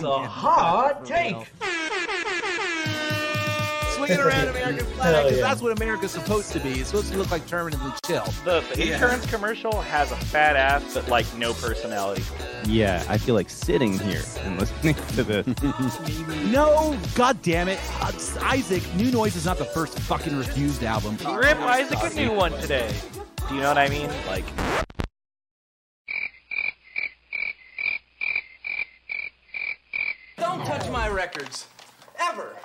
That's a hot take. Swinging around American flag because that's what America's supposed to be. It's supposed to look like permanently chill. The, the insurance commercial has a fat ass, but like no personality. Yeah, I feel like sitting here and listening to this. No, god damn it, Isaac. New Noise is not the first fucking refused album. Rip Isaac a new one today. Do you know what I mean? Like. Don't touch my records. Ever.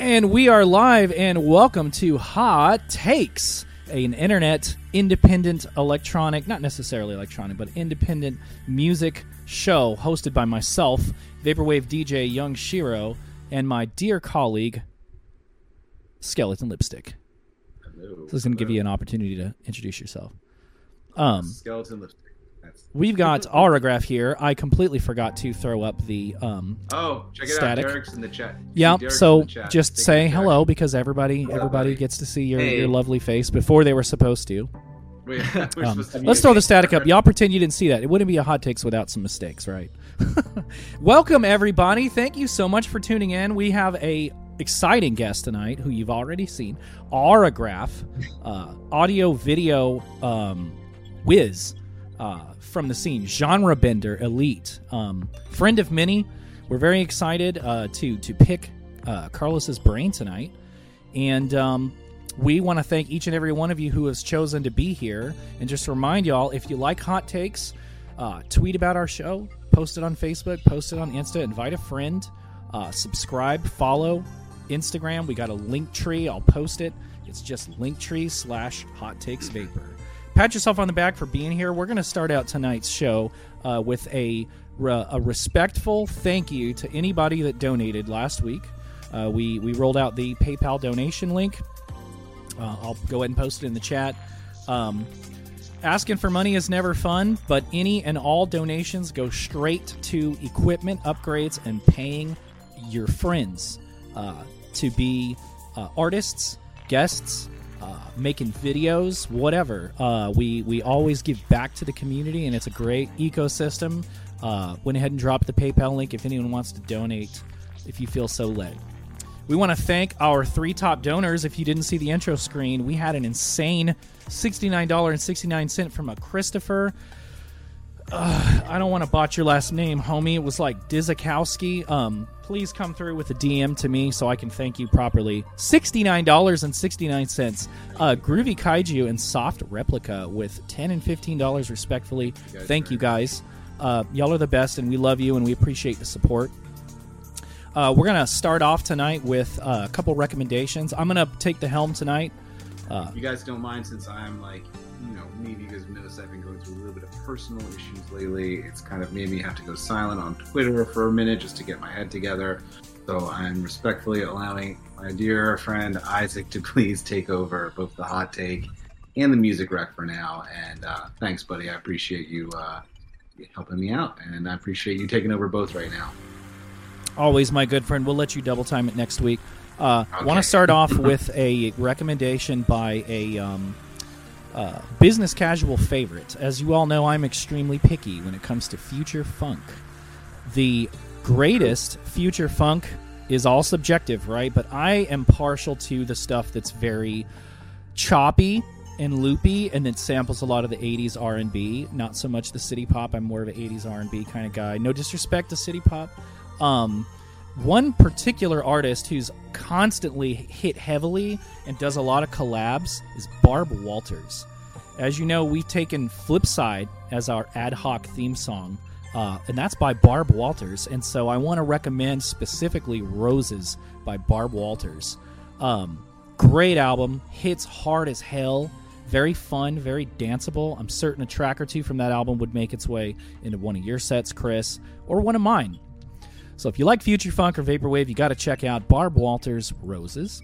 And we are live, and welcome to Hot Takes, an internet independent electronic, not necessarily electronic, but independent music show hosted by myself, Vaporwave DJ Young Shiro, and my dear colleague, Skeleton Lipstick. Hello. This is going to give you an opportunity to introduce yourself. Um, skeleton lipstick. That's... we've got Aurograph here. I completely forgot to throw up the um, Oh, check it Static. out. Derek's in the chat. Yeah, so chat. just Take say hello because everybody everybody gets to see your, Hey. your lovely face before they were supposed to. Wait, we're Um, supposed to let's throw the static up. Y'all pretend you didn't see that. It wouldn't be a hot takes without some mistakes, right? Welcome everybody. Thank you so much for tuning in. We have a exciting guest tonight who you've already seen, Aurograph, uh, audio video um, whiz uh, from the scene, genre bender, elite, um, friend of many. We're very excited uh, to to pick uh, Carlos's brain tonight, and um, we want to thank each and every one of you who has chosen to be here. And just remind y'all, if you like hot takes, uh, tweet about our show, post it on Facebook, post it on Insta, invite a friend, uh, subscribe, follow Instagram. We got a link tree. I'll post it. It's just linktree slash hot takes vapor. Pat yourself on the back for being here. We're going to start out tonight's show uh, with a, a respectful thank you to anybody that donated last week. Uh, we, we rolled out the PayPal donation link. Uh, I'll go ahead and post it in the chat. Um, asking for money is never fun, but any and all donations go straight to equipment upgrades and paying your friends uh, to be uh, artists, guests, uh, making videos, whatever. Uh, we we always give back to the community, and it's a great ecosystem. Uh, went ahead and dropped the PayPal link if anyone wants to donate, if you feel so led. We want to thank our three top donors. If you didn't see the intro screen, we had an insane $69.69 from a Christopher. Uh, I don't want to botch your last name, homie. It was like Dizakowski. Um, please come through with a DM to me so I can thank you properly. $69.69. Uh, Groovy Kaiju and Soft Replica with 10 and $15 respectfully. guys Thank you guys. Uh, y'all are the best, and we love you, and we appreciate the support. Uh, we're gonna start off tonight with uh, a couple recommendations. I'm gonna take the helm tonight. If you guys don't mind, since I'm like, you know, maybe because have I've been going through a little bit of personal issues lately. It's kind of made me have to go silent on Twitter for a minute just to get my head together. So I'm respectfully allowing my dear friend Isaac to please take over both the hot take and the music rec for now. And uh, thanks, buddy. I appreciate you uh, helping me out, and I appreciate you taking over both right now. Always my good friend. We'll let you double time it next week. Uh, Okay. Want to start off with a recommendation by a um, uh, business casual favorite. As you all know, I'm extremely picky when it comes to future funk. The greatest future funk is all subjective, right? But I am partial to the stuff that's very choppy and loopy and that samples a lot of the 80s r&b not so much the city pop i'm more of an 80s r&b kind of guy no disrespect to city pop um, one particular artist who's constantly hit heavily and does a lot of collabs is barb walters. As you know we've taken flipside as our ad hoc theme song uh, and that's by barb walters. And so i want to recommend specifically roses by barb walters. Um, great album hits hard as hell very fun very danceable. I'm certain a track or two from that album would make its way into one of your sets chris or one of mine so if you like future funk or vaporwave you got to check out barb walters roses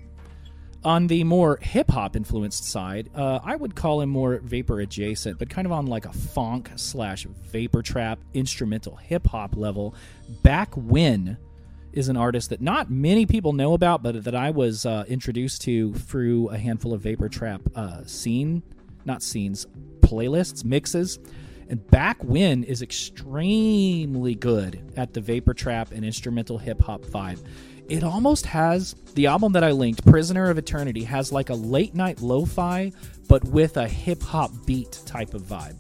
on the more hip hop influenced side, uh, I would call him more vapor adjacent, but kind of on like a funk slash vapor trap instrumental hip hop level. Back when is an artist that not many people know about, but that I was uh, introduced to through a handful of Vapor Trap uh, scene, not scenes, playlists, mixes. And Back is extremely good at the Vapor Trap and instrumental hip hop vibe. It almost has the album that I linked, Prisoner of Eternity, has like a late night lo fi, but with a hip hop beat type of vibe.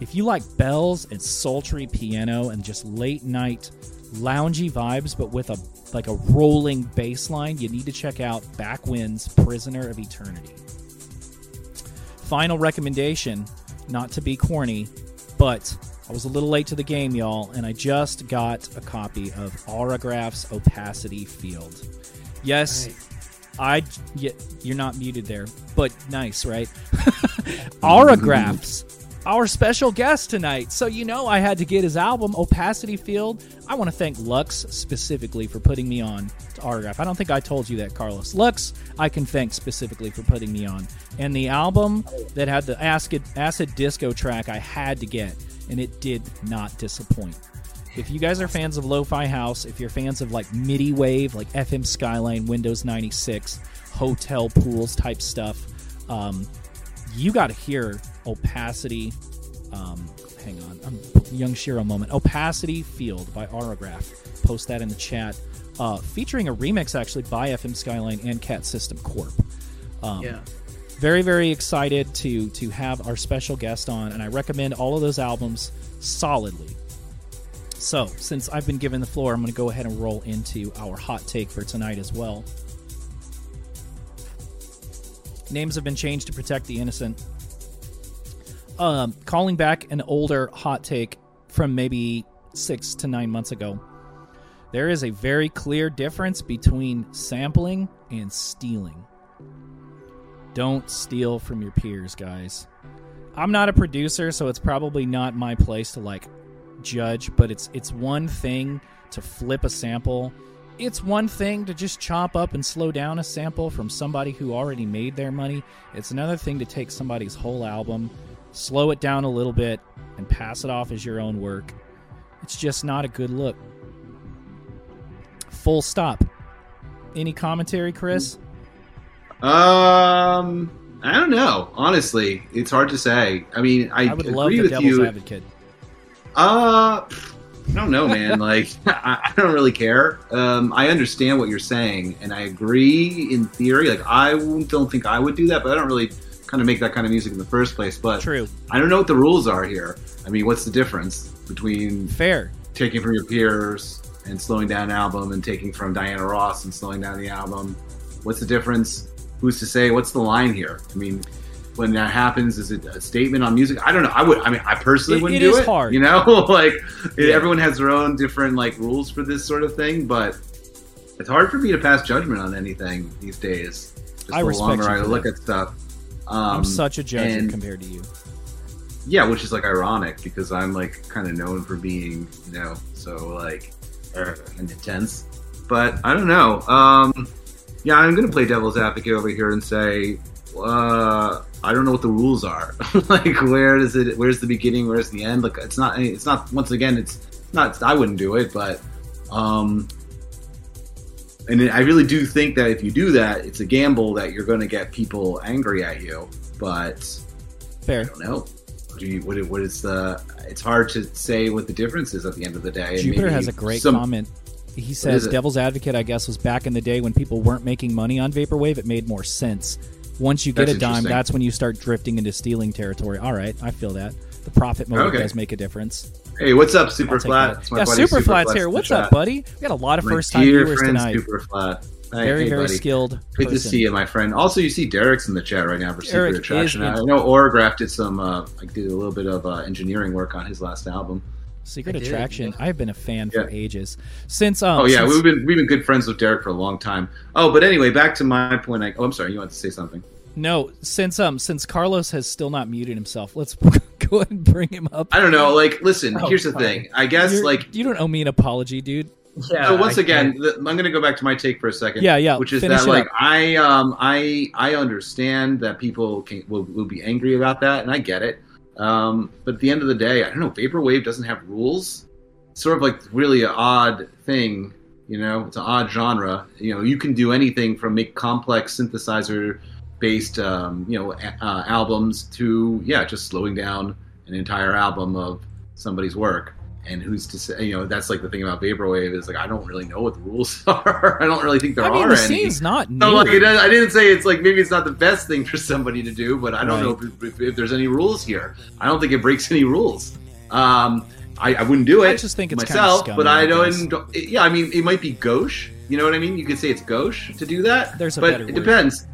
If you like bells and sultry piano and just late night loungy vibes, but with a like a rolling bass line, you need to check out Backwind's Prisoner of Eternity. Final recommendation, not to be corny, but I was a little late to the game, y'all, and I just got a copy of Aurograph's Opacity Field. Yes, I yeah, you're not muted there, but nice, right? Aurographs, our special guest tonight. So you know I had to get his album Opacity Field. I want to thank Lux specifically for putting me on to Aurograph. I don't think I told you that, Carlos. Lux, I can thank specifically for putting me on. And the album that had the acid acid disco track I had to get, and it did not disappoint. If you guys are fans of Lo-Fi House, if you're fans of like MIDI wave, like FM Skyline, Windows 96, hotel pools type stuff, um, you got to hear Opacity. Um, hang on, I'm young Shiro moment. Opacity Field by Aurograph. Post that in the chat. Uh, featuring a remix actually by FM Skyline and Cat System Corp. Um, Yeah. very very excited to to have our special guest on and i recommend all of those albums solidly so since i've been given the floor i'm going to go ahead and roll into our hot take for tonight as well names have been changed to protect the innocent um, calling back an older hot take from maybe six to nine months ago there is a very clear difference between sampling and stealing don't steal from your peers, guys. I'm not a producer, so it's probably not my place to like judge, but it's it's one thing to flip a sample. It's one thing to just chop up and slow down a sample from somebody who already made their money. It's another thing to take somebody's whole album, slow it down a little bit, and pass it off as your own work. It's just not a good look. Full stop. Any commentary, Chris? Um, I don't know. Honestly, it's hard to say. I mean, I, I would love agree the with devil's you. advocate. Uh, I don't know, man. like, I, I don't really care. Um, I understand what you're saying, and I agree in theory. Like, I don't think I would do that, but I don't really kind of make that kind of music in the first place. But True. I don't know what the rules are here. I mean, what's the difference between Fair. taking from your peers and slowing down an album and taking from Diana Ross and slowing down the album? What's the difference? Who's to say? What's the line here? I mean, when that happens, is it a statement on music? I don't know. I would. I mean, I personally It- wouldn't it do is it. hard. You know, like Yeah. everyone has their own different like rules for this sort of thing, but it's hard for me to pass judgment on anything these days. Just I the respect longer you I look that. at stuff. Um, I'm such a judge and- compared to you. yeah, which is like ironic because I'm like kind of known for being, you know, so like uh, and intense. But I don't know. Um, yeah, I'm gonna play devil's advocate over here and say, uh, I don't know what the rules are. like, where does it? Where's the beginning? Where's the end? Like, it's not. It's not. Once again, it's not. I wouldn't do it, but. um and I really do think that if you do that, it's a gamble that you're going to get people angry at you. But Fair. I don't know. Do you, what, what is the? It's hard to say what the difference is at the end of the day. Jupiter has a great some- comment. He says, "Devil's advocate, I guess, was back in the day when people weren't making money on vaporwave. It made more sense. Once you get That's a dime, that's when you start drifting into stealing territory. All right, I feel that. The profit motive Okay. does make a difference. Hey, what's up, I'll Super Flat? that. It's my Yeah, buddy Super Flat's here. What's up, buddy? We got a lot of first time viewers friend, tonight. Super Flat. Hey, Very, hey, very buddy. skilled. Good to see you, my friend. Also, you see Derek's in the chat right now for Secret Derek Attraction. I know Aurograph did some, uh, like, did a little bit of uh, engineering work on his last album. Secret I did, Attraction. yeah. I've been a fan for ages since. Um, Oh yeah, since- we've been we've been good friends with Derek for a long time. Oh, but anyway, back to my point. I, oh, I'm sorry, you wanted to say something. no since um since Carlos has still not muted himself. Let's go ahead and bring him up. I don't know. Like, listen, Oh, here's the sorry. thing. I guess You're- like you don't owe me an apology, dude. Yeah. so once I- again, the, I'm going to go back to my take for a second. Yeah, yeah, Which is finish that like up. I um I I understand that people can will, will be angry about that, and I get it. Um, but at the end of the day, I don't know. Vaporwave doesn't have rules. It's sort of like really an odd thing You know, it's an odd genre. You know, you can do anything from make complex synthesizer based, um, you know, a- uh, albums to yeah, just slowing down an entire album of somebody's work. And who's to say? You know, that's like the thing about vaporwave is like I don't really know what the rules are. I don't really think there I mean, are the any. scene's not. So like, I didn't say it's like maybe it's not the best thing for somebody to do, but I don't Right. know if, if, if there's any rules here. I don't think it breaks any rules. Um, I, I wouldn't do it. I just think it's myself, scummy, but I don't. it- yeah, I mean, it might be gauche. You know what I mean? You could say it's gauche to do that. There's a but better it word. depends.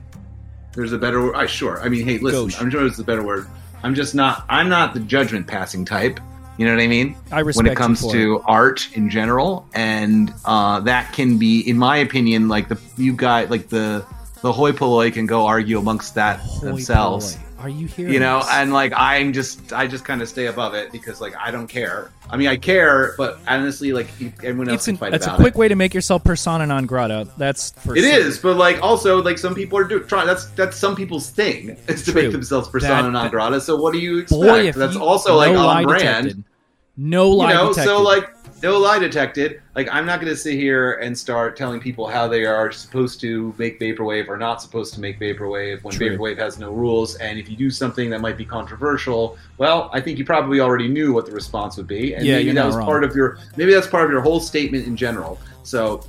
There's a better word. I sure. I mean, hey, listen. Gauche. I'm sure it's a better word. I'm just not. I'm not the judgment passing type. You know what I mean? I respect when it comes to art in general, and uh, that can be, in my opinion, like the you got like the the hoi polloi can go argue amongst that Hoi themselves. polloi. Are you here? You know, this? and like I'm just I just kind of stay above it because like I don't care. I mean, I care, but honestly, like everyone else it's can an, fight it's a quick it. way to make yourself persona non grata. That's for It sure. is, but like also like some people are do trying. That's that's some people's thing is to True. make themselves persona That- non grata. So what do you expect? Boy, that's also like on brand. detected. No lie you know, detected. so like no lie detected. Like I'm not going to sit here and start telling people how they are supposed to make vaporwave or not supposed to make vaporwave when True. vaporwave has no rules. And if you do something that might be controversial, well, I think you probably already knew what the response would be, and Yeah, maybe that was wrong. part of your maybe that's part of your whole statement in general. So,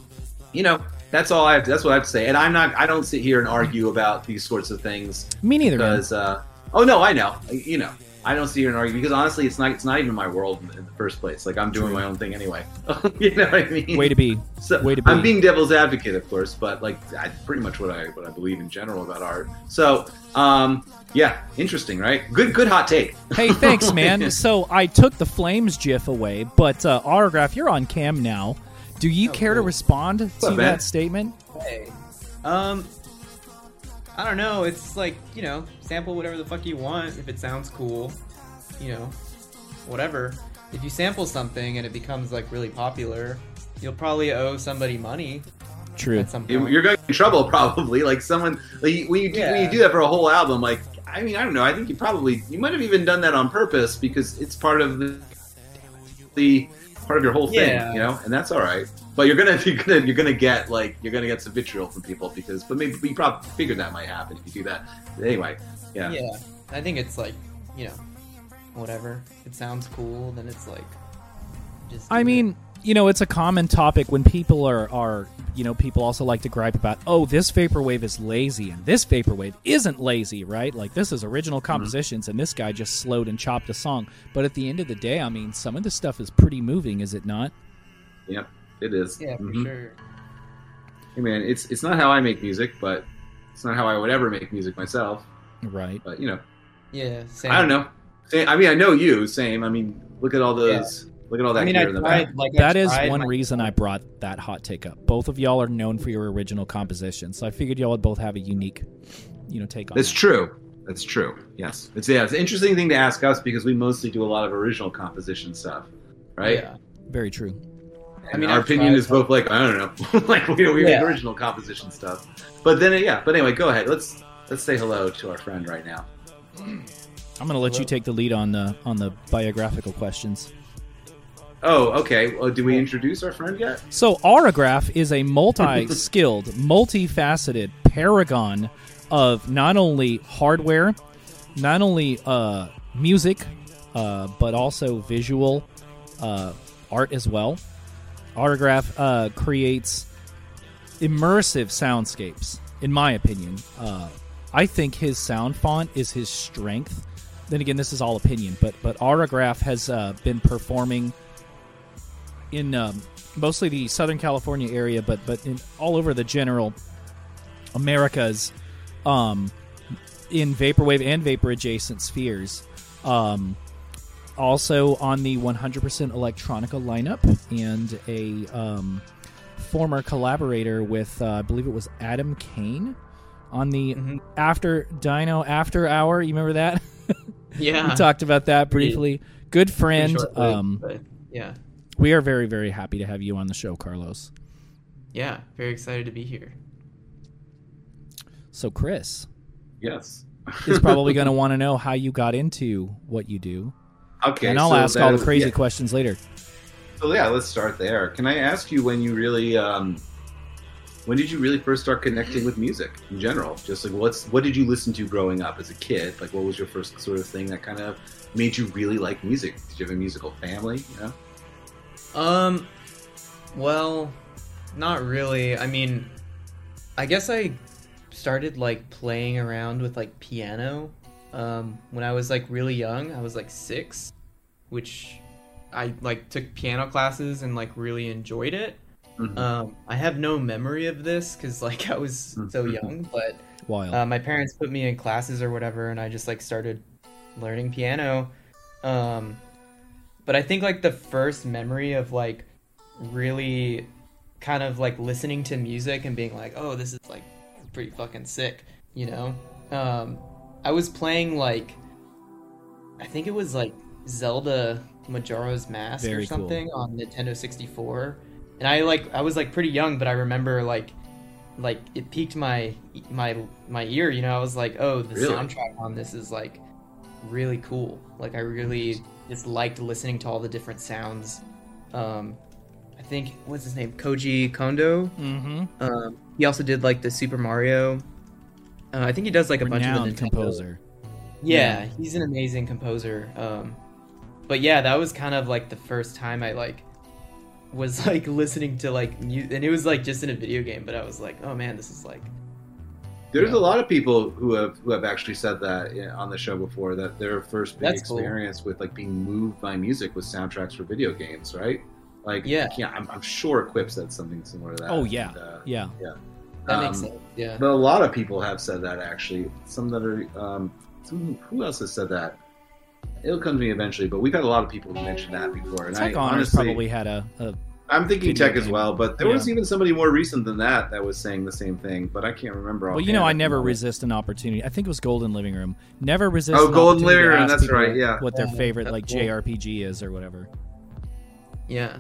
you know. That's all I have. To, that's what I have to say. And I'm not. I don't sit here and argue about these sorts of things Me neither, because uh, oh no i know you know i don't see here and argue because honestly it's not it's not even my world in the first place like i'm doing my own thing anyway you know what i mean Way to be. so, way to be. i'm being devil's advocate of course but like I, pretty much what i what i believe in general about art so um yeah interesting right good good hot take Hey, thanks, man. so I took the flames gif away, but uh, Aurograph, you're on cam now. Do you Oh, care to cool. respond to up, that man? statement? Hey. Um, I don't know. It's like you know, sample whatever the fuck you want. If it sounds cool, you know, whatever. If you sample something and it becomes like really popular, you'll probably owe somebody money True. at some You- point. you're going to in trouble probably like someone like when you do, when you do that for a whole album like i mean i don't know i think you probably you might have even done that on purpose because it's part of the the part of your whole thing Yeah. you know and that's all right but you're gonna you're gonna you're gonna get like you're gonna get some vitriol from people because but maybe you probably figured that might happen if you do that anyway yeah, yeah, I think it's like you know, whatever. If it sounds cool, then it's like. Just I do mean, you know, it's a common topic when people are, are, you know, people also like to gripe about, oh, this vaporwave is lazy and this vaporwave isn't lazy, right? Like this is original compositions and this guy just slowed and chopped a song. But at the end of the day, I mean, some of this stuff is pretty moving, is it not? Yeah, it is yeah, for Mhm. sure. hey man it's it's not how i make music but it's not how i would ever make music myself Right. but you know Yeah, same. I don't know. Same, I mean, I know you. Same. I mean, look at all those. Look at all that I mean, gear I in the back. tried, like, That is one my- reason I brought that hot take up. Both of y'all are known for your original compositions, so I figured y'all would both have a unique, you know, take on. That's that. true. That's true. Yes. It's yeah. It's an interesting thing to ask us because we mostly do a lot of original composition stuff, right? Yeah. Very true. I mean, our I've opinion is both like I don't know, like we, we Yeah. make original composition stuff. But then yeah. But anyway, go ahead. Let's let's say hello to our friend right now. I'm going to let you take the lead on the on the biographical questions. Oh, okay. Well, do we introduce our friend yet? So, Aurograph is a multi-skilled, multifaceted paragon of not only hardware, not only uh, music, uh, but also visual uh, art as well. Aurograph uh, creates immersive soundscapes, in my opinion. Uh, I think his sound font is his strength. Then again, this is all opinion, but but Aurograph has uh, been performing in um, mostly the Southern California area, but but in all over the general Americas, um, in vaporwave and vapor adjacent spheres. Um, also on the 100% electronica lineup, and a um, former collaborator with, uh, I believe it was Adam Kane, on the Mhm. After Dino After Hour. You remember that? Yeah. we talked about that briefly. Good friend. short-lived, Um, yeah. we are very, very happy to have you on the show, Carlos. Yeah. Very excited to be here. So, Chris Yes. is probably going to want to know how you got into what you do, Okay. and I'll so ask all the crazy yeah. questions later. So yeah, let's start there. Can I ask you when you really, um, when did you really first start connecting with music in general? Just like what's what did you listen to growing up as a kid? Like what was your first sort of thing that kind of made you really like music? Did you have a musical family? You know? Um, well, not really. I mean, I guess I started like playing around with like piano um, when I was like really young. I was like six, which I like took piano classes and like really enjoyed it. Mhm. Um, I have no memory of this because like I was so young, but Wild. uh, my parents put me in classes or whatever, and I just like started learning piano. Um, but I think like the first memory of like really kind of like listening to music and being like, oh, this is like pretty fucking sick, you know? Um, I was playing like, I think it was like Zelda Majora's Mask Very or cool. something on Nintendo 64. And I like, I was like pretty young, but I remember like, like it piqued my my my ear, you know. I was like, oh, the Really? soundtrack on this is like really cool. Like I really just liked listening to all the different sounds. Um, I think what's his name, Koji Kondo. mm-hmm. Um, he also did like the Super Mario. Uh, I think he does like a bunch of the Renowned Nintendo- composer. Yeah, he's an amazing composer. Um, but yeah, that was kind of like the first time I like was like listening to like music, and it was like just in a video game. But I was like, oh man, this is like There's Yeah. a lot of people who have who have actually said that on the show before that their first big That's cool. experience with like being moved by music was soundtracks for video games, right? Like Yeah. I'm, I'm sure Quip said something similar to that. Oh, yeah. And, uh, Yeah. that makes Um, sense. Yeah. But a lot of people have said that actually. Some that are, um, some, who else has said that? It'll come to me eventually. But we've had a lot of people who mentioned that before. And Tech I Honors honestly, probably had a, a I'm thinking video tech as well. But there Yeah. was even somebody more recent than that that was saying the same thing. But I can't remember. All Well, you know, I offhand. never resist an opportunity. I think it was Golden Living Room. Never resist. Oh, an Golden Living Room, that's right, yeah. What their Yeah, favorite like cool. JRPG is or whatever. Yeah.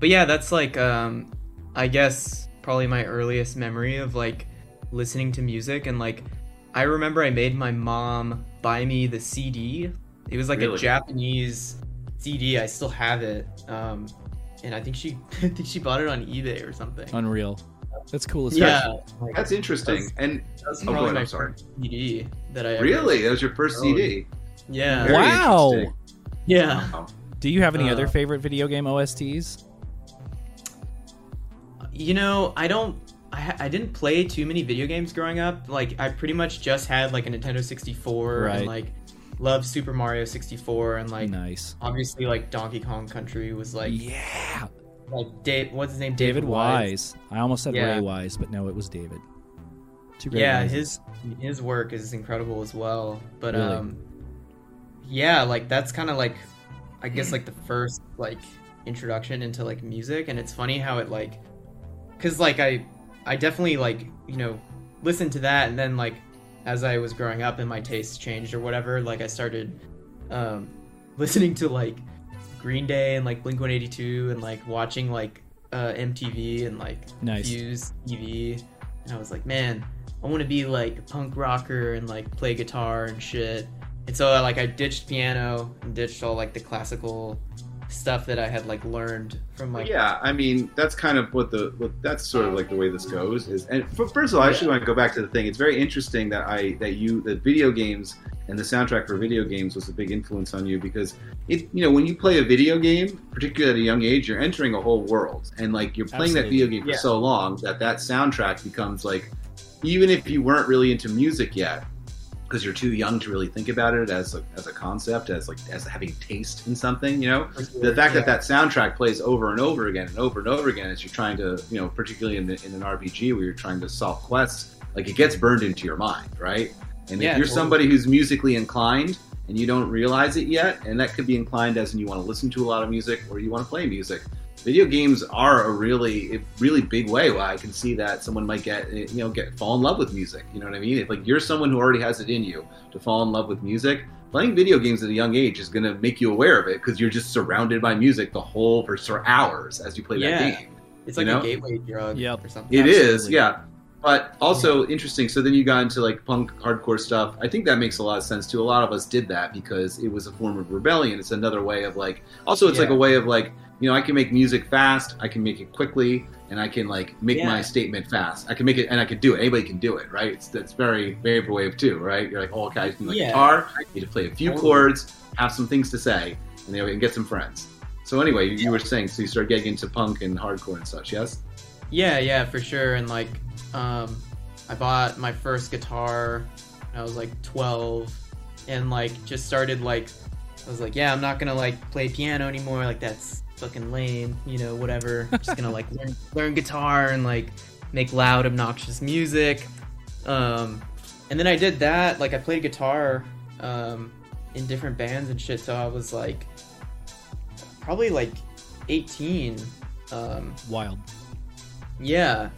But yeah, that's like um I guess probably my earliest memory of like listening to music and like I remember I made my mom buy me the CD. It was like a Japanese CD. I still have it. Um and I think she I think she bought it on eBay or something. Unreal. That's cool as yeah. fuck. That's interesting. That's- and that's oh, probably ahead, my I'm sorry. first CD that I ever- really, that was your first CD. Yeah. Very Wow. Yeah. Wow. Do you have any Uh, other favorite video game OSTs? You know, I don't. I, I didn't play too many video games growing up. Like, I pretty much just had like a Nintendo 64 Right. and like loved Super Mario 64 and like nice. obviously like Donkey Kong Country was like yeah. like Dave. What's his name? David Wise. I almost said Yeah. Ray Wise, but no, it was David. Two great Yeah, Wises. his his work is incredible as well. But Really? um, yeah, like that's kind of like, I guess like the first like introduction into like music, and it's funny how it like, cause like I, I definitely like you know listened to that, and then like as I was growing up and my tastes changed or whatever, like I started um listening to like Green Day and like Blink One Eighty Two and like watching like uh MTV and like Nice. Fuse TV, and I was like, man, I want to be like a punk rocker and like play guitar and shit. And so like I ditched piano and ditched all like the classical stuff that I had like learned from Well, like yeah, I mean that's kind of what the what, that's sort of like the way this goes is. And f- first of all, I actually want to go back to the thing. It's very interesting that I that you that video games and the soundtrack for video games was a big influence on you because it you know when you play a video game, particularly at a young age, you're entering a whole world and like you're playing that video game for Yeah. so long that that soundtrack becomes like even if you weren't really into music yet because you're too young to really think about it as a, as a concept as like as having taste in something you know the fact that that soundtrack plays over and over again and over and over again as you're trying to, you know, particularly in, the, in an RPG where you're trying to solve quests, like it gets burned into your mind, right? And Yeah, if you're totally. somebody who's musically inclined and you don't realize it yet, and that could be inclined as in you want to listen to a lot of music or you want to play music, video games are a really, a really big way why I can see that someone might get, you know, get fall in love with music. You know what I mean? If like you're someone who already has it in you to fall in love with music, playing video games at a young age is going to make you aware of it because you're just surrounded by music the whole for for hours as you play Yeah. that game. it's like you know? a gateway drug Yep. or something. It is, Absolutely. yeah. But also interesting. So then you got into like punk hardcore stuff. I think that makes a lot of sense too. A lot of us did that because it was a form of rebellion. It's another way of like. Also, it's like a way of like you know, I can make music fast. I can make it quickly, and I can like make my statement fast. I can make it, and I can do it. Anybody can do it, right? It's that's very vaporwave too, right? You're like, oh, okay, I can like Yeah. guitar. I need to play a few Totally. chords, have some things to say, and then and get some friends. So anyway, you, you were saying, so you started getting into punk and hardcore and such, yes? Yeah, yeah, for sure. And like, um, I bought my first guitar when I was like 12, and like just started like, I was like, yeah, I'm not gonna like play piano anymore. Like that's fucking lame, you know, whatever. I'm just gonna like learn, learn guitar and like make loud, obnoxious music. Um, and then I did that. Like I played guitar um, in different bands and shit. So I was like, probably like 18. Um, Wild. yeah,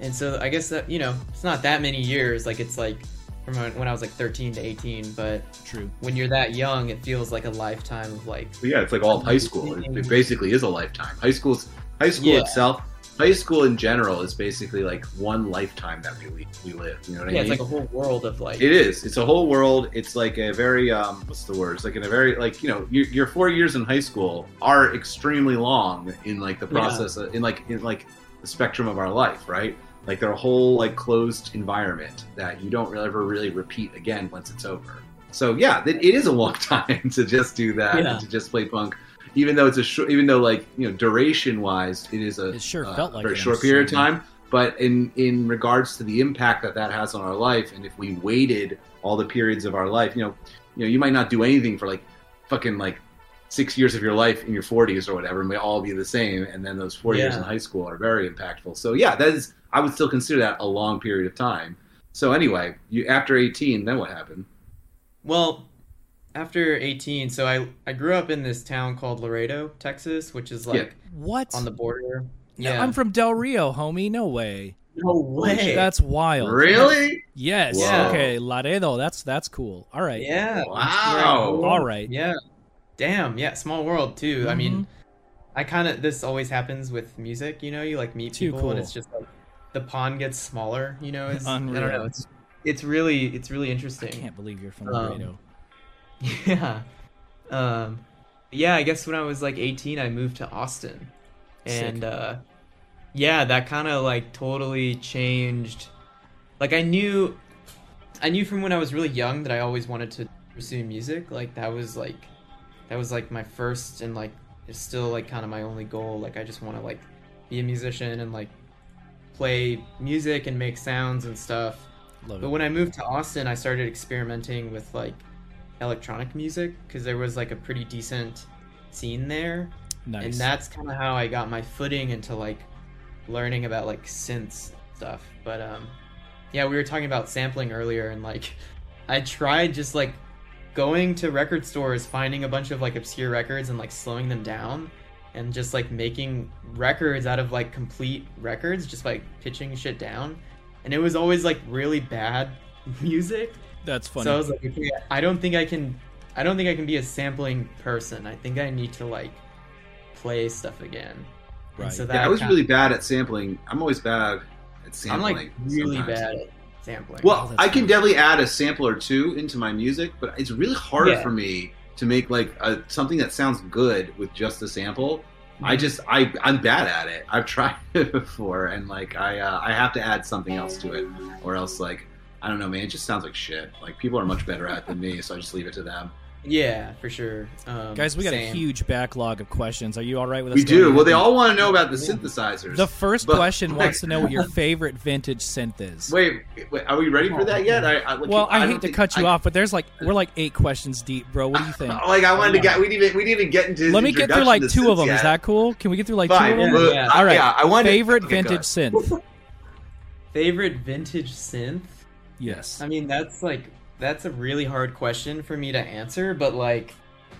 and so I guess that you know it's not that many years. Like it's like from when when I was like 13 to 18, but True. when you're that young, it feels like a lifetime of like But yeah, it's like all of high school. It, it basically is a lifetime. High school's high school Yeah. itself. High school in general is basically like one lifetime that we we, we live. You know what I yeah, mean? it's like a whole world of like It is. It's a whole world. It's like a very um, what's the word? It's like in a very like you know your, your four years in high school are extremely long in like the Yeah. process of, in like in like the spectrum of our life, right? Like they're whole like closed environment that you don't ever really repeat again once it's over. So yeah, it, it is a long time to just do that Yeah. and to just play punk. Even though it's a short, even though like you know duration wise, it is a It sure uh, felt like very short period of time but in in regards to the impact that that has on our life and if we waited all the periods of our life you know you know you might not do anything for like fucking like six years of your life in your 40s or whatever and may all be the same and then those four years in high school are very impactful so yeah that is i would still consider that a long period of time so anyway you after 18 then what happened well after 18. So I I grew up in this town called Laredo, Texas, which is like What? on the border. Yeah, I'm from Del Rio, homie. No way. no way. That's wild. really Yes. Yeah. Okay. Laredo. That's that's cool. All right. yeah. Wow. All right. Yeah. Damn. Yeah. Small world too. I Mhm. mean, I kind of this always happens with music. You know, you like meet Too people cool. and it's just like the pond gets smaller. You know, it's I don't know. It's it's really it's really interesting. I can't believe you're from Um, Yeah. Um yeah, I guess when I was like 18 I moved to Austin. And Sick. uh yeah, that kind of like totally changed like I knew I knew from when I was really young that I always wanted to pursue music. Like that was like that was like my first and like it's still like kind of my only goal. Like I just want to like be a musician and like play music and make sounds and stuff. Love But it. when I moved to Austin, I started experimenting with like electronic music because there was like a pretty decent scene there, Nice. and that's kind of how I got my footing into like learning about like synths stuff. But um, yeah, we were talking about sampling earlier, and like I tried just like going to record stores, finding a bunch of like obscure records and like slowing them down. And just like making records out of like complete records, just like pitching shit down and it was always like really bad music. that's funny. So I was like, okay, I don't think I can, I don't think I can be a sampling person. I think I need to like play stuff again. And Right. So that yeah i was really bad at sampling i'm always bad at sampling. I'm like really sometimes. bad at sampling. Well, that's I can funny. definitely add a sample or two into my music, but it's really hard Yeah. for me to make like a, something that sounds good with just a sample. Mm-hmm. I just I I'm bad at it. I've tried it before, and like I uh, I have to add something else to it, or else like I don't know, man. It just sounds like shit. Like people are much better at it than me, so I just leave it to them. Yeah, for sure. Um, Guys, we got a huge backlog of questions. Are you all right with us? We do. ahead Well, they all want to know about the synthesizers. The first But- question wants to know what your favorite vintage synth is. Wait, wait, are we ready for that yet? I, I, like, well, I, don't hate to cut you I- off, but there's like we're like eight questions deep, bro. What do you think? Like I wanted to get, we didn't even we didn't even get into. Let me get through like two of them. yet. Is that cool? Can we get through like Fine. two of them? Well, Yeah. All right. yeah, I wanted favorite okay, vintage synth. favorite vintage synth. Yes. I mean, that's like that's a really hard question for me to answer, but like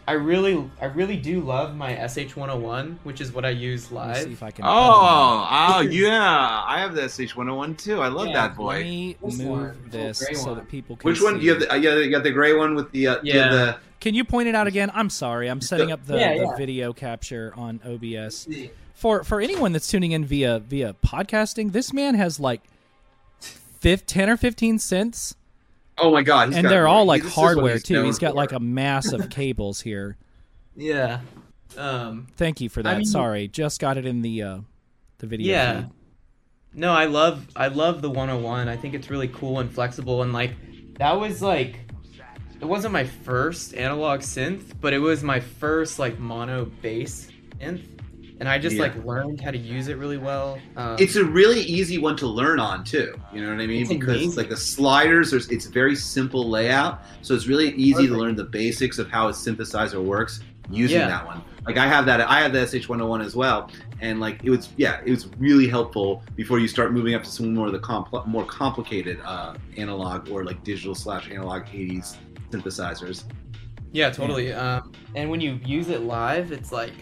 I really I really do love my SH101, which is what I use Let see live. if I can. Oh, oh yeah, I have the SH101 too. I love Yeah, that Let me This one. move Oh, this gray so one. that people can Which one? see. You have the, uh, yeah, you got the gray one with the uh, Yeah. the Can you point it out again? I'm sorry. I'm setting up the, Yeah, the yeah. video capture on OBS. For for anyone that's tuning in via via podcasting, this man has like fif- 10 or 15 cents Oh my god, he's and they're all like this hardware he's too. He's got for. like a mass of cables here. Yeah. Um, Thank you for that. mean- Sorry, just got it in the uh, the video. yeah. feed. No, I love I love the 101. I think it's really cool and flexible and like that was like it wasn't my first analog synth, but it was my first like mono bass synth. And I just Yeah. like learned how to use it really well. Um, It's a really easy one to learn on too. You know what I mean? It's because amazing. like the sliders, there's it's very simple layout, so it's really easy to learn the basics of how a synthesizer works using Yeah. that one. Like I have that, I have the SH101 as well, and like it was, yeah, it was really helpful before you start moving up to some more of the compl- more complicated uh, analog or like digital slash analog 80s synthesizers. yeah, totally. Um, and when you use it live, it's like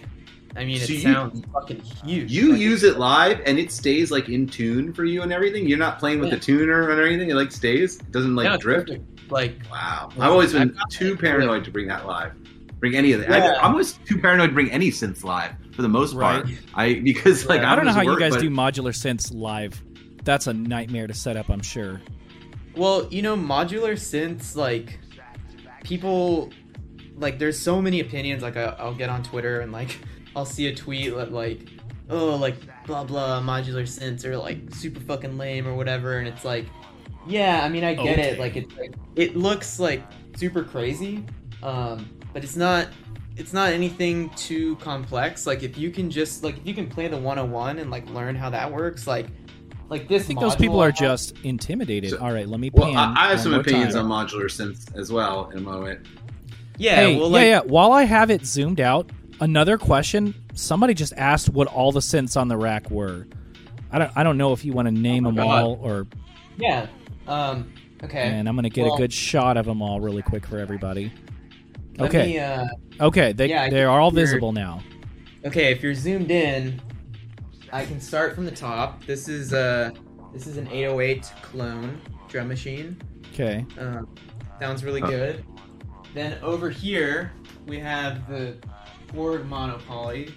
I mean, it So you- sounds fucking huge. You Like, use it live, and it stays like in tune for you and everything. You're not playing with Yeah. the tuner or anything. It like stays. It doesn't like no, drift. perfect. Like Wow. Yeah, I've always been I've too that. paranoid to bring that live. Bring any of that. Yeah. I, am always too paranoid to bring any synths live for the most part. Right. I because like Yeah. I don't know just how you guys but- do modular synths live. That's a nightmare to set up. I'm sure. Well, you know, modular synths, like, people, like, there's so many opinions. Like, I, I'll get on Twitter and, like, I'll see a tweet that, like, oh, like, blah, blah, modular synths are, like, super fucking lame or whatever. And it's like, yeah, I mean, I get Okay. it. Like, it's, like, it looks, like, super crazy, um, but it's not. It's not anything too complex. Like if you can just like if you can play the 101 and like learn how that works, like like this. I think those people are just intimidated. So- All right, let me. Well, pan I, I have some opinions time. on modular synths as well in a moment. Yeah, hey, well, yeah, yeah. While I have it zoomed out, another question. Somebody just asked what all the synths on the rack were. I don't. I don't know if you want to name Oh them God. all or. Yeah. Um. Okay. And I'm gonna get Well- a good shot of them all really quick for everybody. Okay. me, uh, Okay, they Yeah, they are all hear- visible now. okay. If you're zoomed in, I can start from the top. This is uh this is an 808 clone drum machine. Okay. Um, sounds really Huh. good. Then over here we have the Korg Mono/Poly.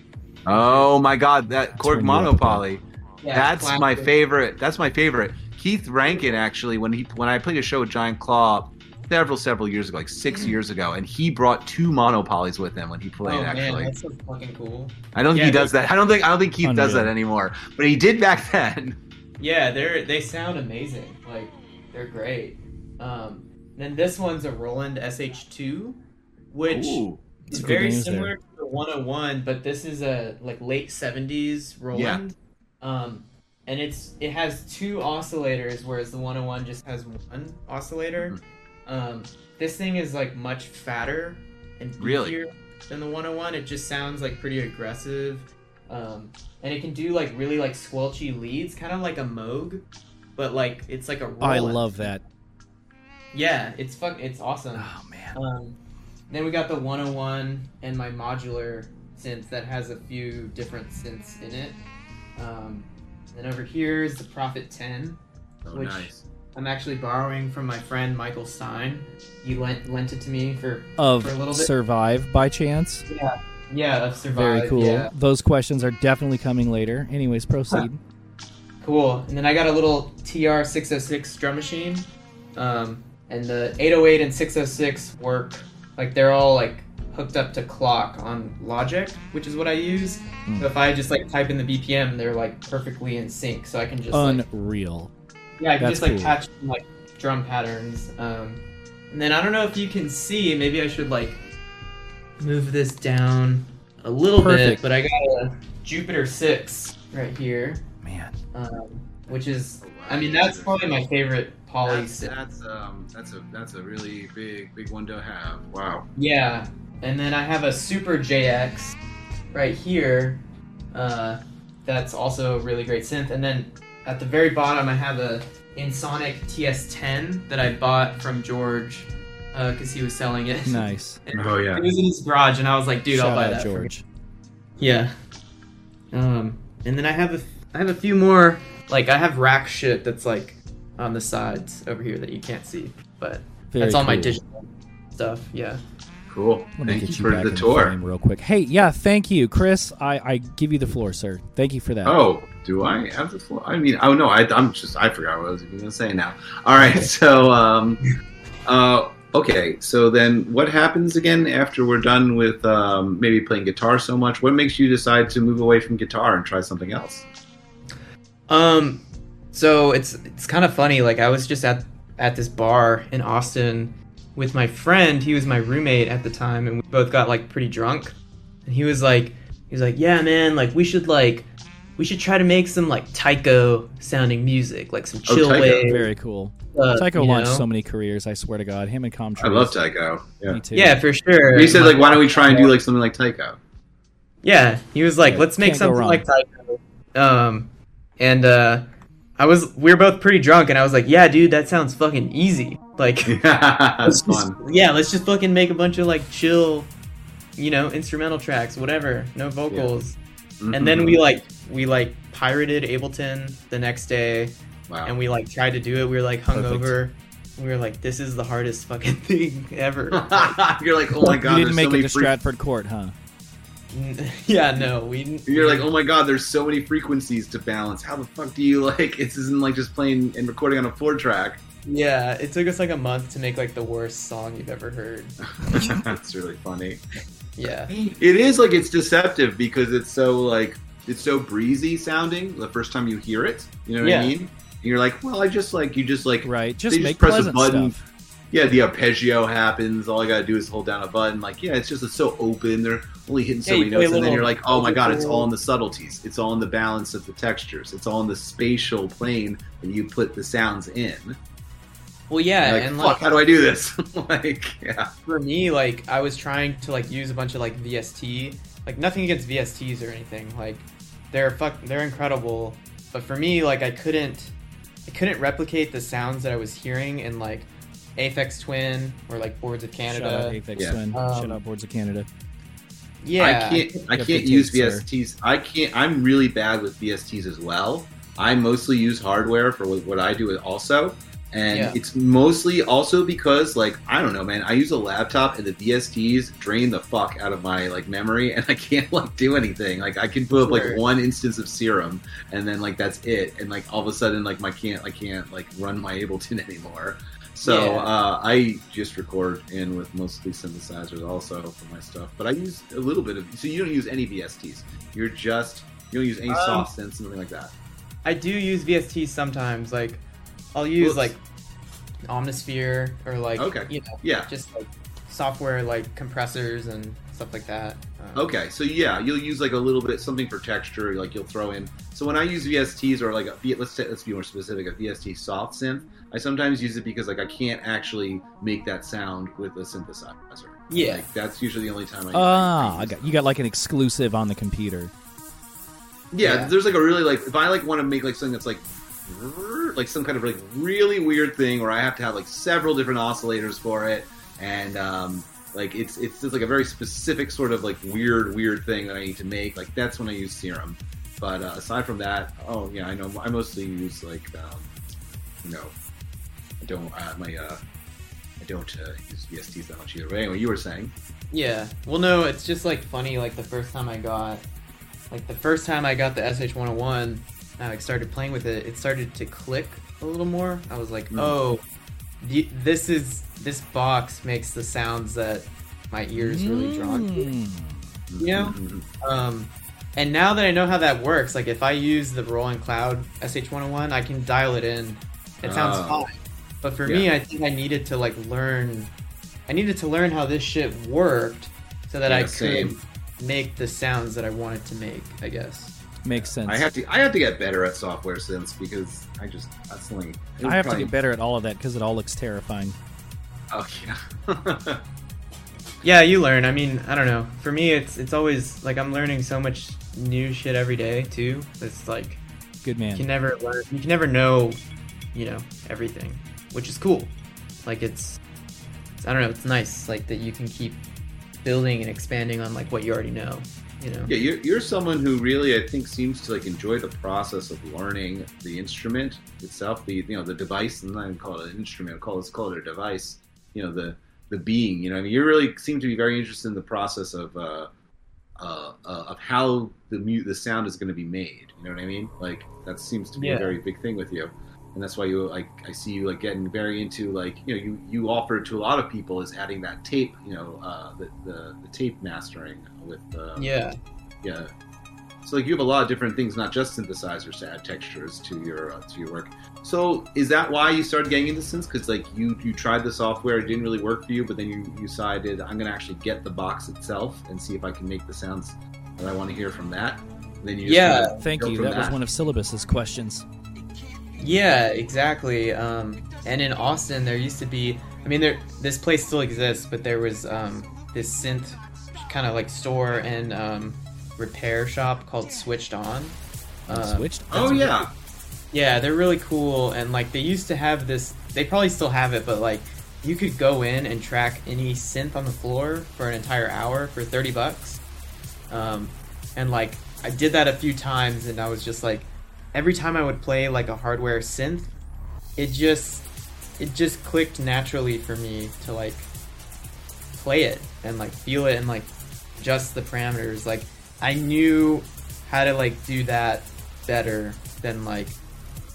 Oh my god, that Korg Turn you up a Mono/Poly. Yeah, That's my favorite. That's my favorite. Keith Rankin actually when he when I played a show with Giant Claw several several years ago, like 6 years ago, and he brought two Mono/Polys with him when he played Oh actually. man, that's so fucking cool. I don't think Yeah, he does that. I don't think I don't think Keith does that anymore. But he did back then. Yeah, they're they sound amazing. Like they're great. Um, then this one's a Roland SH2, which Ooh. is very names similar there. To the 101, but this is a like late 70s Roland. Um, and it's it has two oscillators, whereas the 101 just has one oscillator. Mm-hmm. Um, this thing is like much fatter and Really? than the 101. It just sounds like pretty aggressive. Um, and it can do like really like squelchy leads, kind of like a Moog, but like it's like a Roland. I love that. Yeah, it's fuck. It's awesome. Oh man. Um, then we got the 101 and my modular synth that has a few different synths in it. Um, then over here is the Prophet 10. Oh, Which- nice. I'm actually borrowing from my friend Michael Stein. He lent lent it to me for Of For a little bit. survive by chance. yeah, yeah, of survive. Very cool. Yeah, Those questions are definitely coming later. Anyways, proceed. cool. And then I got a little TR 606 drum machine. Um, and the 808 and 606 work like they're all like hooked up to clock on Logic, which is what I use. Hmm. So if I just like type in the BPM, they're like perfectly in sync. So I can just like, Unreal. yeah, I can that's just like cool. patch like drum patterns. Um, and then I don't know if you can see. Maybe I should like move this down a little Perfect. bit. But I got a Jupiter Six right here, Man. um, which is I mean that's probably my favorite poly. That's, synth. that's um that's a that's a really big big one to have. Wow. Yeah, and then I have a Super JX right here. Uh, that's also a really great synth. And then at the very bottom, I have a Ensoniq TS10 that I bought from George because he was selling it. Nice. And Oh yeah. It was in his garage, and I was like, "Dude, Shout I'll buy out that." for George. you. Yeah. Um, and then I have a I have a few more. Like I have rack shit that's like on the sides over here that you can't see, but Very that's all my digital stuff. Yeah. Cool. Let me Thank get you you for back the in tour. frame real quick. Hey, yeah, thank you, Chris. I, I give you the floor, sir. Thank you for that. Oh, do I have the floor? I mean, oh no, I, I'm just I forgot what I was even going to say now. All right, so um, uh, Okay, so then what happens again after we're done with um, maybe playing guitar so much? What makes you decide to move away from guitar and try something else? Um, so it's it's kind of funny. Like I was just at at this bar in Austin with my friend. He was my roommate at the time, and we both got like pretty drunk. And he was like, he was like, yeah, man, like we should like we should try to make some like Tycho sounding music, like some Oh, chill Tycho, wave. Very cool. uh, Tycho launched know? so many careers. I swear to God, him and Com. I love Tycho. Yeah. Me too. Yeah, for sure. He said like, why don't we try and do like something like Tycho? Yeah, he was like, Yeah, let's make something like Tycho. Um, and uh, I was, we were both pretty drunk, and I was like, yeah, dude, that sounds fucking easy. Like, That's let's just- yeah, let's just fucking make a bunch of like chill, you know, instrumental tracks, whatever, no vocals. And then Mhm. we like, we like pirated Ableton the next day, wow. and we like tried to do it. We were like hungover. We were like, this is the hardest fucking thing ever. You're like, oh my god, you there's didn't make so it to fre- Stratford Court, huh? yeah, no, we. You're like, oh my god, there's so many frequencies to balance. How the fuck do you like? This isn't like just playing and recording on a four track. Yeah, it took us like a month to make like the worst song you've ever heard. That's really funny. Yeah. It is like it's deceptive because it's so like it's so breezy sounding the first time you hear it. You know what I mean? And you're like, well, I just like you just like Right. Just They just make press a button. stuff. yeah, the arpeggio happens. All I gotta do is hold down a button. Like, yeah, it's just it's so open. They're only hitting so Yeah, many play notes, and then you're like, oh my god, it's all in the subtleties. It's all in the balance of the textures. It's all in the spatial plane that you put the sounds in. Well, yeah, You're like, and fuck, like how do I do this? like, yeah, for me, like I was trying to like use a bunch of like VST, like nothing against VSTs or anything. Like they're fuck, they're incredible. But for me, like I couldn't, I couldn't replicate the sounds that I was hearing in like Aphex Twin or like Boards of Shout out Canada. Aphex Yeah. Twin. Um, Shout out Boards of Canada. Yeah, I can't. I can't use. VSTs. I can't. I'm really bad with VSTs as well. I mostly use hardware for what, what I do also, and Yeah. it's mostly also because like I don't know, man. I use a laptop and the VSTs drain the fuck out of my like memory, and I can't like do anything. Like I can put up like one instance of Serum, and then like that's it, and like all of a sudden like my can't I can't like run my Ableton anymore. So Yeah. uh, I just record in with mostly synthesizers also for my stuff, but I use a little bit of. So you don't use any VSTs. You're just you don't use any Um, soft synths, something like that. I do use VSTs sometimes. Like I'll use Whoops. like Omnisphere or like Okay. you know Yeah. just like software like compressors and stuff like that. Um, Okay, so yeah, you'll use like a little bit something for texture, like you'll throw in. So when I use VSTs or like a, let's say, let's be more specific, a VST soft synth, I sometimes use it because like I can't actually make that sound with a synthesizer. Yeah. like, that's usually the only time I. Ah, I got you got like an exclusive on the computer. Yeah, Yeah. there's like a really like if I like want to make like something that's like like some kind of like really weird thing where I have to have like several different oscillators for it and um like it's it's just like a very specific sort of like weird weird thing that I need to make like that's when I use Serum. But uh, aside from that, oh yeah, I know I mostly use like um you know I don't uh, my uh I don't uh, use VSTs that much either. But anyway, you were saying Yeah. Well, no, it's just like funny. Like the first time I got, like the first time I got the SH101, and I started playing with it. It started to click a little more. I was like, Mm. oh, the, this is this box makes the sounds that my ears really drawn to. Mm. Yeah. Mhm. Um, and now that I know how that works, like if I use the Roland Cloud SH101, I can dial it in. It sounds Oh. fine. But for me, I think I needed to like learn. I needed to learn how this shit worked so that Yeah, I could same. make the sounds that I wanted to make. I guess. Makes sense. I have to I have to get better at software synths because I just that's the only I have to get better at all of that because it all looks terrifying. Oh yeah. Yeah, you learn. I mean, I don't know. For me, it's it's always like I'm learning so much new shit every day too. It's like Good man. you can never learn. You can never know, you know, everything, which is cool. Like it's, it's I don't know. It's nice like that you can keep building and expanding on like what you already know. You know. yeah, you're, you're someone who really I think seems to like enjoy the process of learning the instrument itself, the you know the device, and I don't call it an instrument, call it call it a device. You know the the being. You know, I mean, you really seem to be very interested in the process of uh, uh, uh, of how the mu- the sound is going to be made. You know what I mean? Like that seems to be Yeah. a very big thing with you. And that's why you like I see you like getting very into like you know you you offer to a lot of people is adding that tape you know uh, the, the the tape mastering with uh, Yeah. yeah. So like you have a lot of different things, not just synthesizers to add textures to your uh, to your work. So is that why you started getting into synths? Because like you you tried the software, it didn't really work for you, but then you, you decided I'm gonna actually get the box itself and see if I can make the sounds that I want to hear from that. And then you Yeah. Thank you. from That was one of Syllabus's questions. Yeah, exactly. Um, and in Austin, there used to be. I mean, there this place still exists, but there was um, this synth kind of like store and um, repair shop called Switched On. Uh, Switched. Oh yeah, Yeah, they're really cool, and like they used to have this. They probably still have it, but like you could go in and track any synth on the floor for an entire hour for thirty bucks. Um, and like I did that a few times, and I was just like, every time I would play like a hardware synth, it just it just clicked naturally for me to like play it and like feel it and like adjust the parameters. Like I knew how to like do that better than like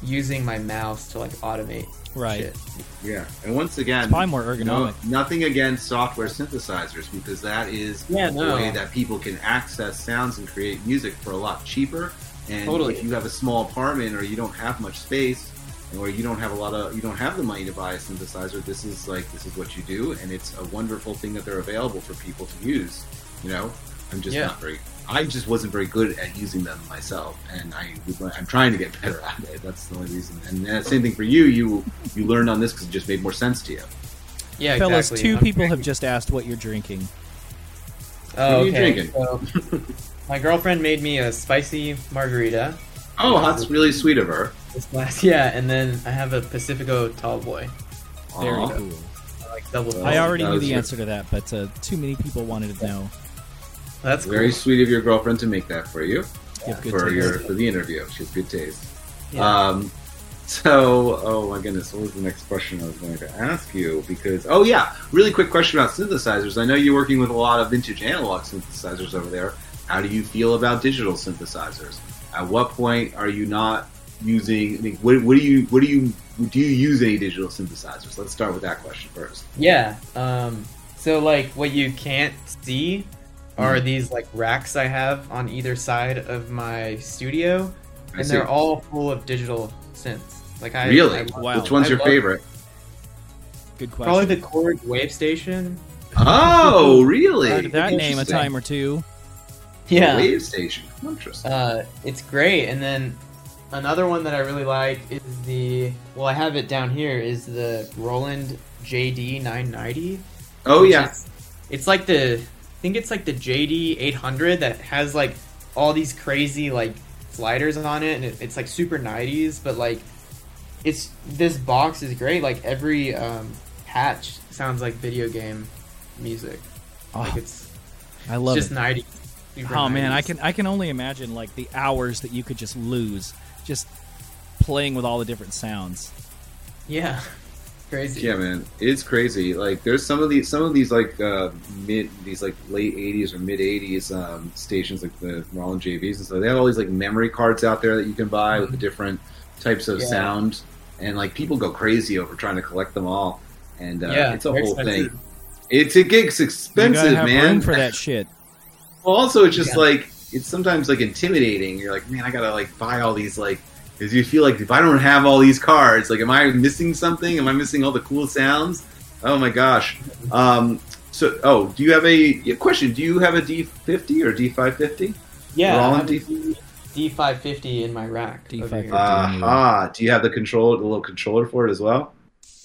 using my mouse to like automate Right. shit. yeah. And once again, It's probably more no, ergonomic. nothing against software synthesizers because that is Yeah, the no. way that people can access sounds and create music for a lot cheaper. And Totally. if you have a small apartment or you don't have much space, or you don't have a lot of you don't have the money to buy a synthesizer, this is like this is what you do, and it's a wonderful thing that they're available for people to use. You know, I'm just Yeah. not very. I just wasn't very good at using them myself, and I I'm trying to get better at it. That's the only reason. And uh, same thing for you. You you learned on this because it just made more sense to you. Yeah, Fellas, exactly. two I'm- people have just asked what you're drinking. Oh, What are you okay. drinking? So, my girlfriend made me a spicy margarita. Oh, that's really sweet of her. This last, yeah, and then I have a Pacifico Tall Boy, Very Aw. cool. like double. Well, I already knew the your- answer to that, but uh, too many people wanted to know. That's cool. Very sweet of your girlfriend to make that for you. You have for taste. your for the interview. She has good taste. Yeah. Um, so, oh my goodness, what was the next question I was going to ask you? Because, oh yeah, really quick question about synthesizers. I know you're working with a lot of vintage analog synthesizers over there. How do you feel about digital synthesizers? At what point are you not using? I mean, what, what do you what do you do you use any digital synthesizers? Let's start with that question first. Yeah. Um, so like what you can't see are Mm-hmm. these like racks I have on either side of my studio, I and see. they're all full of digital synths. Like I really? I love- Wow. Which one's I your love- favorite? Good question. Probably the Korg Wavestation. Oh, really? Heard that name a Interesting. time or two. Yeah. Wavestation. Interesting. Uh, it's great. And then another one that I really like is the well, I have it down here is the Roland JD 990. oh which yeah. is- it's like the I think it's like the JD 800 that has like all these crazy like sliders on it, and it, it's like super 90s. But like, it's this box is great. Like every um, patch sounds like video game music. Like Oh, it's, I it's love just it. 90s. Super Oh man, I can I can only imagine like the hours that you could just lose just playing with all the different sounds. Yeah, crazy. Yeah, man, it's crazy. Like, there's some of these, some of these like uh, mid, these like late '80s or mid '80s um, stations, like the Roland JVs and stuff. They have all these like memory cards out there that you can buy with the different types of Yeah. sound, and like people go crazy over trying to collect them all. And uh, Yeah, it's a whole expensive. thing. It's it gets you expensive, gotta have man. room for that shit. Well, also, it's just Yeah. like it's sometimes like intimidating. You're like, man, I gotta like buy all these like. Because you feel like if I don't have all these cards, like, am I missing something? Am I missing all the cool sounds? Oh my gosh. Um, so, oh, do you have a yeah, question? Do you have a D50 or D550? Yeah, I Roland have a D five fifty in my rack. D550. over here. Do you have the control, the little controller for it as well?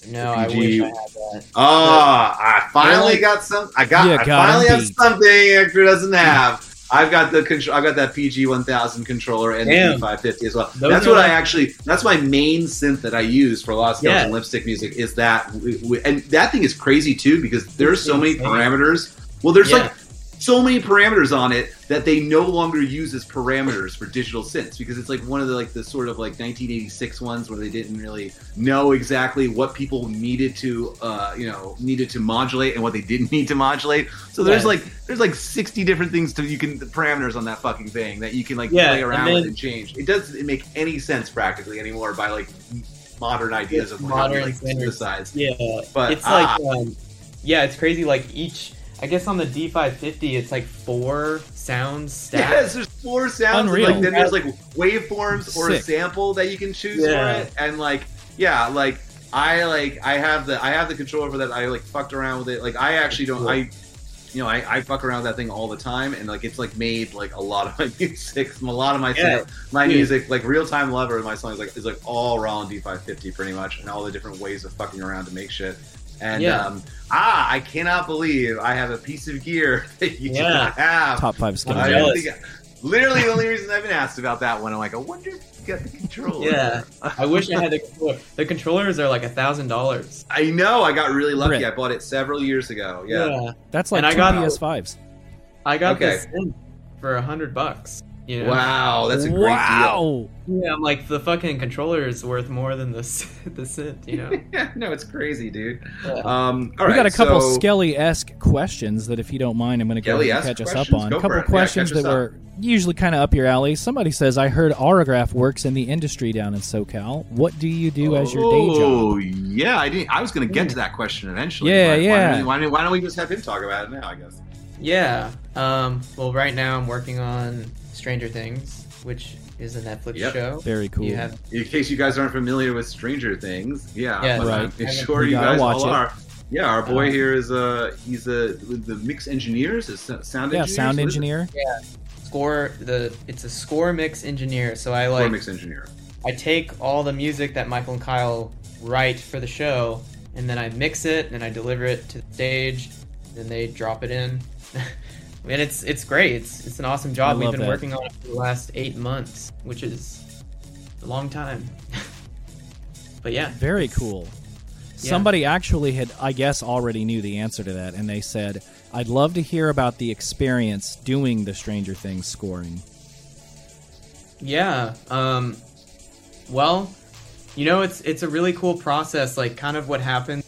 No, I wish I had that. Ah, I finally like- got some. I got. You I got finally have beat. something Hector doesn't have. I've got the control. I've got that PG one thousand controller and Damn. the five fifty as well. Those that's are what I actually. That's my main synth that I use for a lot of scales Yeah. and lipstick music. Is that w- w- and that thing is crazy too because there's so many parameters. Well, there's Yeah. like so many parameters on it that they no longer use as parameters for digital synths because it's like one of the like the sort of like 1986 ones where they didn't really know exactly what people needed to uh you know needed to modulate and what they didn't need to modulate so there's like there's like 60 different things to you can the parameters on that fucking thing that you can like Yeah, play and around then- with and change it doesn't make any sense practically anymore by like modern ideas of Modern like synthesize. Yeah, But, it's ah. like, um, yeah, it's crazy. Like each, I guess on the D550, it's like four sounds stacked. Yes, there's four sounds. Unreal. And, like then there's like waveforms or a sample that you can choose Yeah. for it, and like yeah, like I like I have the I have the controller for that. I like fucked around with it. Like I actually don't I. You know, I, I fuck around with that thing all the time, and like it's like made like a lot of my music, a lot of my Yeah. my Dude. music, like real time lover, my song is like is like all raw on D550 pretty much, and all the different ways of fucking around to make shit. And Yeah. um, ah, I cannot believe I have a piece of gear that you do not have. Top five skill. I don't think I- literally, the only reason I've been asked about that one, I'm like, I wonder if you got the controller. Yeah. I wish I had the controller. The controllers are like a thousand dollars. I know. I got really lucky. Brit. I bought it several years ago. Yeah. That's like And I two got- PS5s. I got Okay. this synth for a hundred bucks. You know? Wow, that's a great deal. wow. Yeah, I'm like the fucking controller is worth more than the s- the synth. You know? Yeah, no, it's crazy, dude. Um, all we right, got a couple so, Skelly esque questions that, if you don't mind, I'm going to go ahead and Skelly-esque catch us up on. Go A couple it. Yeah, questions that were usually kind of up your alley. Somebody says, I heard Aurograph works in the industry down in SoCal. What do you do as your day job? Oh, yeah. I didn't. I was going to get to that question eventually. Yeah, yeah. Why, don't- why, don't- why don't we just have him talk about it now? I guess. Yeah. Um. Well, right now I'm working on Stranger Things, which is a Netflix Yep. show. Very cool. You have In case you guys aren't familiar with Stranger Things, yeah, Yeah, right. I'm sure You you, guys watch all it. are. Yeah, our boy Uh, here is uh he's a the mix engineers, is sound engineer. Yeah, engineer. sound So this is- engineer. score the it's a score mix engineer. So I Or like mix engineer. I take all the music that Michael and Kyle write for the show, and then I mix it and I deliver it to the stage. Then they drop it in, and it's it's great. It's it's an awesome job. We've been that. working on it for the last eight months, which is a long time. but yeah, Very cool. Somebody actually had, I guess, already knew the answer to that, and they said, I'd love to hear about the experience doing the Stranger Things scoring. Yeah. Um well, you know it's it's a really cool process like kind of what happens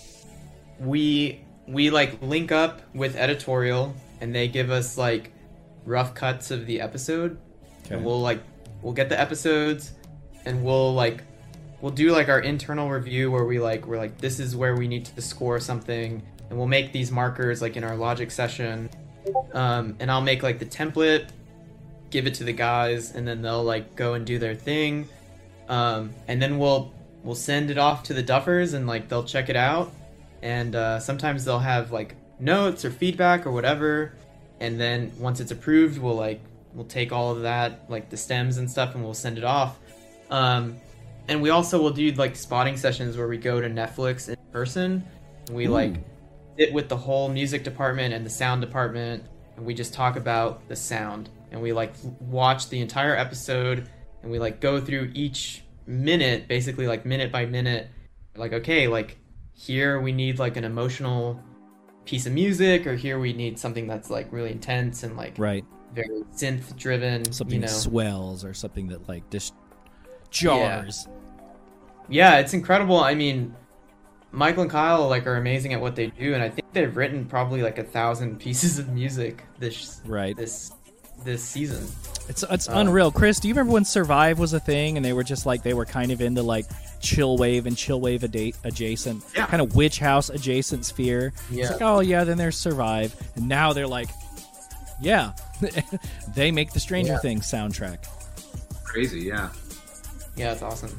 we we like link up with editorial and they give us like rough cuts of the episode. Okay. and we'll like we'll get the episodes and we'll like we'll do like our internal review where we like we're like this is where we need to score something. And we'll make these markers like in our logic session. Um, and i'll make like the template give it to the guys and then they'll like go and do their thing. Um, and then we'll we'll send it off to the duffers and like they'll check it out. And uh, sometimes they'll have like notes or feedback or whatever. And then once it's approved we'll like we'll take all of that like the stems and stuff and we'll send it off. Um, and we also will do like spotting sessions where we go to netflix in person. And we like sit with the whole music department and the sound department and we just talk about the sound. And we like watch the entire episode and we like go through each minute basically like minute by minute. Like okay like here we need like an emotional piece of music or here we need something that's like really intense and like Right. very synth driven Something you know that swells or something that, like, just jars. yeah it's incredible i mean michael and kyle like are amazing at what they do and i think they've written probably like a thousand pieces of music this Right. this this season It's it's Uh, unreal. Chris, do you remember when Survive was a thing and they were just like they were kind of into like chill wave and chill wave ada- adjacent, Yeah. kind of witch house adjacent sphere? It's Yeah. like, oh yeah, then there's Survive, and now they're like, yeah, they make the Stranger Yeah. Things soundtrack. Crazy, yeah. yeah it's awesome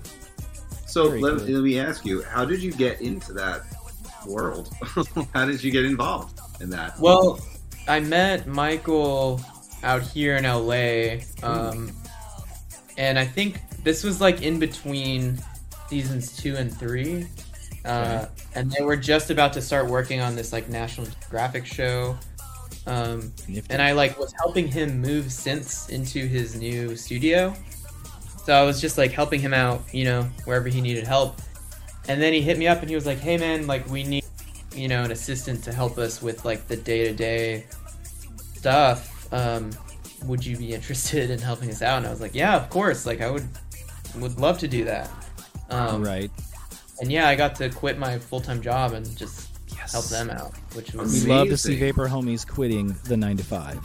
So let, cool. let me ask you, how did you get into that world? how did you get involved in that? Well, I met Michael out here in LA, um, and I think this was like in between seasons two and three, uh, and they were just about to start working on this like National Geographic show. Um, and I like was helping him move synths into his new studio. So I was just like helping him out, you know, wherever he needed help. And then he hit me up and he was like, "Hey man, like we need, you know, an assistant to help us with like the day-to-day stuff. Um, would you be interested in helping us out?" And I was like, "Yeah, of course. Like I would would love to do that." Um, right. And yeah, I got to quit my full-time job and just Yes. help them out, which We was love to see Vapor Homies quitting the nine to five.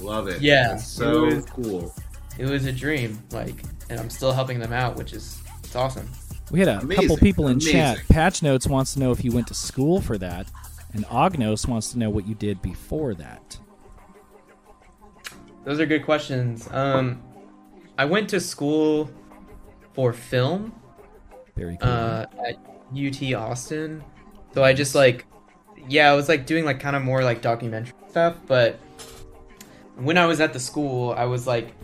Love it. Yeah, It's so it was- cool. it was a dream. Like, and I'm still helping them out, which is it's awesome. We had a Amazing, couple people in amazing. chat. Patch Notes wants to know if you went to school for that, and Ognos wants to know what you did before that. Those are good questions. Um, I went to school for film Very cool. uh, at UT Austin. So I just like, yeah, I was like doing like kind of more like documentary stuff. But when I was at the school, I was like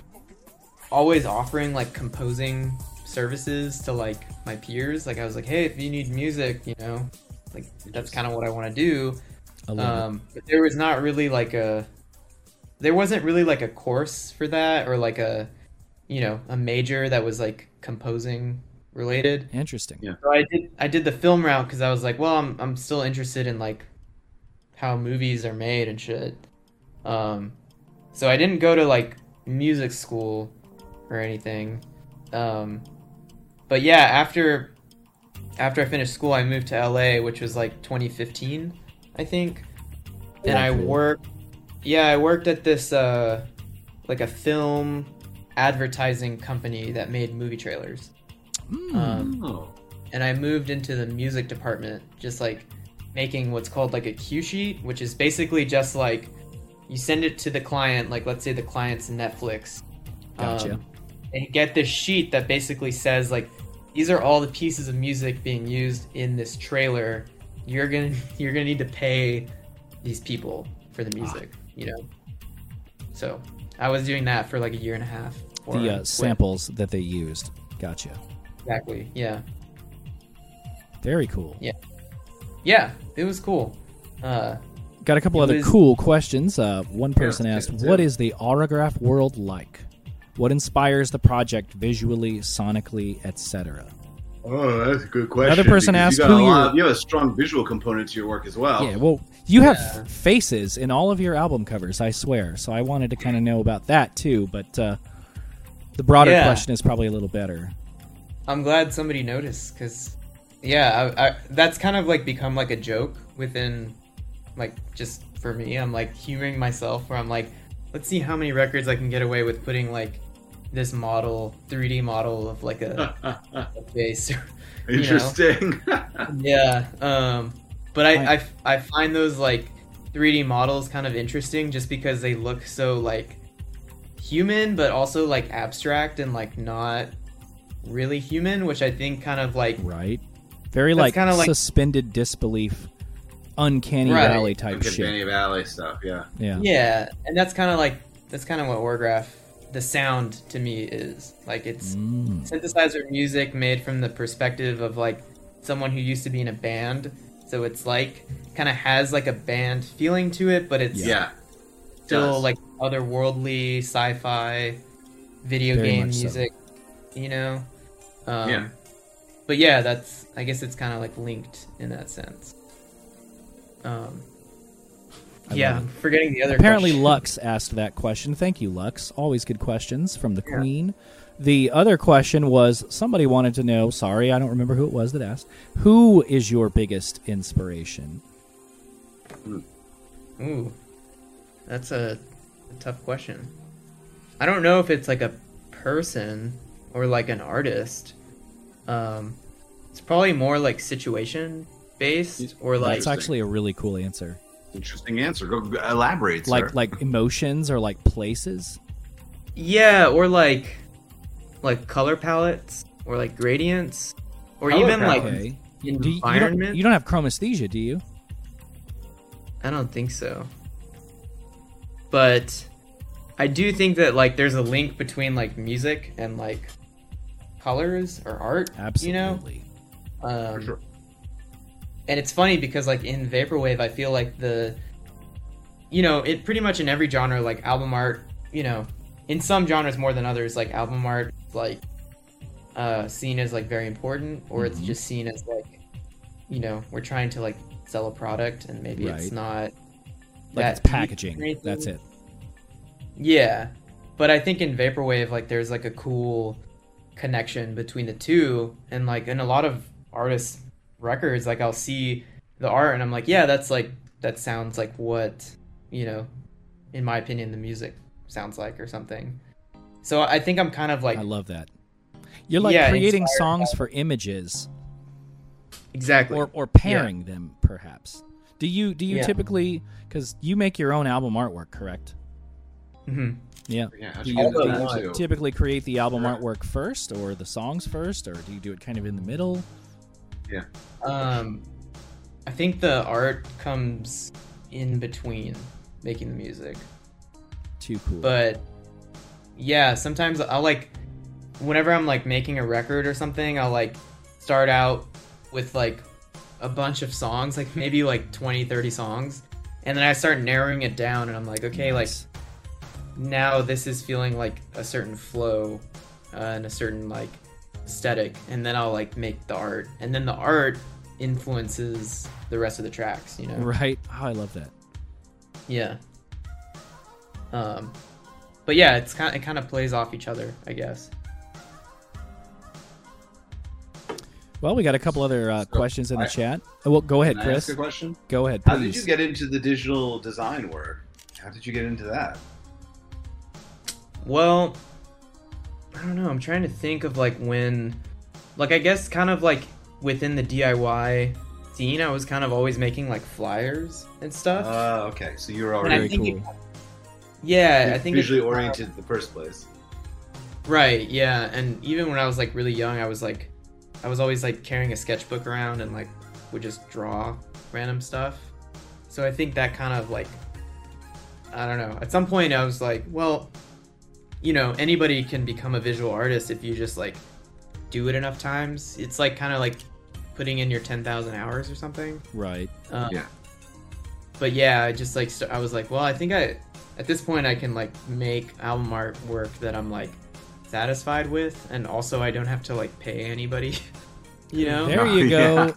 always offering like composing services to like my peers. Like I was like, hey, if you need music, you know, like that's kind of what I want to do. Um, but there was not really like a, there wasn't really like a course for that or like a, you know, a major that was like composing related. Interesting. Yeah. So I did I did the film route because I was like, well, I'm I'm still interested in like how movies are made and shit. Um, so I didn't go to like music school or anything. Um, but yeah, after after I finished school, I moved to LA, which was like 2015, I think, and I cool. worked. Yeah, I worked at this uh, like a film advertising company that made movie trailers. Hmm. Um, Oh. and I moved into the music department, just like making what's called like a cue sheet, which is basically just like you send it to the client, like let's say the client's Netflix. Gotcha. Um, and get this sheet that basically says like these are all the pieces of music being used in this trailer. You're gonna you're gonna need to pay these people for the music, you know. So I was doing that for like a year and a half. the uh, samples that they used. Gotcha. Exactly. Yeah. Very cool. Yeah. Yeah, it was cool. Uh, Got a couple other was- cool questions. Uh, one person yeah, asked, yeah. "What is the Aurograph world like? What inspires the project visually, sonically, etc.?" Oh, that's a good question. Another person asked you got who a you're- you have a strong visual component to your work as well. Yeah, well, you have Yeah. faces in all of your album covers, I swear. So I wanted to kind of know about that too. But uh, the broader Yeah. question is probably a little better. I'm glad somebody noticed because, yeah, I, I, that's kind of like become like a joke within, like, just for me. I'm like humoring myself where I'm like, let's see how many records I can get away with putting like this model, 3D model of like a, a face. Interesting. yeah um but I, I- I i find those like 3d models kind of interesting just because they look so like human but also like abstract and like not really human which i think kind of like Right? Very like, kinda like- suspended disbelief, uncanny Right. valley type Uncanny shit. Valley stuff. Yeah. Yeah. yeah and that's kind of like that's kind of what Aurograph the sound to me is like it's Mm. synthesizer music made from the perspective of like someone who used to be in a band so it's like kind of has like a band feeling to it but it's Yeah. still Does. like otherworldly sci-fi video Very game much so. music you know um, Yeah. but yeah that's i guess it's kind of like linked in that sense um I yeah love I'm forgetting the other Apparently, question. Lux asked that question. Thank you, Lux. Always good questions from the Queen. The other question was somebody wanted to know. Sorry, I don't remember who it was that asked. Who is your biggest inspiration? Ooh, that's a, a tough question. I don't know if it's like a person or like an artist. Um, it's probably more like situation based or like That's actually a really cool answer. Interesting answer. Go go- elaborate, Like sir. like emotions or like places. yeah, or like like color palettes or like gradients or Color even like palette. Okay. Do you, you, don't, environment. you don't have chromesthesia, do you? I don't think so. But I do think that like there's a link between like music and like colors or art. Absolutely. You know, um, For sure. And it's funny because like in vaporwave, I feel like the, you know, it pretty much in every genre like album art. You know, in some genres more than others, like album art, like uh seen as like very important, or it's Mhm. just seen as like, you know, we're trying to like sell a product and maybe Right. it's not Like it's packaging. That's it. Yeah, but I think in vaporwave, like there's like a cool connection between the two, and like in a lot of artists' records, like I'll see the art and I'm like, yeah, that's like that sounds like what you know, in my opinion, the music sounds like or something. So I think I'm kind of like I love that. You're like Yeah, creating inspired songs for images exactly. or or pairing them perhaps. Do you do you Yeah. typically cuz you make your own album artwork, correct? Mhm. Yeah. Yeah, Do you you, get into do you typically create the album artwork first or the songs first or do you do it kind of in the middle? Um, I think the art comes in between making the music, Too cool. but yeah, sometimes I'll like, whenever I'm like making a record or something, I'll like start out with like a bunch of songs, like maybe like 20, 30 songs, and then I start narrowing it down, and I'm like, okay, like now this is feeling like a certain flow uh, and a certain like aesthetic and then i'll like make the art and then the art influences the rest of the tracks you know right. Oh, I love that. yeah um but yeah it's kind of, it kind of plays off each other i guess Well, we got a couple other uh, So, questions in the I- chat. Oh, well, go ahead, Can ask Chris. a question? Go ahead, How did you get into the digital design work? How did you get into that? well i don't know i'm trying to think of like when like i guess kind of like within the diy scene i was kind of always making like flyers and stuff Oh, okay. So you were And I already Very think cool. yeah i think it's- visually oriented in the first place. Right, yeah. And even when I was like really young, I was like I was always like carrying a sketchbook around and like would just draw random stuff. So I think that kind of like I don't know. At some point I was like, well, you know, anybody can become a visual artist if you just like do it enough times. It's like kind of like putting in your 10,000 hours or something. Right. Um, Yeah. But yeah, I just like st- I was like, well, I think I at this point I can like make album art work that I'm like satisfied with, and also I don't have to like pay anybody. you know, There you Yeah. go.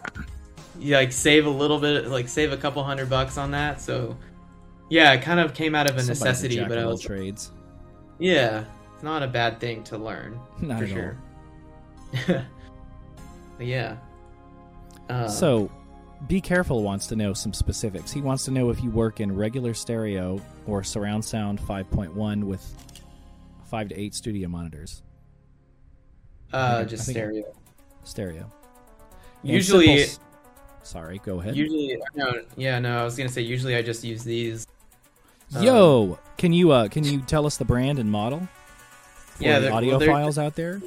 you like save a little bit, like save a couple hundred bucks on that. So yeah, it kind of came out of a Somebody's necessity, but I all was trades. Yeah, it's not a bad thing to learn Not for sure. but yeah. Uh, So, be careful wants to know some specifics. He wants to know if you work in regular stereo or surround sound 5.1 with 5 to 8 studio monitors. uh, I just stereo. Stereo. And Usually, simple Sorry, go ahead. Usually, no, yeah, no. I was gonna say usually I just use these. Um, Yo, can you uh can you tell us the brand and model? Yeah, the audio well, files out there.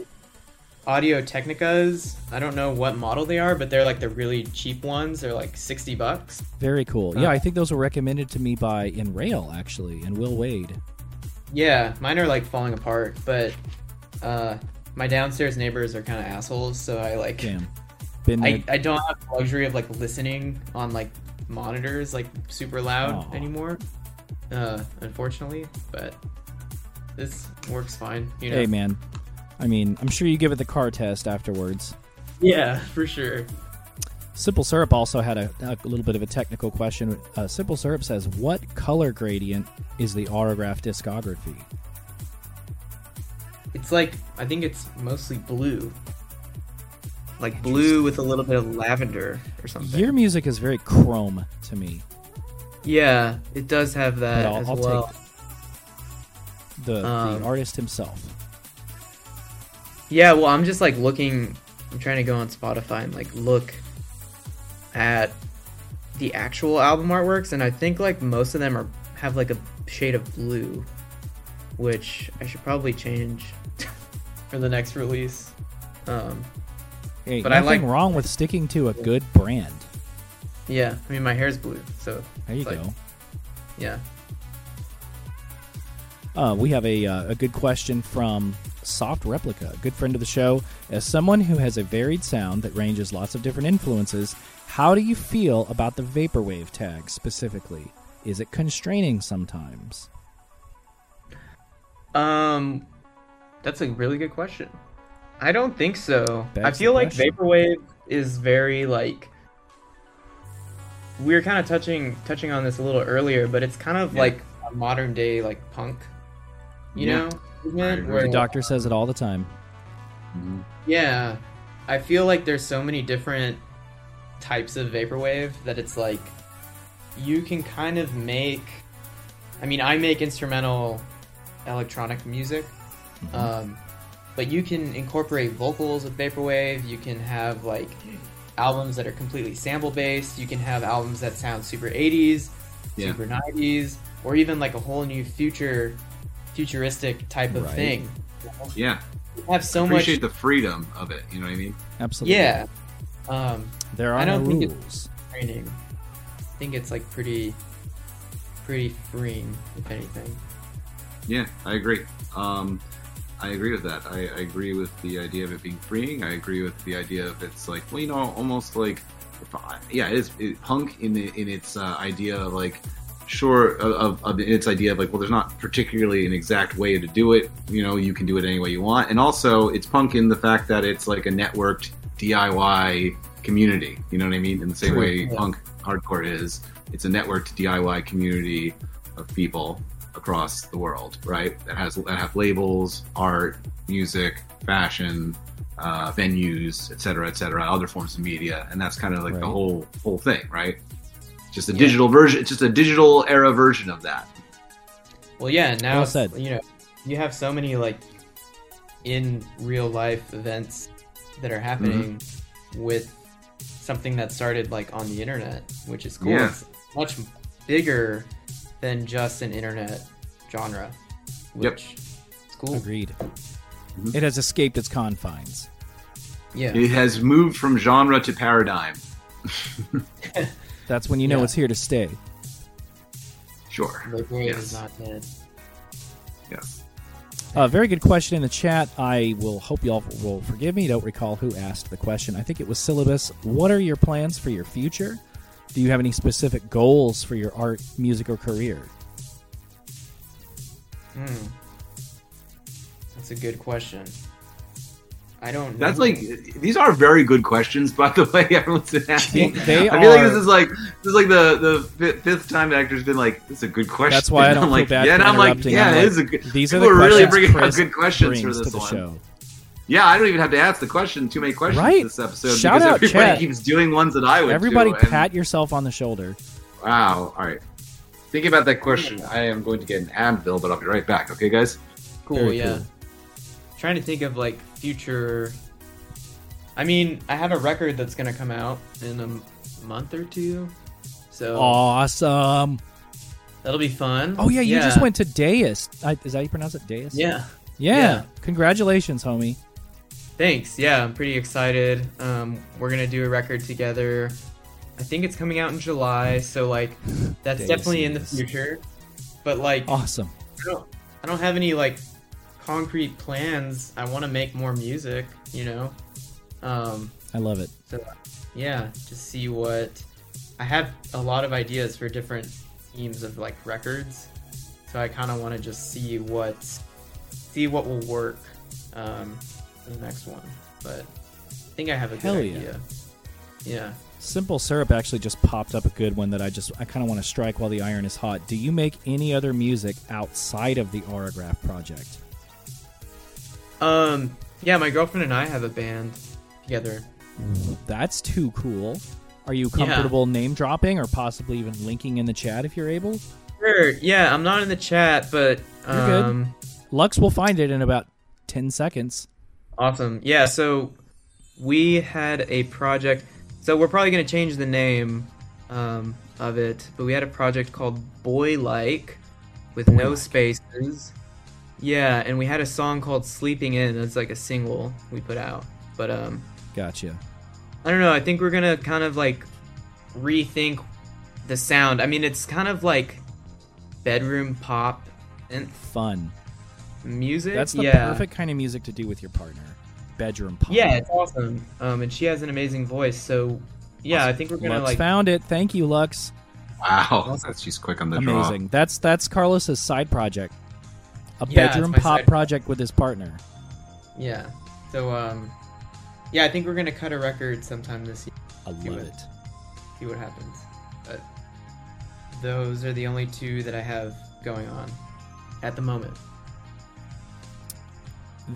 Audio Technicas. I don't know what model they are, but they're like the really cheap ones. They're like sixty bucks. Very cool. Yeah, Uh, I think those were recommended to me by Enrail actually and Will Wade. Yeah, mine are like falling apart, but uh, my downstairs neighbors are kind of assholes, so I like. Damn. Been. I, I don't have the luxury of like listening on like monitors like super loud Aw. anymore. Uh, unfortunately, but this works fine. You know. Hey man. I mean, I'm sure you give it the car test afterwards. Yeah, for sure. Simple Syrup also had a, a little bit of a technical question. Uh, Simple Syrup says, "What color gradient is the Aurograph discography?" It's like I think it's mostly blue. Like blue with a little bit of lavender or something. Your music is very chrome to me. Yeah, it does have that I'll, as I'll well. the, Um, the artist himself. Yeah, well, I'm just like looking. I'm trying to go on Spotify and like look at the actual album artworks, and I think like most of them are have like a shade of blue, which I should probably change for the next release. Um, Hey, but I nothing like- wrong with sticking to a good brand. Yeah, I mean my hair's blue, so There you Like- go. yeah. Uh, we have a, uh, a good question from Soft Replica, a good friend of the show. As someone who has a varied sound that ranges lots of different influences, how do you feel about the vaporwave tag specifically? Is it constraining sometimes? Um, that's a really good question. I don't think so. I feel like question. vaporwave is very like we were kind of touching touching on this a little earlier, but it's kind of Yeah. like a modern day like punk, you Yeah. know, movement. Where, The doctor says it all the time. yeah, I feel like there's so many different types of vaporwave that it's like you can kind of make. I mean, I make instrumental electronic music, Mm-hmm. um, but you can incorporate vocals with vaporwave. You can have like albums that are completely sample based. You can have albums that sound super 80s, Yeah. super 90s, or even like a whole new future, futuristic type of Right. thing. Yeah, You have so much. appreciate the freedom of it. You know what I mean? Absolutely. Yeah. Um, There are I don't think it- rules. training. I think it's like pretty, pretty freeing, if anything. Yeah, I agree. Um, I agree with that. I, I agree with the idea of it being freeing. I agree with the idea of it's like, well, you know, almost like, yeah, it is it, punk in the, in its uh, idea of like, sure, of, of its idea of like, well, there's not particularly an exact way to do it. You know, you can do it any way you want, and also it's punk in the fact that it's like a networked DIY community. You know what I mean? In the same True. way Yeah. punk hardcore is, it's a networked DIY community of people across the world, right? That has that have labels, art, music, fashion, uh, venues, et cetera, et cetera, other forms of media, and that's kind of like the whole whole thing, right? Just a Yeah. digital version. It's just a digital era version of that. Well, yeah. Now, Well it's, said. you know, you have so many like in real life events that are happening Mm-hmm. with something that started like on the internet, which is cool. Yeah. It's much bigger than just an internet genre. Which Yep. is cool. Agreed. Mhm. It has escaped its confines. Yeah. It has moved from genre to paradigm. That's when you know Yeah. it's here to stay. Sure. Vaporwave Yes. is not dead. Yes. Uh, very good question in the chat. I will hope y'all will forgive me. Don't recall who asked the question. I think it was Syllabus. What are your plans for your future? Do you have any specific goals for your art, music, or career? Hmm. That's a good question. I don't. Know. That's like these are very good questions, by the way. Everyone's been asking. They I feel like this is like this is like the the fifth time the actor's been like, "This is a good question." That's why I don't I'm feel like, bad Yeah, for and I'm like, yeah, I'm like, is a good. These are the really questions bringing out Chris good questions brings for to this the one. show. Yeah, I don't even have to ask the question. Too many questions Right. this episode Shout because out, everybody chat. keeps doing ones that I would. Everybody do, and- pat yourself on the shoulder. Wow. All right. Thinking about that question, I am going to get an Advil, but I'll be right back. Okay, guys. cool. Very yeah. cool. Trying to think of like future. I mean, I have a record that's gonna come out in a month or two, so Awesome. that'll be fun. Oh yeah, you just went to Deus. Is that how you pronounce it? Deus. Yeah. Yeah. Yeah. Congratulations, homie. Thanks. Yeah, I'm pretty excited. Um, we're gonna do a record together. I think it's coming out in July, so like that's definitely in the future. But like, Awesome. I don't, I don't have any like concrete plans. I want to make more music, you know. Um, I love it. so yeah, just see what I have a lot of ideas for different themes of like records. So I kind of want to just see what see what will work um, for the next one. But I think I have a good Hell yeah. idea. Yeah. Simple syrup actually just popped up a good one that I just I kind of want to strike while the iron is hot. Do you make any other music outside of the Aurograph project? Um. Yeah, my girlfriend and I have a band together. That's too cool. Are you Yeah. comfortable name dropping or possibly even linking in the chat if you're able? Sure. Yeah, I'm not in the chat, but good. um, Lux will find it in about 10 seconds. Awesome. Yeah, so we had a project. So we're probably going to change the name um, of it, but we had a project called Boy Like with no spaces. Yeah, and we had a song called Sleeping In. That's like a single we put out. But um, Gotcha. I don't know. I think we're going to kind of like rethink the sound. I mean, it's kind of like bedroom pop and Fun. music. That's the yeah. perfect kind of music to do with your partner. Bedroom pop. Yeah, it's awesome. Um, and she has an amazing voice. So, yeah, I think we're gonna Lux like. found it. Thank you, Lux. Wow, that's she's quick on the draw. Amazing. That's that's Carlos's side project. A Yeah, bedroom pop side project with his partner. Yeah. So, um, yeah, I think we're gonna cut a record sometime this year. I Do love it. it. See what happens. But those are the only two that I have going on at the moment.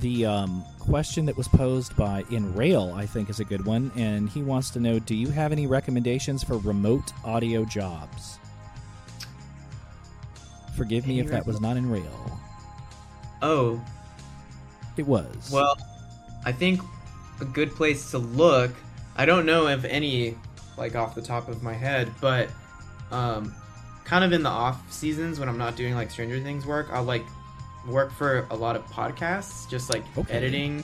The um, question that was posed by In Rail, I think, is a good one, and he wants to know: Do you have any recommendations for remote audio jobs? Forgive me Any if that was not in Rail. Oh. it was. Well, I think a good place to look. I don't know if any, like off the top of my head, but um, kind of in the off seasons when I'm not doing like Stranger Things work, I'll like work for a lot of podcasts, just like Okay. editing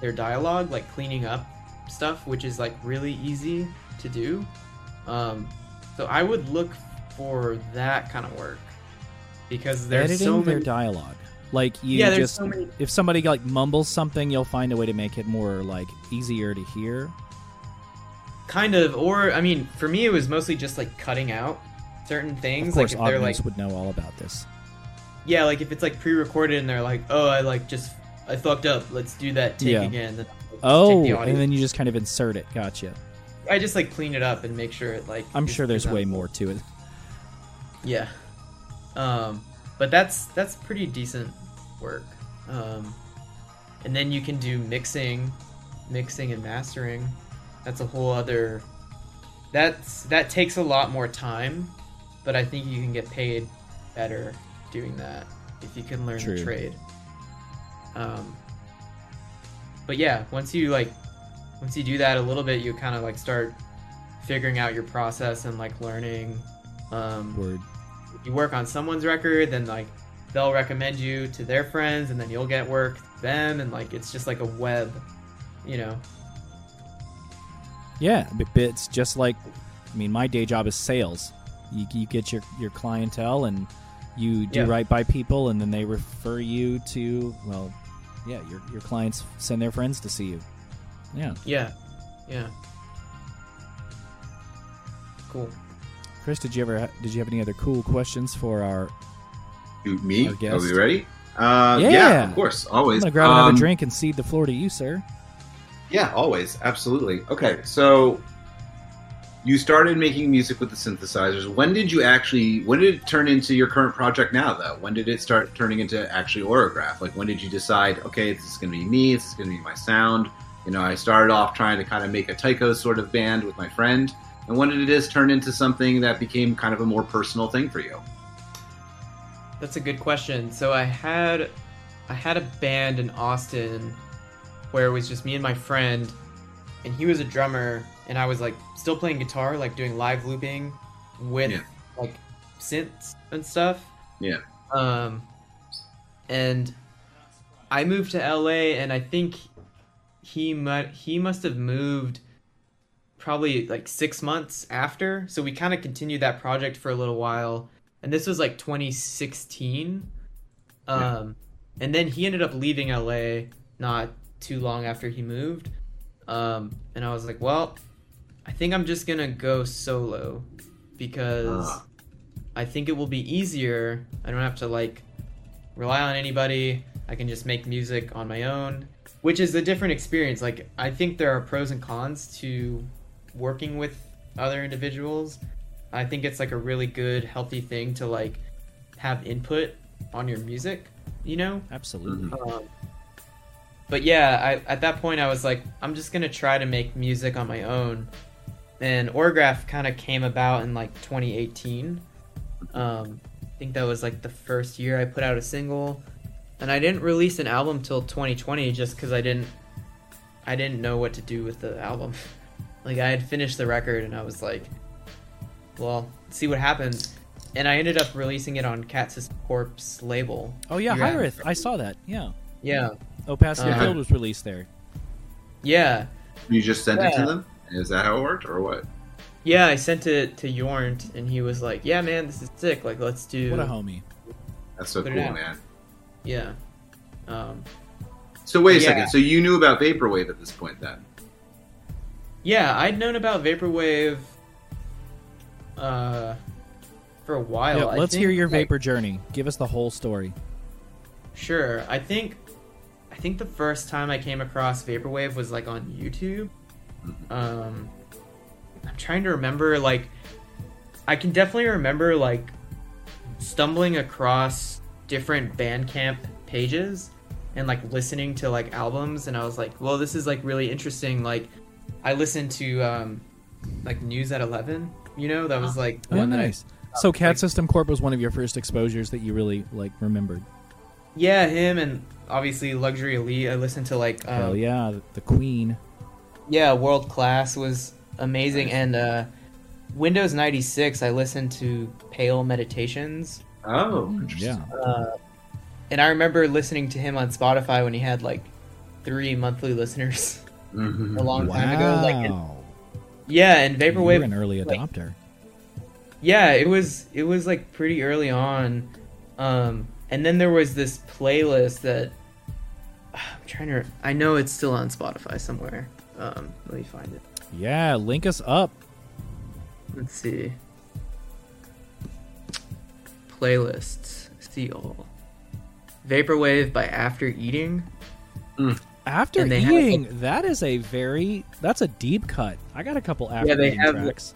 their dialogue, like cleaning up stuff, which is like really easy to do. Um, so I would look for that kind of work because there's editing so their dialogue. Like you Yeah, just so many- if somebody like mumbles something, you'll find a way to make it more like easier to hear. kind of or i mean for me it was mostly just like cutting out certain things Of course, like if they're like would know all about this. Yeah like if it's like pre-recorded and they're like oh i like just i fucked up let's do that take Yeah. again then Oh, the and then you just kind of insert it. Gotcha. i just like clean it up and make sure it like I'm sure there's way presentable. more to it. yeah um but that's that's pretty decent work um and then you can do mixing mixing and mastering that's a whole other that's that takes a lot more time but i think you can get paid better doing that if you can learn True. the trade um but yeah once you like once you do that a little bit you kind of like start figuring out your process and like learning um Word. you work on someone's record, then like they'll recommend you to their friends, and then you'll get work them, and like it's just like a web, you know. Yeah, it's just like, I mean, my day job is sales. You, you get your, your clientele and you do Yeah. right by people, and then they refer you to, well, yeah, your, your clients send their friends to see you. Yeah. Yeah, yeah. Cool. Chris, did you ever ha- did you have any other cool questions for our? You- Me? Our Are we ready? Uh, yeah. Yeah. of course, always. I'm gonna grab another Um, drink and cede the floor to you, sir. Yeah, always, absolutely. Okay, so you started making music with the synthesizers. When did you actually? When did it turn into your current project now? Though, when did it start turning into actually Aurograph? Like, when did you decide? Okay, this is going to be me. This is going to be my sound. You know, I started off trying to kind of make a Tycho sort of band with my friend, and when did this turn into something that became kind of a more personal thing for you? That's a good question. So I had I had a band in Austin where it was just me and my friend and he was a drummer and I was like still playing guitar, like doing live looping with Yeah. like synths and stuff. Yeah. Um and I moved to LA and I think he mu- he must have moved probably like 6 months after. So we kind of continued that project for a little while and this was like 2016 um and then he ended up leaving la not too long after he moved um and i was like well i think i'm just gonna go solo because Ah. i think it will be easier i don't have to like rely on anybody i can just make music on my own which is a different experience like i think there are pros and cons to working with other individuals I think it's like a really good, healthy thing to like have input on your music, you know? Absolutely. Um, but yeah, I, at that point, I was like, I'm just gonna try to make music on my own. And Aurograph kind of came about in like 2018. Um, I think that was like the first year I put out a single, and I didn't release an album till 2020 just because I didn't, I didn't know what to do with the album. like I had finished the record, and I was like, well, see what happens. And I ended up releasing it on Cat System Corp's label. Oh yeah, Yeah. Hiraeth. I saw that. Yeah. Yeah, Opacity Uh-huh. Field was released there. yeah. You just sent it to them? Is that how it worked, or what? Yeah, I sent it to Jornt, and he was like, "Yeah, man, this is sick. Like, let's do." What a homie. That's so Put it cool, man. Yeah. Um, So wait a Yeah. second. So you knew about vaporwave at this point, then? yeah, I'd known about vaporwave uh, for a while. Yeah, let's think, hear your like- vapor journey. Give us the whole story. Sure. I think I think the first time I came across vaporwave was like on YouTube. Um I'm trying to remember like I can definitely remember like stumbling across different Bandcamp pages and like listening to like albums and I was like, "Well, this is like really interesting." Like I listened to um like News at 11, you know? That was like Oh, one that I nice. So Cat like- System Corp was one of your first exposures that you really like remembered. yeah, him and obviously Luxury Elite. I listened to like um, Hell yeah, the Queen. Yeah, World Class was amazing, and uh, Windows ninety six. I listened to Pale Meditations, Oh, Yeah. uh, and I remember listening to him on Spotify when he had like three monthly listeners Mhm. a long Wow. time ago. Like, and- yeah, and You're Vaporwave an early like- adopter. yeah it was it was like pretty early on um and then there was this playlist that i'm trying to i know it's still on spotify somewhere um let me find it yeah, link us up. let's see playlists see all vaporwave by after eating After And they have, eating, that is a very that's a deep cut. I got a couple after Yeah, they eating have- tracks.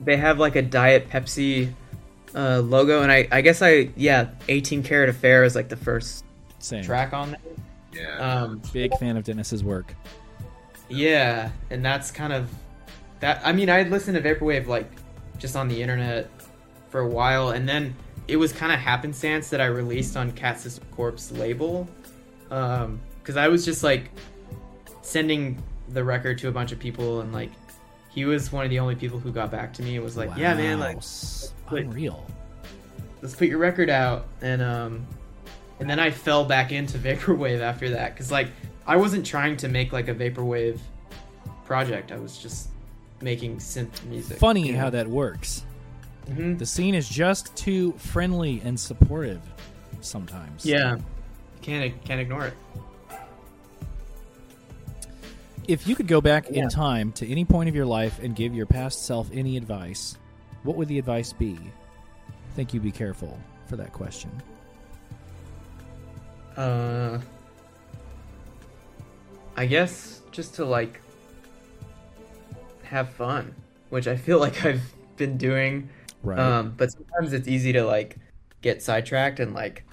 they have like a diet pepsi uh logo and i i guess i yeah 18 Carat Affair is like the first Same. track on there Yeah. um Big fan of Dennis's work. Yeah, and that's kind of that. I mean, I had listened to vaporwave like just on the internet for a while, and then it was kind of happenstance that I released on Cat System Corp's label, because I was just like sending the record to a bunch of people, and like he was one of the only people who got back to me and was like, "Yeah, man, Wow, like s- Wait. unreal. let's put your record out," and um, and then I fell back into vaporwave after that, because like I wasn't trying to make like a vaporwave project. I was just making synth music. Funny you know? how that works. Mhm. The scene is just too friendly and supportive sometimes. Yeah, can't can't ignore it. If you could go back Yeah. in time to any point of your life and give your past self any advice, what would the advice be? I think you'd be careful for that question. Uh, I guess just to like have fun, which I feel like I've been doing. Right. Um, but sometimes it's easy to like get sidetracked and like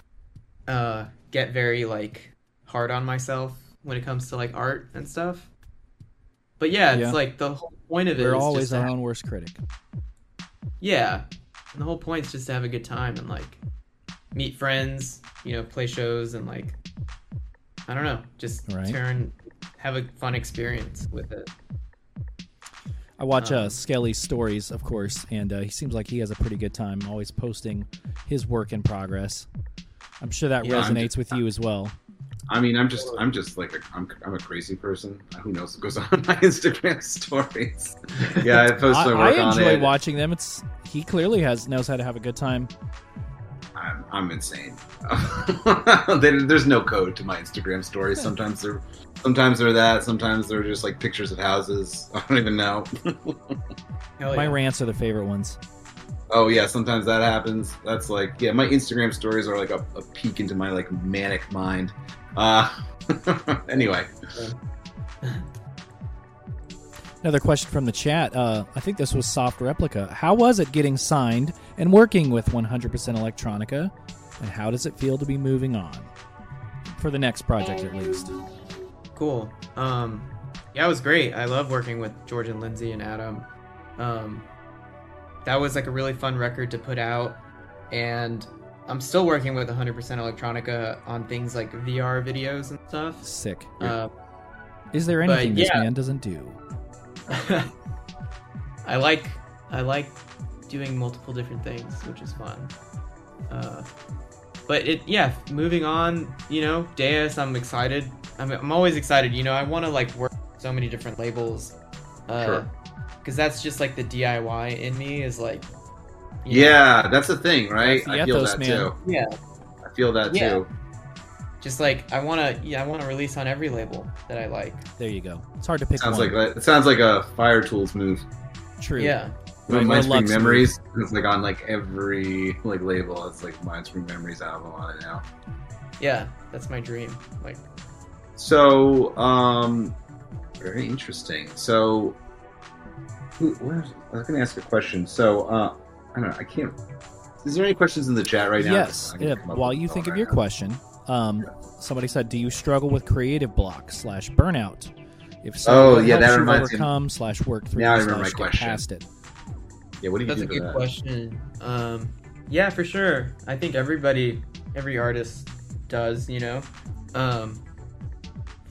uh get very like hard on myself when it comes to like art and stuff. But yeah, it's Yeah. like the whole point of it We're always our own worst critic. yeah. And the whole point is just to have a good time and like meet friends, you know, play shows and like I don't know, just Right. turn have a fun experience with it. I watch uh, Um, Skelly's stories, of course, and uh, he seems like he has a pretty good time, always posting his work in progress. I'm sure that Yeah, I'm resonates with you as well. I mean, I'm just, I'm just like, a, I'm, I'm a crazy person. Who knows what goes on in my Instagram stories? Yeah, I post I, my I work on enjoy it. watching them. It's he clearly has knows how to have a good time. I'm, I'm insane. There's no code to my Instagram stories. Sometimes they're, sometimes they're that. Sometimes they're just like pictures of houses. I don't even know. Hell My rants are the favorite ones. Oh yeah, sometimes that happens. That's like yeah, my Instagram stories are like a, a peek into my like manic mind. Uh anyway. Another question from the chat. Uh, I think this was Soft Replica. How was it getting signed and working with 100% Electronica? And how does it feel to be moving on? For the next project, at least. Cool. Um, yeah, it was great. I love working with George and Lindsay and Adam. Um, that was like a really fun record to put out, and I'm still working with 100% Electronica on things like VR videos and stuff. Sick. Uh, Is there anything this man doesn't do? I like I like doing multiple different things, which is fun. Uh, but it yeah, moving on. You know, Deus, I'm excited. I'm I'm always excited. You know, I want to like work so many different labels. Uh, Sure. Because that's just like the DIY in me is like. you know, Yeah, that's the thing, right? That's the I feel ethos, that man. too. Yeah. I feel that Yeah. too. Just like I want to, yeah, I want to release on every label that I like. There you go. It's hard to pick Sounds one. like that. It sounds like a Fire Toolz move. True. Yeah. Right, or Mindspring Lux Memories. It's like on like every like label. It's like Mindspring Memories album on it now. Yeah, that's my dream. Like, So, um, very interesting. So, who, where's, I was going to ask a question. So, uh, I don't know. I can't. Is there any questions in the chat right now? Yes. Yeah, While you think of right your now. question, um, somebody said, "Do you struggle with creative block slash burnout? If so, Oh, what yeah, helps that you reminds me. overcome slash work through Now I slash remember my get question. past it." Yeah, what do you That's do a good that? question. Um, yeah, for sure. I think everybody, every artist does, you know. Um,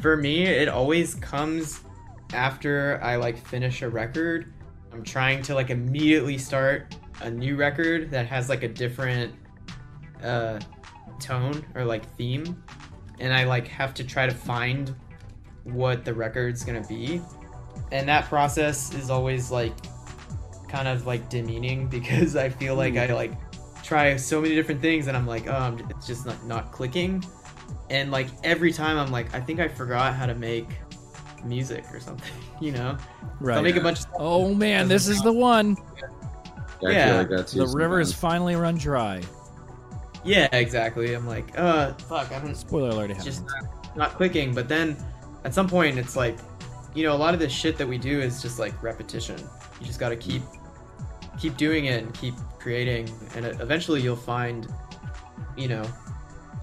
for me, it always comes after I like finish a record. I'm trying to like immediately start a new record that has like a different uh, tone or like theme, and I like have to try to find what the record's gonna be, and that process is always like kind of like demeaning because I feel like hmm. I like try so many different things and I'm like, oh, it's just not not clicking, and like every time I'm like, I think I forgot how to make music or something, you know? So Right. I'll make a bunch of oh man, this is the one. I Yeah. feel like that The river has finally run dry. Yeah, exactly. I'm like, uh, fuck, I don't. Spoiler alert! It just not, not clicking. But then at some point, it's like, you know, a lot of this shit that we do is just like repetition. You just got to keep keep doing it and keep creating, and eventually you'll find, you know,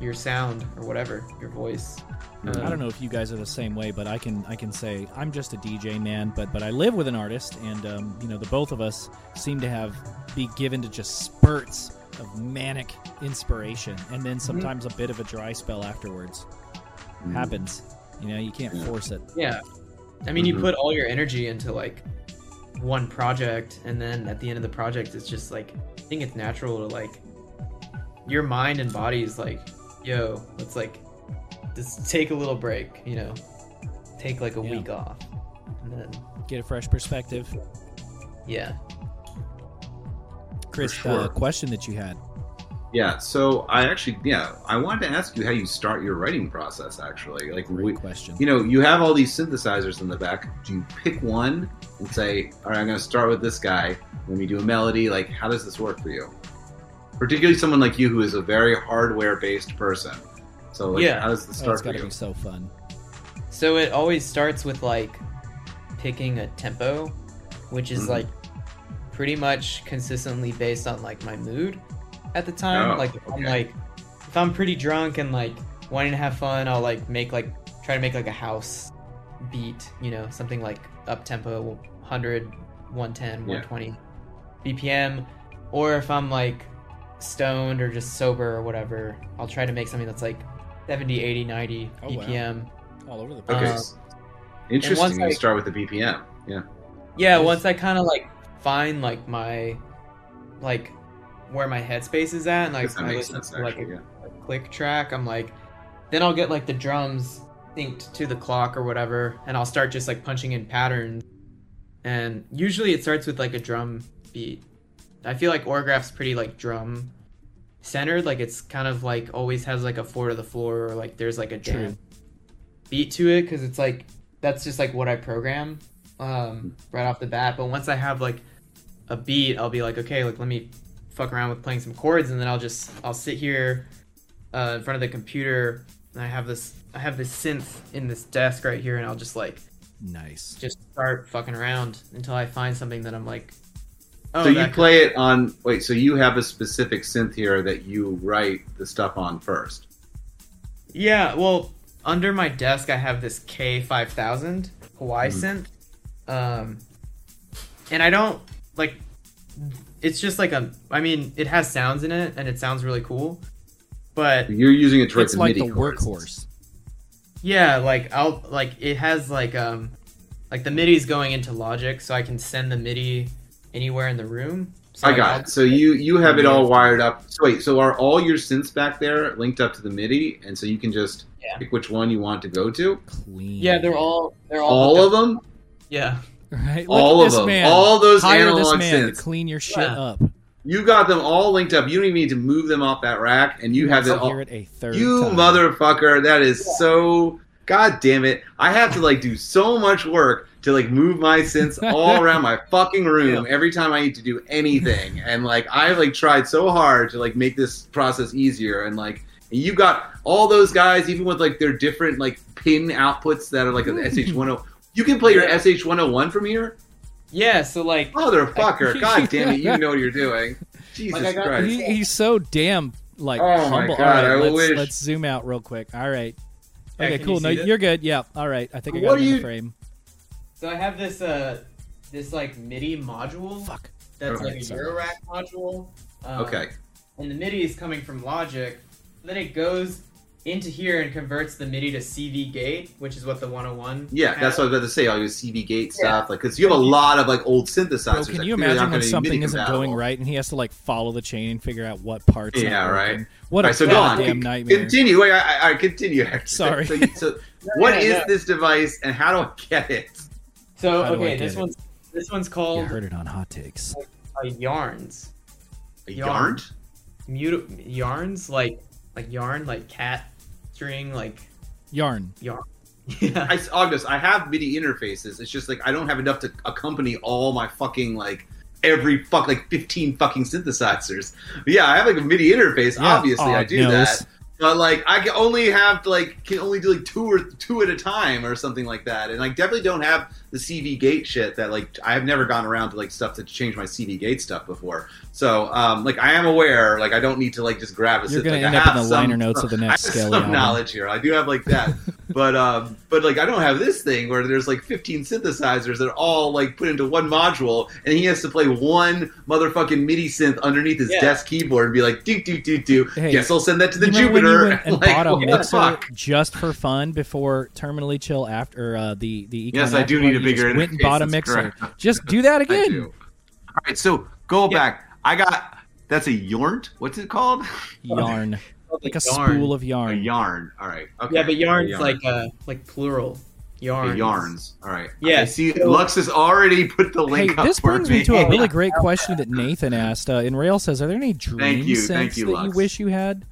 your sound or whatever, your voice. I don't know if you guys are the same way, but I can I can say I'm just a DJ man, but but I live with an artist, and um, you know the both of us seem to have be given to just spurts of manic inspiration, and then sometimes a bit of a dry spell afterwards. Happens, you know. You can't Yeah. force it. Yeah. I mean, you Mhm. put all your energy into like one project, and then at the end of the project, it's just like, I think it's natural to like, your mind and body is like, yo, let's like, just take a little break, you know, take like a Yeah. week off. And then, Get a fresh perspective. yeah. Chris, For uh, question that you had. Yeah, so I actually, yeah, I wanted to ask you how you start your writing process. Actually, like, Great we, question. you know, you have all these synthesizers in the back. Do you pick one and say, "All right, I'm going to start with this guy"? When you do a melody, like, how does this work for you? Particularly someone like you who is a very hardware-based person. So, like, Yeah. how does this Oh, start it's for got to be so fun. So it always starts with like picking a tempo, which is Mhm. like pretty much consistently based on like my mood at the time. Oh, like if I'm like if I'm pretty drunk and like wanting to have fun, I'll like make like try to make like a house beat, you know, something like up tempo 100, 110, Yeah. 120 BPM. Or if I'm like stoned or just sober or whatever, I'll try to make something that's like 70, 80, 90 Oh, wow. BPM. All over the um, place. Okay, s- interesting. once You I- start with the BPM. Yeah. Yeah, Yes. once I kind of like find like my like where my headspace is at, and like I listen sense. to like Actually, a, yeah. a click track, I'm like, then I'll get like the drums synced to the clock or whatever, and I'll start just like punching in patterns. And usually it starts with like a drum beat. I feel like Aurograph's pretty like drum centered, like it's kind of like always has like a four to the floor or like there's like a True. jam beat to it because it's like that's just like what I program um, right off the bat. But once I have like a beat, I'll be like, okay, like let me fuck around with playing some chords, and then I'll just I'll sit here uh, in front of the computer, and I have this I have this synth in this desk right here, and I'll just like Nice. just start fucking around until I find something that I'm like, oh, so you that could- play it on. Wait, so you have a specific synth here that you write the stuff on first. Yeah, well, under my desk I have this K5000 Kawai Mhm. synth. Um and I don't like it's just like a I mean, it has sounds in it and it sounds really cool. But You're using it to write It's the like MIDI the chords. workhorse. yeah, like I'll like it has like um like the MIDI's going into Logic so I can send the MIDI anywhere in the room. So I got I'll- it. So you you have it all wired up. So wait, so are all your synths back there linked up to the MIDI, and so you can just Yeah. pick which one you want to go to? Clean. Yeah, they're all they're all All of them, Yeah. Right? all Look of at this them, man. all those Hire this analog man synths. to clean your shit Yeah. up. You got them all linked up. You don't even need to move them off that rack, and you have To it all. hear it a third You time. motherfucker! That is so. God damn it! I have to like do so much work to like move my synths all around my fucking room every time I need to do anything, and like I've like tried so hard to like make this process easier, and like you got all those guys, even with like their different like pin outputs that are like an SH10. You can play your SH101 from here, Yeah, so like motherfucker! God damn it! You know what you're doing. Jesus Like, got- Christ! He, he's so damn like Oh my humble. God, All right, I let's, wish- let's zoom out real quick. All right. Okay, can cool. you No, see that? you're good. Yeah. All right. I think I got What him are in the frame. so I have this uh this like MIDI module Fuck. that's Okay, like a sorry. Eurorack module. Um, Okay. And the MIDI is coming from Logic. Then it goes into here and converts the MIDI to CV gate, which is what the 101. Yeah, that's what I has. was about to say. All your CV gate stuff, like because you have a lot of like old synthesizers. Bro, can you imagine aren't when something isn't compatible. going right and he has to like follow the chain and figure out what parts? Yeah, aren't right. What All a right, so go on. goddamn nightmare! Continue. Wait, I, I, I continue. Hector. Sorry. So, you- so what yeah, is no. this device, and how do I get it? So How okay, get this it? one's this one's You called heard it on Hot Takes. uh, yarns. A Yarn. yarn? Mut- yarns like like yarn like cat string like Yarn. yarn. Yeah. I, August, I have MIDI interfaces. It's just like I don't have enough to accompany all my fucking like every fuck like fifteen fucking synthesizers. But yeah, I have like a MIDI interface. Yeah, Obviously, oh, I do knows. that. But like I can only have like can only do like two or two at a time or something like that. And I definitely don't have the CV gate shit that like I have never gone around to like stuff to change my CV gate stuff before. So um like I am aware like I don't need to like just grab a You're synth. gonna like, end up in the some- liner notes of the next I have some album. knowledge here. I do have like that. but um but like I don't have this thing where there's like 15 synthesizers that are all like put into one module and he has to play one motherfucking MIDI synth underneath his Yeah. desk keyboard and be like do do do do. Hey, Guess I'll send that to the You remember when you Jupiter. and Like, bought a mixer just for fun before Terminally Chill after uh, the the Econ Yes, I do need a You bigger just went and bought a mixer. correct. Just do that again. do. All right, so go back. I got that's a yarn. What's it called? Yarn, like a yarn. spool of A yarn. yarn. All right. Okay. Yeah, but yarn's yarn. like uh like plural. Yarns. Okay, yarns. All right. Yeah, Okay, see, so- Lux has already put the Hey, link up this for brings me to a really great question that Nathan asked. Uh, in Rail says, "Are there any dream Thank you, synths thank you, that you wish you had?"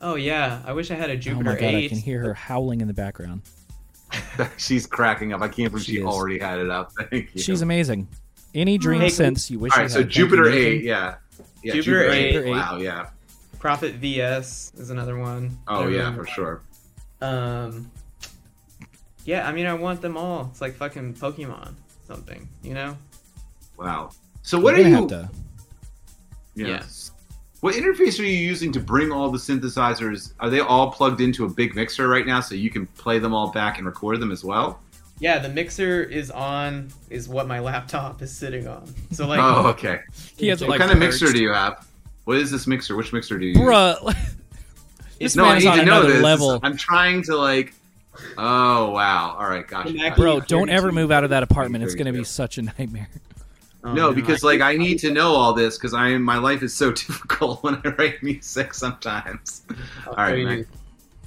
Oh yeah, I wish I had a Oh my god, 8. I can hear her howling in the background. She's cracking up. I can't believe She she, already had it up. Thank you. She's amazing. Any dream Hey, synths you wish All you had? so Jupiter eight, yeah. Yeah, Jupiter Jupiter, 8. eight. Wow, yeah. Prophet VS is another one. Oh I yeah, remember. for sure. Um, yeah, I mean, I want them all. It's like fucking Pokemon, something, you know? Wow. So what You're are gonna you? have to- Yes. What interface are you using to bring all the synthesizers? Are they all plugged into a big mixer right now, so you can play them all back and record them as well? Yeah, the mixer is on, is what my laptop is sitting on. So, like, oh, okay. He has What like kind of mixer perched. do you have? What is this mixer? Which mixer do you use? Bruh, this no, I man is need on to know another this. level. I'm trying to like. Oh wow! All right, gotcha. Mac- Bro, don't ever move out of that apartment. It's going to be 32. such a nightmare. Oh, no, because like I need to know all this because I my life is so difficult when I write music sometimes. I'll all right. Mac.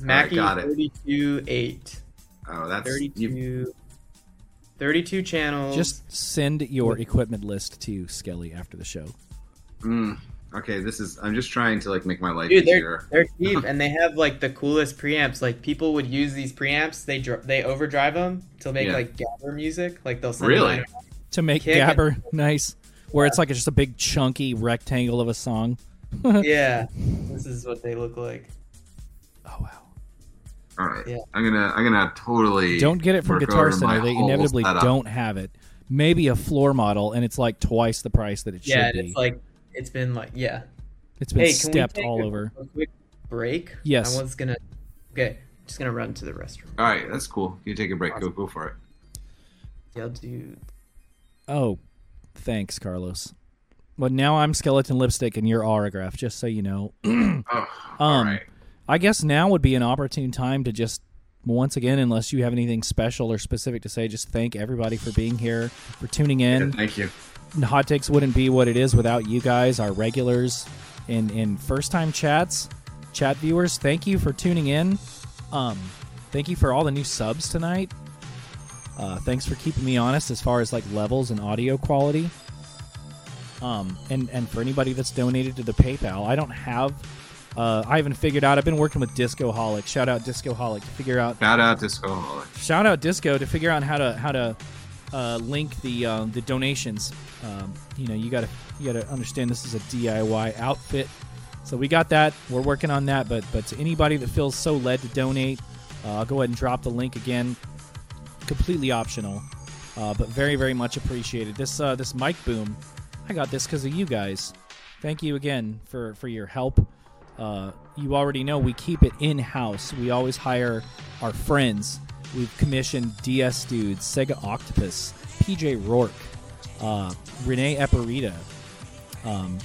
Mackie got it. 32 8. Oh, that's 32, you, 32 channels. Just send your equipment list to Skelly after the show. mm, okay. This is. I'm just trying to like make my life Dude, easier. they're they're cheap and they have like the coolest preamps. Like people would use these preamps. They dr- they overdrive them to make Yeah. like gabber music. Like they'll send Really? them To make Kick it. Gabber nice, where it's like it's just a big chunky rectangle of a song. Yeah, this is what they look like. Oh wow! All right. Yeah. I'm gonna. I'm gonna totally. Don't get it from Guitar Center. They inevitably setup. don't have it. Maybe a floor model, and it's like twice the price that it Yeah, should and be. it's like it's been like yeah. it's been hey, can stepped we take all a, over. a quick break? Yes. I was gonna. Okay, just gonna run to the restroom. All right, that's cool. You take a break. Go. Go for it. Yeah, I'll do. Oh, thanks, Carlos. But now I'm skeleton lipstick and you're Aurograph. Just so you know. Oh, Um, right. I guess now would be an opportune time to just once again, unless you have anything special or specific to say, just thank everybody for being here, for tuning in. Yeah, thank you. Hot Takes wouldn't be what it is without you guys, our regulars and and first time chats, chat viewers. Thank you for tuning in. Um, thank you for all the new subs tonight. Uh, thanks for keeping me honest as far as like levels and audio quality. Um, and and for anybody that's donated to the PayPal, I don't have. Uh, I haven't figured out. I've been working with Discoholic. Shout out Discoholic to figure out Shout out Disco. shout out disco to figure out how to how to uh, link the uh, the donations um, you know you gotta you gotta understand this is a diy outfit so we got that we're working on that but but to anybody that feels so led to donate uh, i'll go ahead and drop the link again completely optional uh, but very very much appreciated this uh, this mic boom i got this because of you guys thank you again for for your help uh, you already know we keep it in house. We always hire our friends. We've commissioned DS Dudes, Sega Octopus, PJ Rourke, uh, Renee Eperita, um,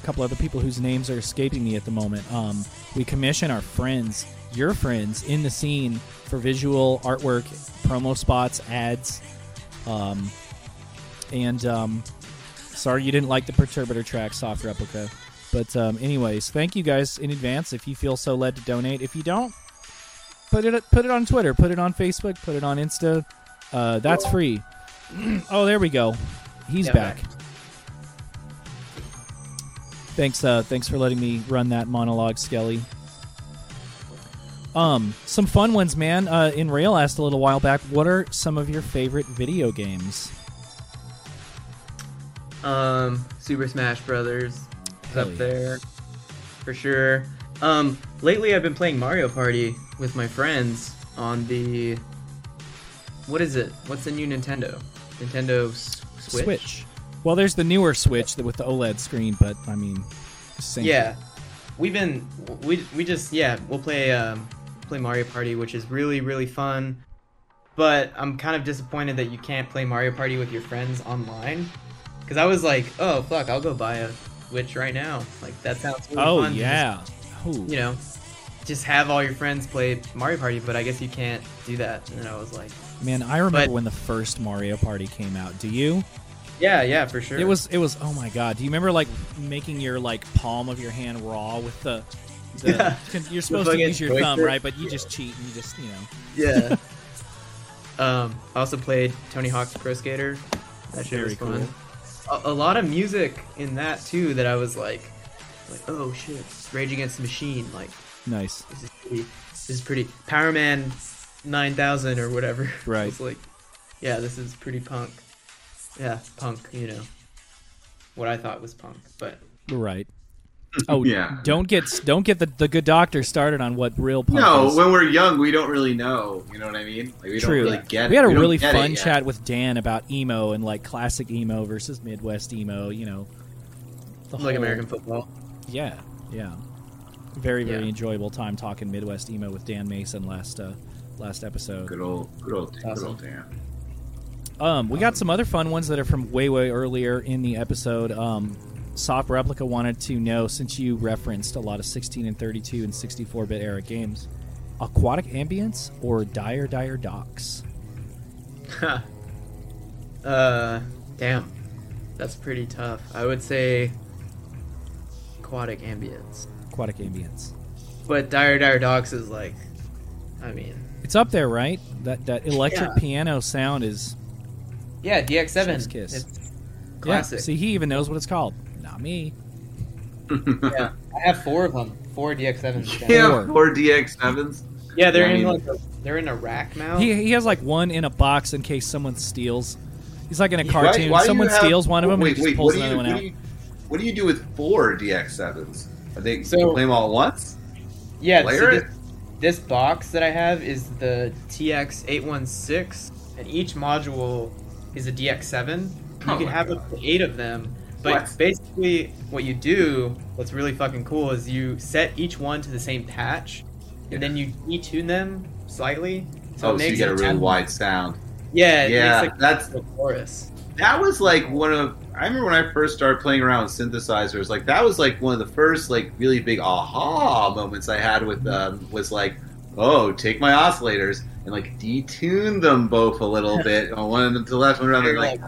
a couple other people whose names are escaping me at the moment. Um, we commission our friends, your friends, in the scene for visual artwork, promo spots, ads, um, and um, sorry you didn't like the Perturbator track, soft replica. But um, anyways, thank you guys in advance if you feel so led to donate. If you don't, put it put it on Twitter, put it on Facebook, put it on Insta. Uh, that's free. oh, there we go. He's Yeah, back. back. Thanks, uh, thanks for letting me run that monologue, Skelly. Um, some fun ones, man. Uh, in Rail asked a little while back, what are some of your favorite video games? Um, Super Smash Brothers is Hell up yeah. there for sure. Um, lately I've been playing Mario Party with my friends on the. What is it? What's the new Nintendo? Nintendo S- Switch. Well, there's the newer Switch with the OLED screen, but I mean, same. Yeah, we've been we we just yeah we'll play um play Mario Party, which is really really fun. But I'm kind of disappointed that you can't play Mario Party with your friends online. Because I was like, oh fuck, I'll go buy a Switch right now. Like that sounds really Oh fun. yeah. Just, you know, just have all your friends play Mario Party. But I guess you can't do that. And I was like, Man, I remember But- when the first Mario Party came out. Do you? yeah, yeah, for sure. It was it was oh my god. Do you remember like making your like palm of your hand raw with the, the Yeah. you're supposed to use your thumb, right? But you just cheat and you just, you know. yeah. um, I also played Tony Hawk's Pro Skater. That shit Very was fun. A, a lot of music in that too. That I was like, like, oh shit, Rage Against the Machine. Like, Nice. this is pretty. This is pretty. Power Man, nine thousand or whatever. Right. It's like, yeah, this is pretty punk. Yeah, punk. You know, what I thought was punk, but Right. Oh Yeah. Don't get don't get the, the good doctor started on what real punk No, is. when we're young, we don't really know. You know what I mean? Like, we True. don't really get we had a don't really fun chat with Dan about emo and like classic emo versus Midwest emo. You know, the like whole- American football. Yeah, yeah. Very very Yeah. enjoyable time talking Midwest emo with Dan Mason last uh, last episode. Good old, good old, good old Dan. Um, we got some other fun ones that are from way, way earlier in the episode. Um, Soft Replica wanted to know since you referenced a lot of 16 and 32 and 64 bit era games, Aquatic Ambience or Dire Dire Docks? uh, damn, that's pretty tough. I would say aquatic ambience, Aquatic Ambience. but Dire Dire Docks is like, I mean, It's up there, right? That that electric Yeah. piano sound is yeah, DX7. Kiss. It's yeah. classic. See, he even knows what it's called. Not me. yeah, I have four of them. Four DX7s. down. Yeah, Four. four DX sevens. yeah, they're I in mean- like a, they're in a rack mount. He he has like one in a box in case someone steals. He's like in a Why- cartoon. why do you someone have- steals one of them Wait, and he just wait, pulls what do you, another one what out. do you, what do you do with four DX sevens? Are they So- you play them all at once? yeah, Layer so it? this, this box that I have is the TX816, and each module is a DX7. You Oh can have God. up to eight of them. But What? basically, what you do, what's really fucking cool, is you set each one to the same patch, and then you detune them slightly. So oh, it so you get a really wide sound. Yeah, Yeah, makes like that's- the chorus. That was like one of. I remember when I first started playing around with synthesizers. Like that was like one of the first like really big aha moments I had with um was like, oh, take my oscillators and like detune them both a little bit. on one to the left, one around. They're like,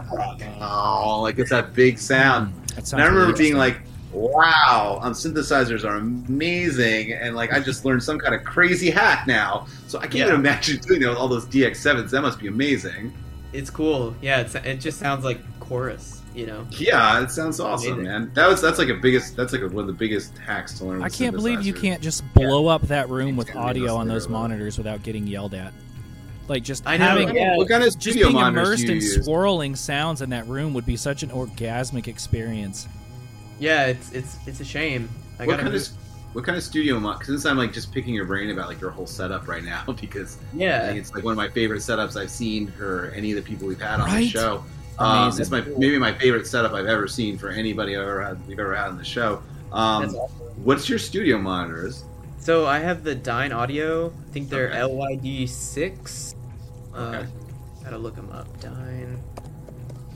oh, like it's that big sound. That And I remember really being like, wow, um, synthesizers are amazing. And like, I just learned some kind of crazy hack now. So I can't Yeah. even imagine doing that with all those DX7s. That must be amazing. It's cool. Yeah, it's, it just sounds like chorus, you know? Yeah, it sounds awesome, Amazing. man. That was that's like a biggest that's like a, one of the biggest hacks to learn. I can't believe you can't just blow up that room with It's gonna audio on those those little- monitors without getting yelled at. Like just I know, having yeah. What kind of just studio being immersed in use? swirling sounds in that room would be such an orgasmic experience. Yeah, it's it's it's a shame. I what gotta kind move- of what kind of studio mod? Because since I'm like just picking your brain about like your whole setup right now, because I yeah. think it's like one of my favorite setups I've seen for any of the people we've had on the show. Um, it's my maybe my favorite setup I've ever seen for anybody I've ever had we've ever had on the show. Um, That's awesome. what's your studio monitors? So I have the Dynaudio. I think they're Okay. LYD six. Uh, Okay. Gotta look them up. Dyne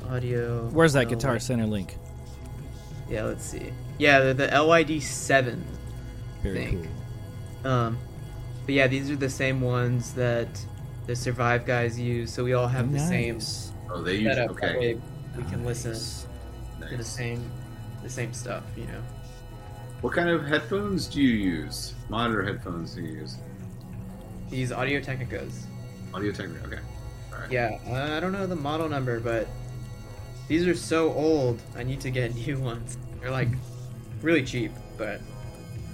Audio. Where's that LYD. Guitar Center link? Yeah, let's see. Yeah, they're the LYD seven. Very think. cool. Um, but yeah, these are the same ones that the Survive guys use, so we all have the same Nice. Oh, they use setup. That okay. way we can listen Nice. to the same, the same stuff. You know. What kind of headphones do you use? Monitor headphones do you use? These Audio Technicas. Audio Technica. Okay. All right. Yeah, uh, I don't know the model number, but these are so old. I need to get new ones. They're like really cheap, but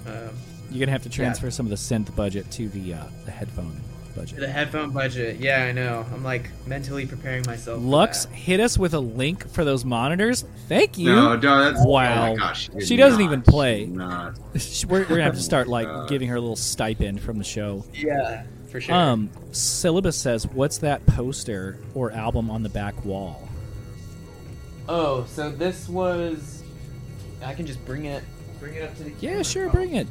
um, You're gonna have to transfer some of the synth budget to the uh, the headphone budget. the headphone budget. Yeah, I know. I'm like mentally preparing myself. for Lux, that. hit us with a link for those monitors. Thank you. No, no, that's Wow. Oh my gosh, did She doesn't not. even play. She we're, we're gonna have to start like God. giving her a little stipend from the show. Yeah, for sure. Um, syllabus says, "What's that poster or album on the back wall?" Oh, so this was. I can just bring it, bring it up to the. Yeah, camera. sure, bring it.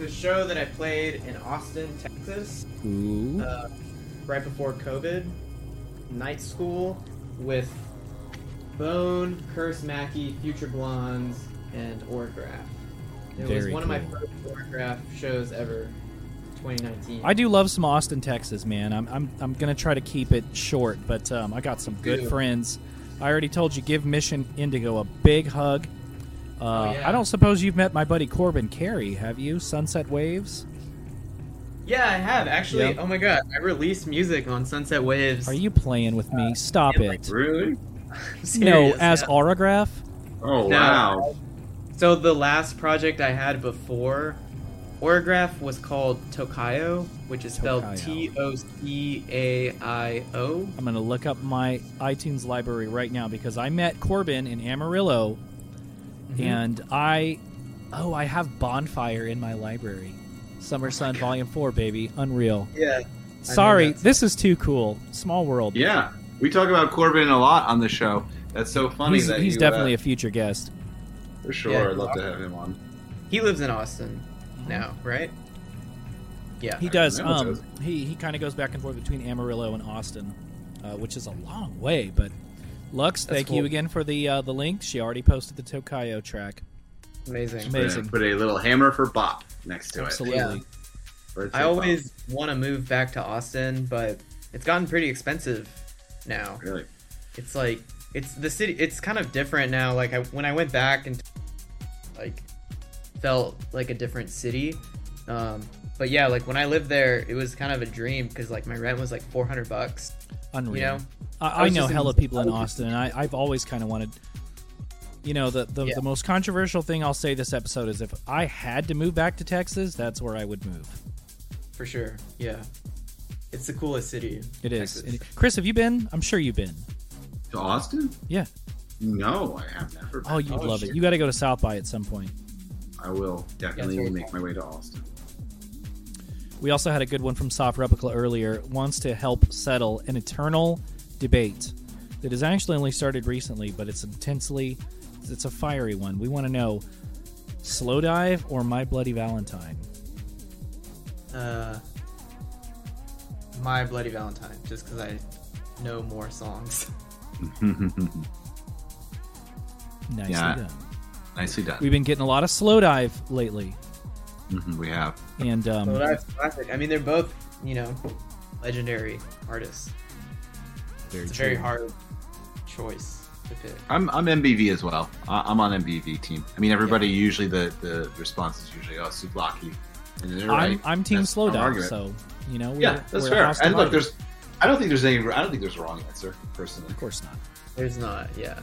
The show that I played in Austin, Texas, Ooh, uh, right before COVID, night school with Bone, Curse Mackey, Future Blondes, and Aurograph. It was Very one of my cool. first Aurograph shows ever, 2019. I do love some Austin, Texas, man. I'm I'm I'm gonna try to keep it short, but um, I got some good Dude. friends. I already told you, give Mission Indigo a big hug. Uh, Oh, yeah. I don't suppose you've met my buddy Corbin Carey, have you? Sunset Waves. Yeah, I have actually. Yep. Oh my god, I released music on Sunset Waves. Are you playing with me? Stop yeah, like, it. Really? No, as yeah. Aurograph. Oh No. wow. So the last project I had before Aurograph was called Tocaio, which is spelled Tocaio. T O C A I O. I'm gonna look up my iTunes library right now because I met Corbin in Amarillo, Mm-hmm. and I, oh, I have Bonfire in my library. Summer Sun Volume Four, baby, unreal. Yeah. Sorry, this is too cool. Small world. Yeah, we talk about Corbin a lot on the show. That's so funny he's, that he's you, definitely uh, a future guest. for sure. Yeah. I'd love to have him on. He lives in Austin now, right? Yeah. He does. Um, he he kind of goes back and forth between Amarillo and Austin, uh, which is a long way. But Lux, That's thank you again for the uh, the link. She already posted the Tocaio track. Amazing. Amazing. Amazing. Put a little hammer for Bop next to Absolutely. It. Absolutely. its I always want to move back to Austin, but it's gotten pretty expensive now. really. It's like it's the city. It's kind of different now. Like I, when I went back and like felt like a different city. Um, but yeah, like when I lived there, it was kind of a dream because like my rent was like 400 bucks. Unreal. You know, I, I I know just in- hella people in Austin, and I, I've always kind of wanted. You know, the the, Yeah. the most controversial thing I'll say this episode is if I had to move back to Texas, that's where I would move. for sure. Yeah, it's the coolest city. It is. It- Chris, have you been? I'm sure you've been. To Austin? Yeah. No, I have never. Oh, been. Oh, you'd Oh, love shit. it. You got to go to South by at some point. I will definitely very make my way to Austin. We also had a good one from Soft Replica earlier. Wants to help settle an eternal debate that has actually only started recently, but it's intensely, it's a fiery one. We want to know: Slowdive or My Bloody Valentine? Uh, my Bloody Valentine, just because I know more songs. Nicely Yeah. done. Nicely done. We've been getting a lot of Slowdive lately, Mhm, we have. and um, So that's classic. I mean, they're both you know legendary artists. very It's a very hard choice to pick. I'm I'm MBV as well. I- I'm on MBV team. I mean, everybody usually the the response is usually oh Souvlaki. And I'm right. I'm Team That's Slow no Dive, argument. so you know, we're, yeah, that's we're fair. And look, there's I don't think there's any I don't think there's a wrong answer personally. of course not. There's not. Yeah.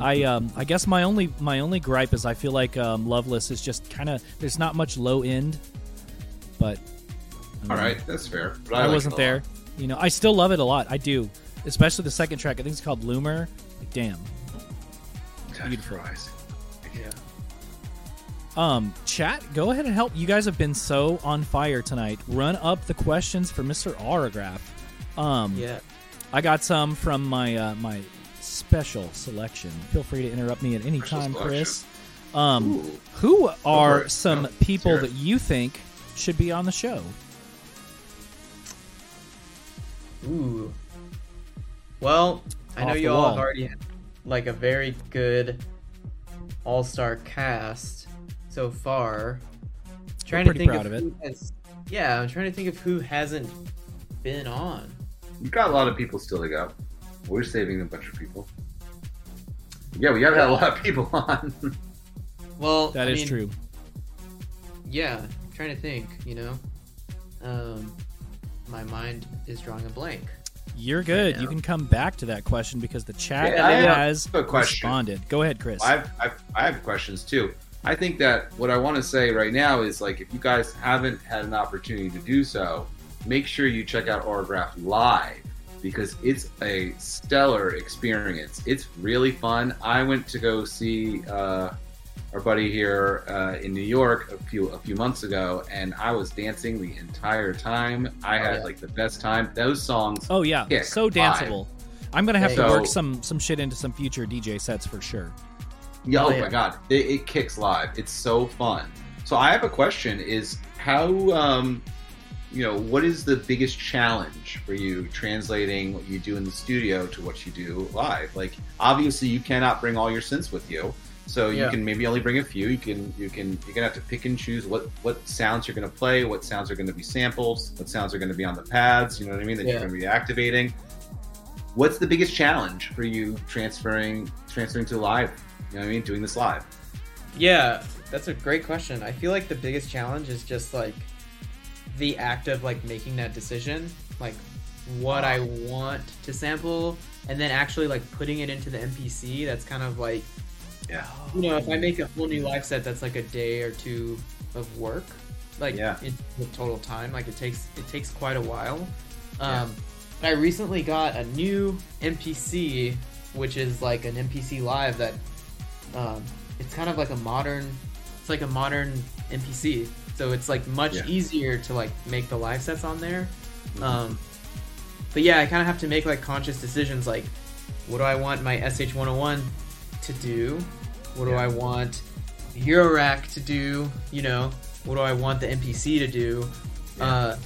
I um I guess my only my only gripe is I feel like um, Loveless is just kind of there's not much low end, but um, All right, that's fair. But I, like wasn't there. lot. You know, I still love it a lot. I do, especially the second track. I think it's called Loomer. Like, damn. Touch Beautiful. fries. Yeah. Um, chat, go ahead and help. You guys have been so on fire tonight. Run up the questions for Mr. Aurograph. Um, Yeah. I got some from my uh, my special selection. Feel free to interrupt me at any Special time, selection. Chris. Um, who are it. some No, people that you think should be on the show? Ooh. Well, I know Off the you all wall. have already had like a very good all-star cast so far. Trying to think proud of, of it. has. Yeah, I'm trying to think of who hasn't been on. You've got a lot of people still to go. We're saving a bunch of people. Yeah, we gotta have a lot of people on. Well, That I is mean, true. Yeah, I'm trying to think. You know, um, my mind is drawing a blank. You're good. now. You can come back to that question because the chat Yeah, I have has a question. responded. Go ahead, Chris. I've, I've, I have questions too. I think that what I want to say right now is like if you guys haven't had an opportunity to do so, make sure you check out Aurograph live because it's a stellar experience. It's really fun. I went to go see uh, our buddy here uh, in New York a few a few months ago, and I was dancing the entire time. I had yeah. like the best time. Those songs. oh yeah, kick so live. danceable. I'm gonna have to So- work some some shit into some future DJ sets for sure. Yeah, Oh, oh yeah. my god, it, it kicks live. It's so fun. So I have a question: Is how um, you know what is the biggest challenge for you translating what you do in the studio to what you do live? Like obviously you cannot bring all your synths with you, so you can maybe only bring a few. You can you can you're gonna have to pick and choose what what sounds you're gonna play, what sounds are gonna be samples, what sounds are gonna be on the pads. You know what I mean? That Yeah. you're gonna be activating. What's the biggest challenge for you transferring transferring to live? You know what I mean? Doing this live. Yeah, that's a great question. I feel like the biggest challenge is just like the act of like making that decision, like what I want to sample, and then actually like putting it into the MPC. That's kind of like, Yeah. you know, if I make a whole new live set, that's like a day or two of work, like Yeah. in the total time. Like it takes it takes quite a while. Um, I recently got a new MPC, which is like an MPC live that um, it's kind of like a modern it's like a modern MPC so it's like much Yeah. easier to like make the live sets on there. Um, but yeah i kind of have to make like conscious decisions like what do i want my sh101 to do? What do Yeah. i want eurorack to do? You know what do i want the MPC to do? Uh,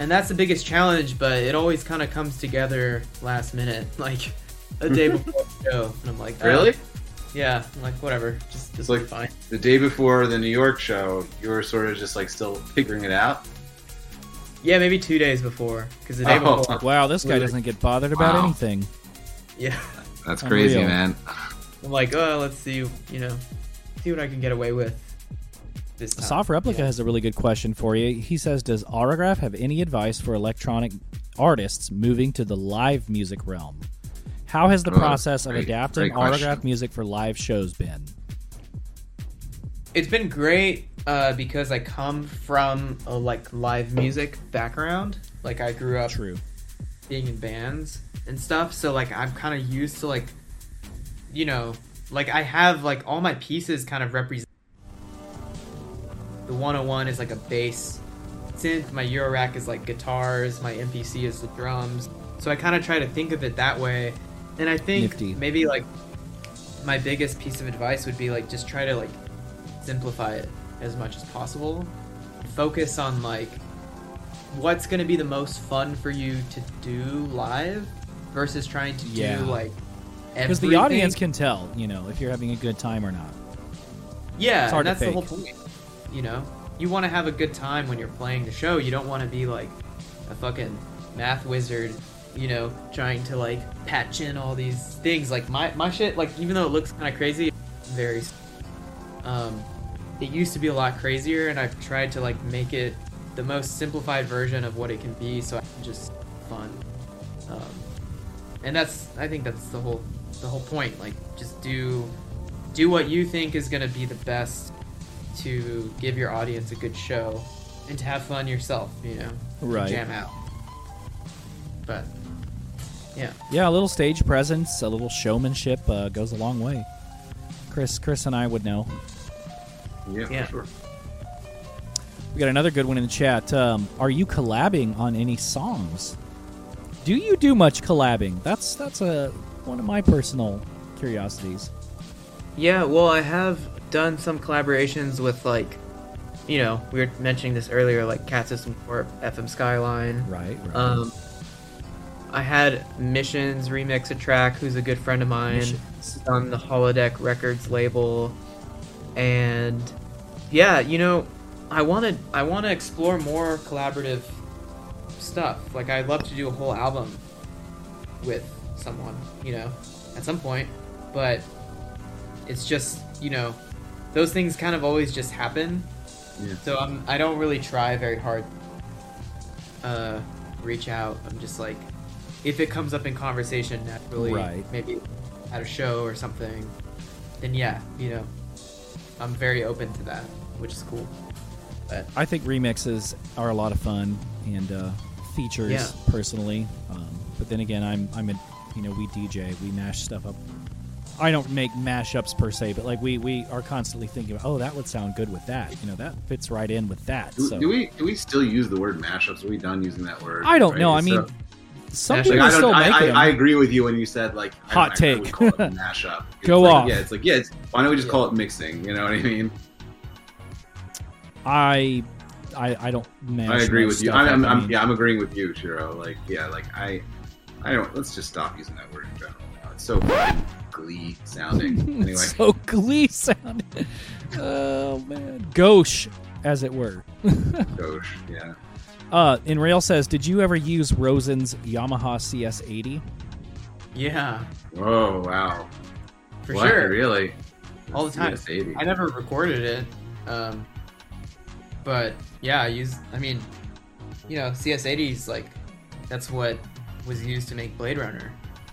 and that's the biggest challenge but it always kind of comes together last minute like a day before the show. And i'm like oh, Really? Yeah, I'm like whatever, just It's like- fine. The day before the New York show, you were sort of just like still figuring it out. Yeah, maybe two days before, because the day Oh. before, Wow, this guy doesn't get bothered about Wow. anything. yeah, That's Unreal. crazy, man. I'm like, oh, let's see, you know, see what I can get away with this time. Soft Replica Yeah. has a really good question for you. He says, "Does Aurograph have any advice for electronic artists moving to the live music realm? How has the Oh, process of adapting. Aurograph music for live shows been?" It's been great uh, because I come from a like live music background. Like I grew up True. being in bands and stuff, so like I'm kind of used to like, you know, like I have like all my pieces kind of represent. The 101 is like a bass synth. My Euro rack is like guitars. My MPC is the drums. So I kind of try to think of it that way. And I think Nifty. maybe like my biggest piece of advice would be like just try to like simplify it as much as possible. Focus on like what's going to be the most fun for you to do live versus trying to Yeah. do like Because the audience can tell, you know, if you're having a good time or not. Yeah, It's hard and to that's the whole fake. point. You know, you want to have a good time when you're playing the show. You don't want to be like a fucking math wizard, you know, trying to like patch in all these things. Like my my shit, like even though it looks kind of crazy, very. Um, it used to be a lot crazier, and I've tried to like make it the most simplified version of what it can be, so I can just fun. Um, and that's I think that's the whole the whole point. Like just do do what you think is going to be the best to give your audience a good show and to have fun yourself, you know, Right. jam out. But yeah, Yeah, a little stage presence, a little showmanship uh, goes a long way. Chris, Chris, and I would know. Yeah, Yeah. for sure. We got another good one in the chat. Um, are you collabing on any songs? Do you do much collabing? That's that's a one of my personal curiosities. yeah. Well, I have done some collaborations with like, you know, we were mentioning this earlier, like Cat System Corp, FM Skyline. Right. right. Um, I had Missions remix a track, who's a good friend of mine. Missions. On the Holodeck Records label, and yeah, you know, I wanted I want to explore more collaborative stuff. Like I'd love to do a whole album with someone, you know, at some point, but it's just you know, those things kind of always just happen. Yeah. So I'm I don't really try very hard. Uh, reach out. I'm just like, if it comes up in conversation naturally, Right. maybe at a show or something, then yeah, you know, I'm very open to that, which is cool. But I think remixes are a lot of fun and uh, features Yeah. personally. Um, but then again, I'm I'm a you know we DJ we mash stuff up. I don't make mashups per se, but like we we are constantly thinking, about, oh, that would sound good with that. You know, that fits right in with that. Do, So do we do we still use the word mashups? Are we done using that word? I don't Right? know. I So- mean, some Actually, people I, are don't, I, them. I, I agree with you when you said like Hot I, I, take. would call it a mashup. It's Go like, off. Yeah, it's like yeah. It's, why don't we just call it mixing? You know what I mean? I, I, I don't. Mash I agree with you. I'm. I'm, I I'm, yeah, I'm agreeing with you, Shiro. Like yeah, like I, I don't. Let's just stop using that word in general. Now. It's so glee sounding. Anyway, so glee sounding. oh man, gauche, as it were. Gosh, yeah. Uh, in Rail says, did you ever use Rosen's Yamaha CS80? yeah, Whoa, wow. for What? sure, Really? all the time. CS80. I never recorded it, um, but yeah, I use. I mean, you know, CS80s like that's what was used to make Blade Runner.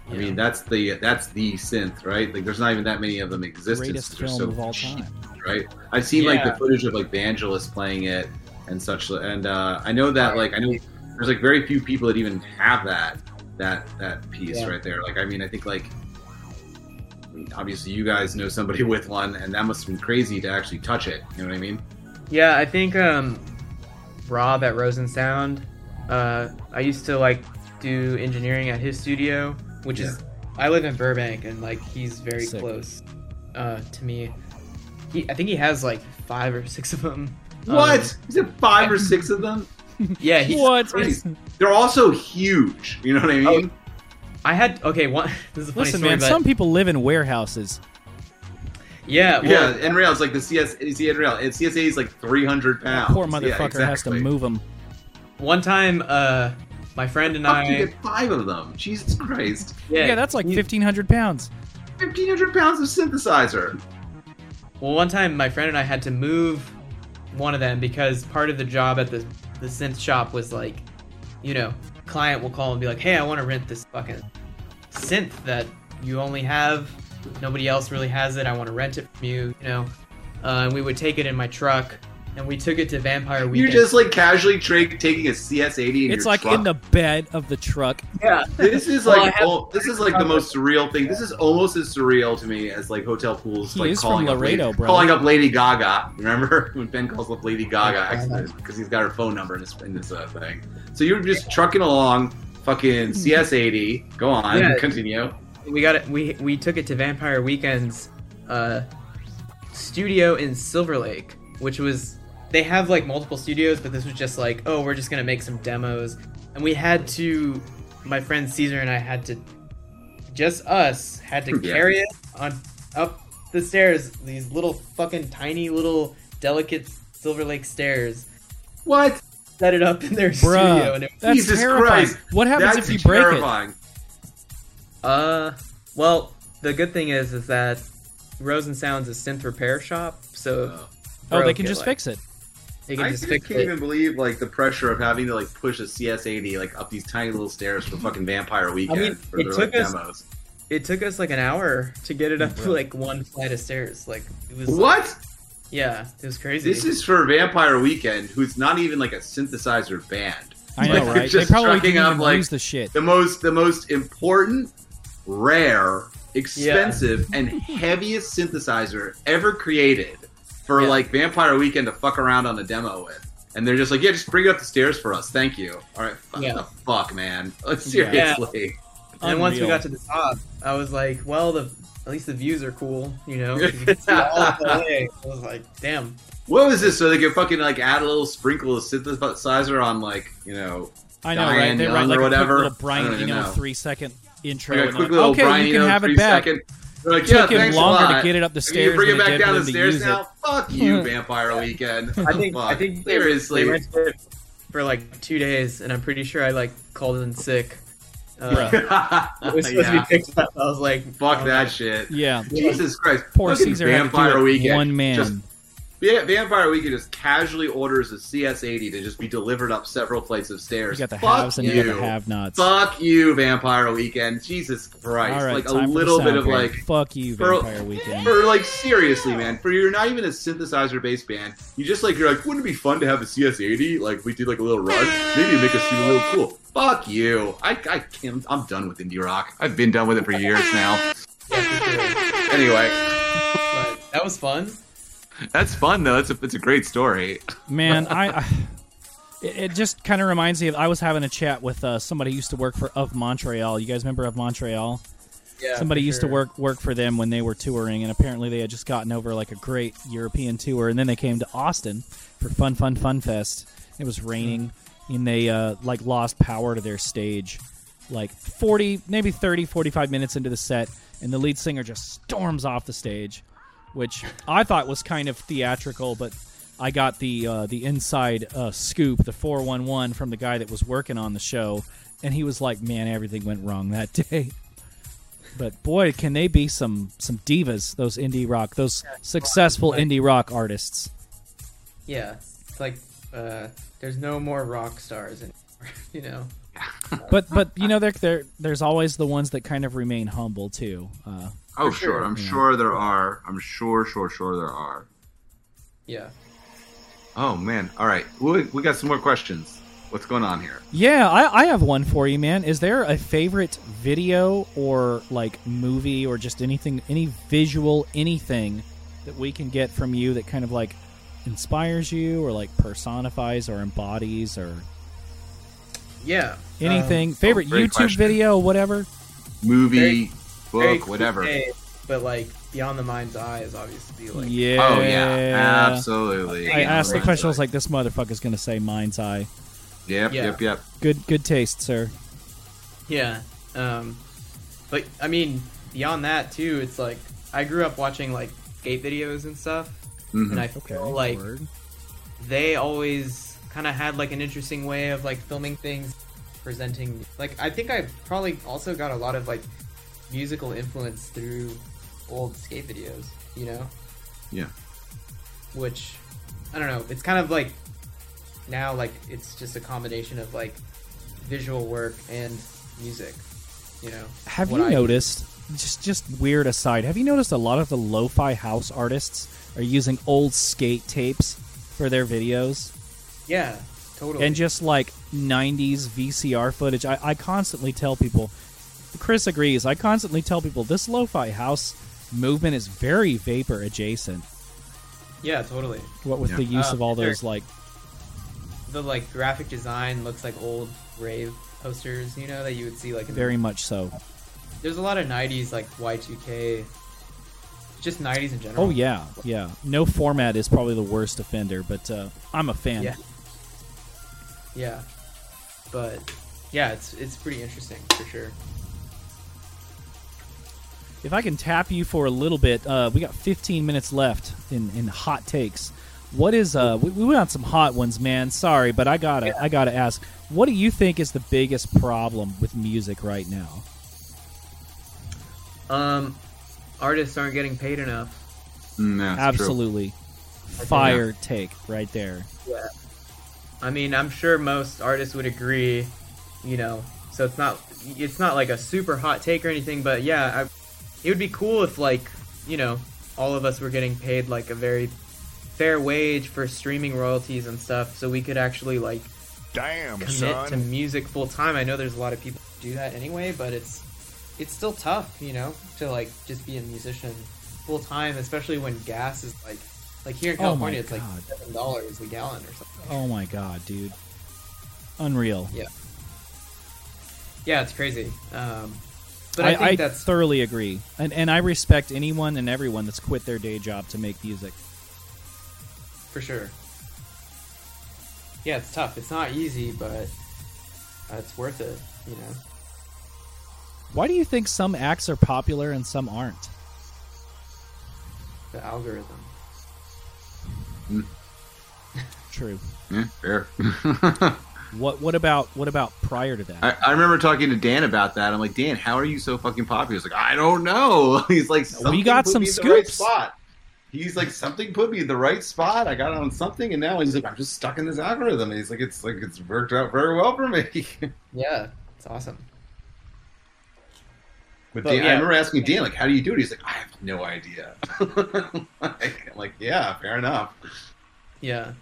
I you mean, that's the that's the synth, right? Like, there's not even that many of them existing. Greatest They're film so of all cheap, time. right? I've seen like the footage of like Vangelis playing it and such, and uh, I know that like I know there's like very few people that even have that that that piece Yeah. right there. Like, I mean, I think like obviously you guys know somebody with one, and that must have been crazy to actually touch it. You know what I mean? Yeah, I think um, Rob at Rosen Sound. Uh, I used to like do engineering at his studio, which is I live in Burbank, and like he's very Sick. close uh, to me. He, I think he has like five or six of them. What? Um, Is it five or six of them? yeah, he's What? Crazy. They're also huge. You know what I mean? I had okay. One. This is a funny Listen, story, man, but some people live in warehouses. yeah, well, Yeah, and real, it's like the CS, see in real, it's CSA is like 300 pounds. Poor Yeah, motherfucker has to exactly. move them. One time, uh, my friend and Fuck, you I. get five of them. Jesus Christ. Yeah, that's like 1,500 pounds. 1,500 pounds of synthesizer. Well, one time my friend and I had to move one of them because part of the job at the the synth shop was like, you know, client will call and be like, "Hey, I want to rent this fucking synth that you only have. Nobody else really has it. I want to rent it from you." You know, uh, and we would take it in my truck, and we took it to Vampire Weekend. You're just like casually tra- taking a CS80 in It's your like truck. in the bed of the truck. yeah. This is Well, like have- oh, this is like the most surreal thing. This is almost as surreal to me as like hotel pools. He like is from calling up Laredo, Lady, bro. calling up Lady Gaga. Remember when Ben calls up Lady Gaga because he's got her phone number in this in this uh, thing. So you're just trucking along, fucking CS80. Go on, Yeah. continue. we got it. We we took it to Vampire Weekends uh, studio in Silver Lake, which was they have like multiple studios, but this was just like, oh, we're just gonna make some demos, and we had to. My friend Caesar and I had to, just us had to Yeah. carry it on up the stairs. These little fucking tiny little delicate Silver Lake stairs. What? Set it up in their studio, and it, that's Jesus terrifying. Christ. What happens That's if you break it? terrifying. Uh, well, the good thing is, is that Rosen Sounds a synth repair shop, so Oh, they can just like, fix it. They can I just just can't it. even believe like the pressure of having to like push a CS80 like up these tiny little stairs for fucking Vampire Weekend mean, for it their took like, us- demos. It took us like an hour to get it up like one flight of stairs. Like it was. What? Yeah, it was crazy. This is for Vampire Weekend, who's not even like a synthesizer band. I know, Like, right? They just probably trucking didn't up, like, use the shit. The most, the most important, rare, expensive, and heaviest synthesizer ever created for Yeah. like Vampire Weekend to fuck around on a demo with. And they're just like, yeah, just bring it up the stairs for us. Thank you. All right, fuck Yeah. the fuck, man. Like, seriously. and then once we got to the top, I was like, well, the at least the views are cool, you know. You can see all of LA. I was like, damn. What was this? So they could fucking like add a little sprinkle of synthesizer on like you know I know, Diane right? They Young write like or a whatever. quick little I Brian don't Eno even know. three second intro. Like a quick little like, okay, Brian you can Eno, have it back. second- They're Took yeah, him longer to get it up the And stairs You bring than it it back did for down the them to stairs use it. now. Fuck you, Vampire Weekend. I think I think they- seriously. they went for like two days, and I'm pretty sure I like called in sick. Uh, I was supposed to be picked up. I was like, Fuck oh, that shit. Yeah. Jesus Christ. Poor Fucking Caesar had to do Vampire Weekend. one man. Just, Va- Vampire Weekend just casually orders a CS80 to just be delivered up several flights of stairs. You got the Fuck haves and you. you got the have-nots. Fuck you, Vampire Weekend. Jesus Christ. All right, like a time for the little bit of soundtrack. like fuck you, for- Vampire Weekend. For like seriously, man, for you're not even a synthesizer based band. You just like you're like, wouldn't it be fun to have a CS80? Like we did like a little run. Maybe make us seem a little cool. Fuck you. I I can't. I'm done with indie rock. I've been done with it for years now. yeah, for sure. Anyway, But that was fun. That's fun though. It's a it's a great story. Man, I, I it, it just kind of reminds me of I was having a chat with uh, somebody who used to work for of Montreal. You guys remember of Montreal? Yeah, somebody for used to work work for them when they were touring, and apparently they had just gotten over like a great European tour, and then they came to Austin for Fun Fun Fun Fest. It was raining, and they uh, like lost power to their stage, like forty, maybe 30, 45 minutes into the set, and the lead singer just storms off the stage, which I thought was kind of theatrical, but. I got the uh, the inside uh, scoop, the four one one from the guy that was working on the show, and he was like, "Man, everything went wrong that day." But boy, can they be some some divas? Those indie rock, those successful Like- indie rock artists. Yeah, it's like uh, there's no more rock stars anymore. You know. But but you know, there there there's always the ones that kind of remain humble too. Uh, Oh sure, sure. I'm Yeah. sure there are. I'm sure, sure, sure there are. Yeah. Oh man. All right, we we got some more questions. What's going on here? yeah, I, I have one for you, man. Is there a favorite video or like movie or just anything, any visual, anything that we can get from you that kind of like inspires you or like personifies or embodies or Yeah. anything? Um, favorite great YouTube question. video, whatever. Movie, very book, whatever. cliche, but like Beyond the Mind's Eye is obviously like Yeah. Oh yeah, absolutely. I asked the Right. question. I was like, "This motherfucker's going to say Mind's Eye." Yep, Yeah. yep, yep. Good, good taste, sir. Yeah. Um, but I mean, beyond that too, it's like I grew up watching like skate videos and stuff, Mhm. and I Okay, feel like word. they always kind of had like an interesting way of like filming things, presenting. Like I think I probably also got a lot of like musical influence through old skate videos. You know. Yeah. Which I don't know. It's kind of like now like it's just a combination of like visual work and music. You know. Have what you I- noticed? Just, just weird aside. Have you noticed a lot of the lo-fi house artists are using old skate tapes for their videos Yeah, totally. and just like '90s VCR footage? I, I constantly tell people. Chris agrees. I constantly tell people this lo-fi house movement is very vapor adjacent. yeah, totally. What with Yeah. the use Uh, of all those like The like graphic design looks like old rave posters, you know, that you would see like in very much so. There's a lot of '90s like Y2K, just '90s in general. Oh yeah, yeah. No format is probably the worst offender, but uh, I'm a fan. Yeah. yeah. But yeah, it's it's pretty interesting for sure. If I can tap you for a little bit, uh, we got 15 minutes left in, in hot takes. What is uh? We, we went on some hot ones, man. Sorry, but I gotta I gotta ask. What do you think is the biggest problem with music right now? Um, artists aren't getting paid enough. Mm, yeah, that's true. Absolutely, fire take right there. Yeah. I mean, I'm sure most artists would agree, you know. So it's not it's not like a super hot take or anything, but yeah, I, it would be cool if like, you know, all of us were getting paid like a very fair wage for streaming royalties and stuff so we could actually like Damn, commit son. to music full time. I know there's a lot of people who do that anyway, but it's it's still tough, you know, to like just be a musician full time, especially when gas is like like here in Oh California it's like God. seven dollars a gallon or something. Oh my god, dude, unreal. Yeah. Yeah, it's crazy. Um, but I, I, think I that's thoroughly agree, and and I respect anyone and everyone that's quit their day job to make music. for sure. Yeah, it's tough. It's not easy, but it's worth it. You know. Why do you think some acts are popular and some aren't? The algorithm. Mm. True. Yeah, fair. What what about what about prior to that? I, I remember talking to Dan about that. I'm like, Dan, how are you so fucking popular? He's like, I don't know. He's like, we got put some me in the right spot. He's like, something put me in the right spot. I got on something, and now he's like, I'm just stuck in this algorithm. And he's like, it's like it's worked out very well for me. Yeah, it's awesome. But But, Dan, I remember asking Dan, like, how do you do it? He's like, I have no idea. like, I'm like, yeah, fair enough. Yeah.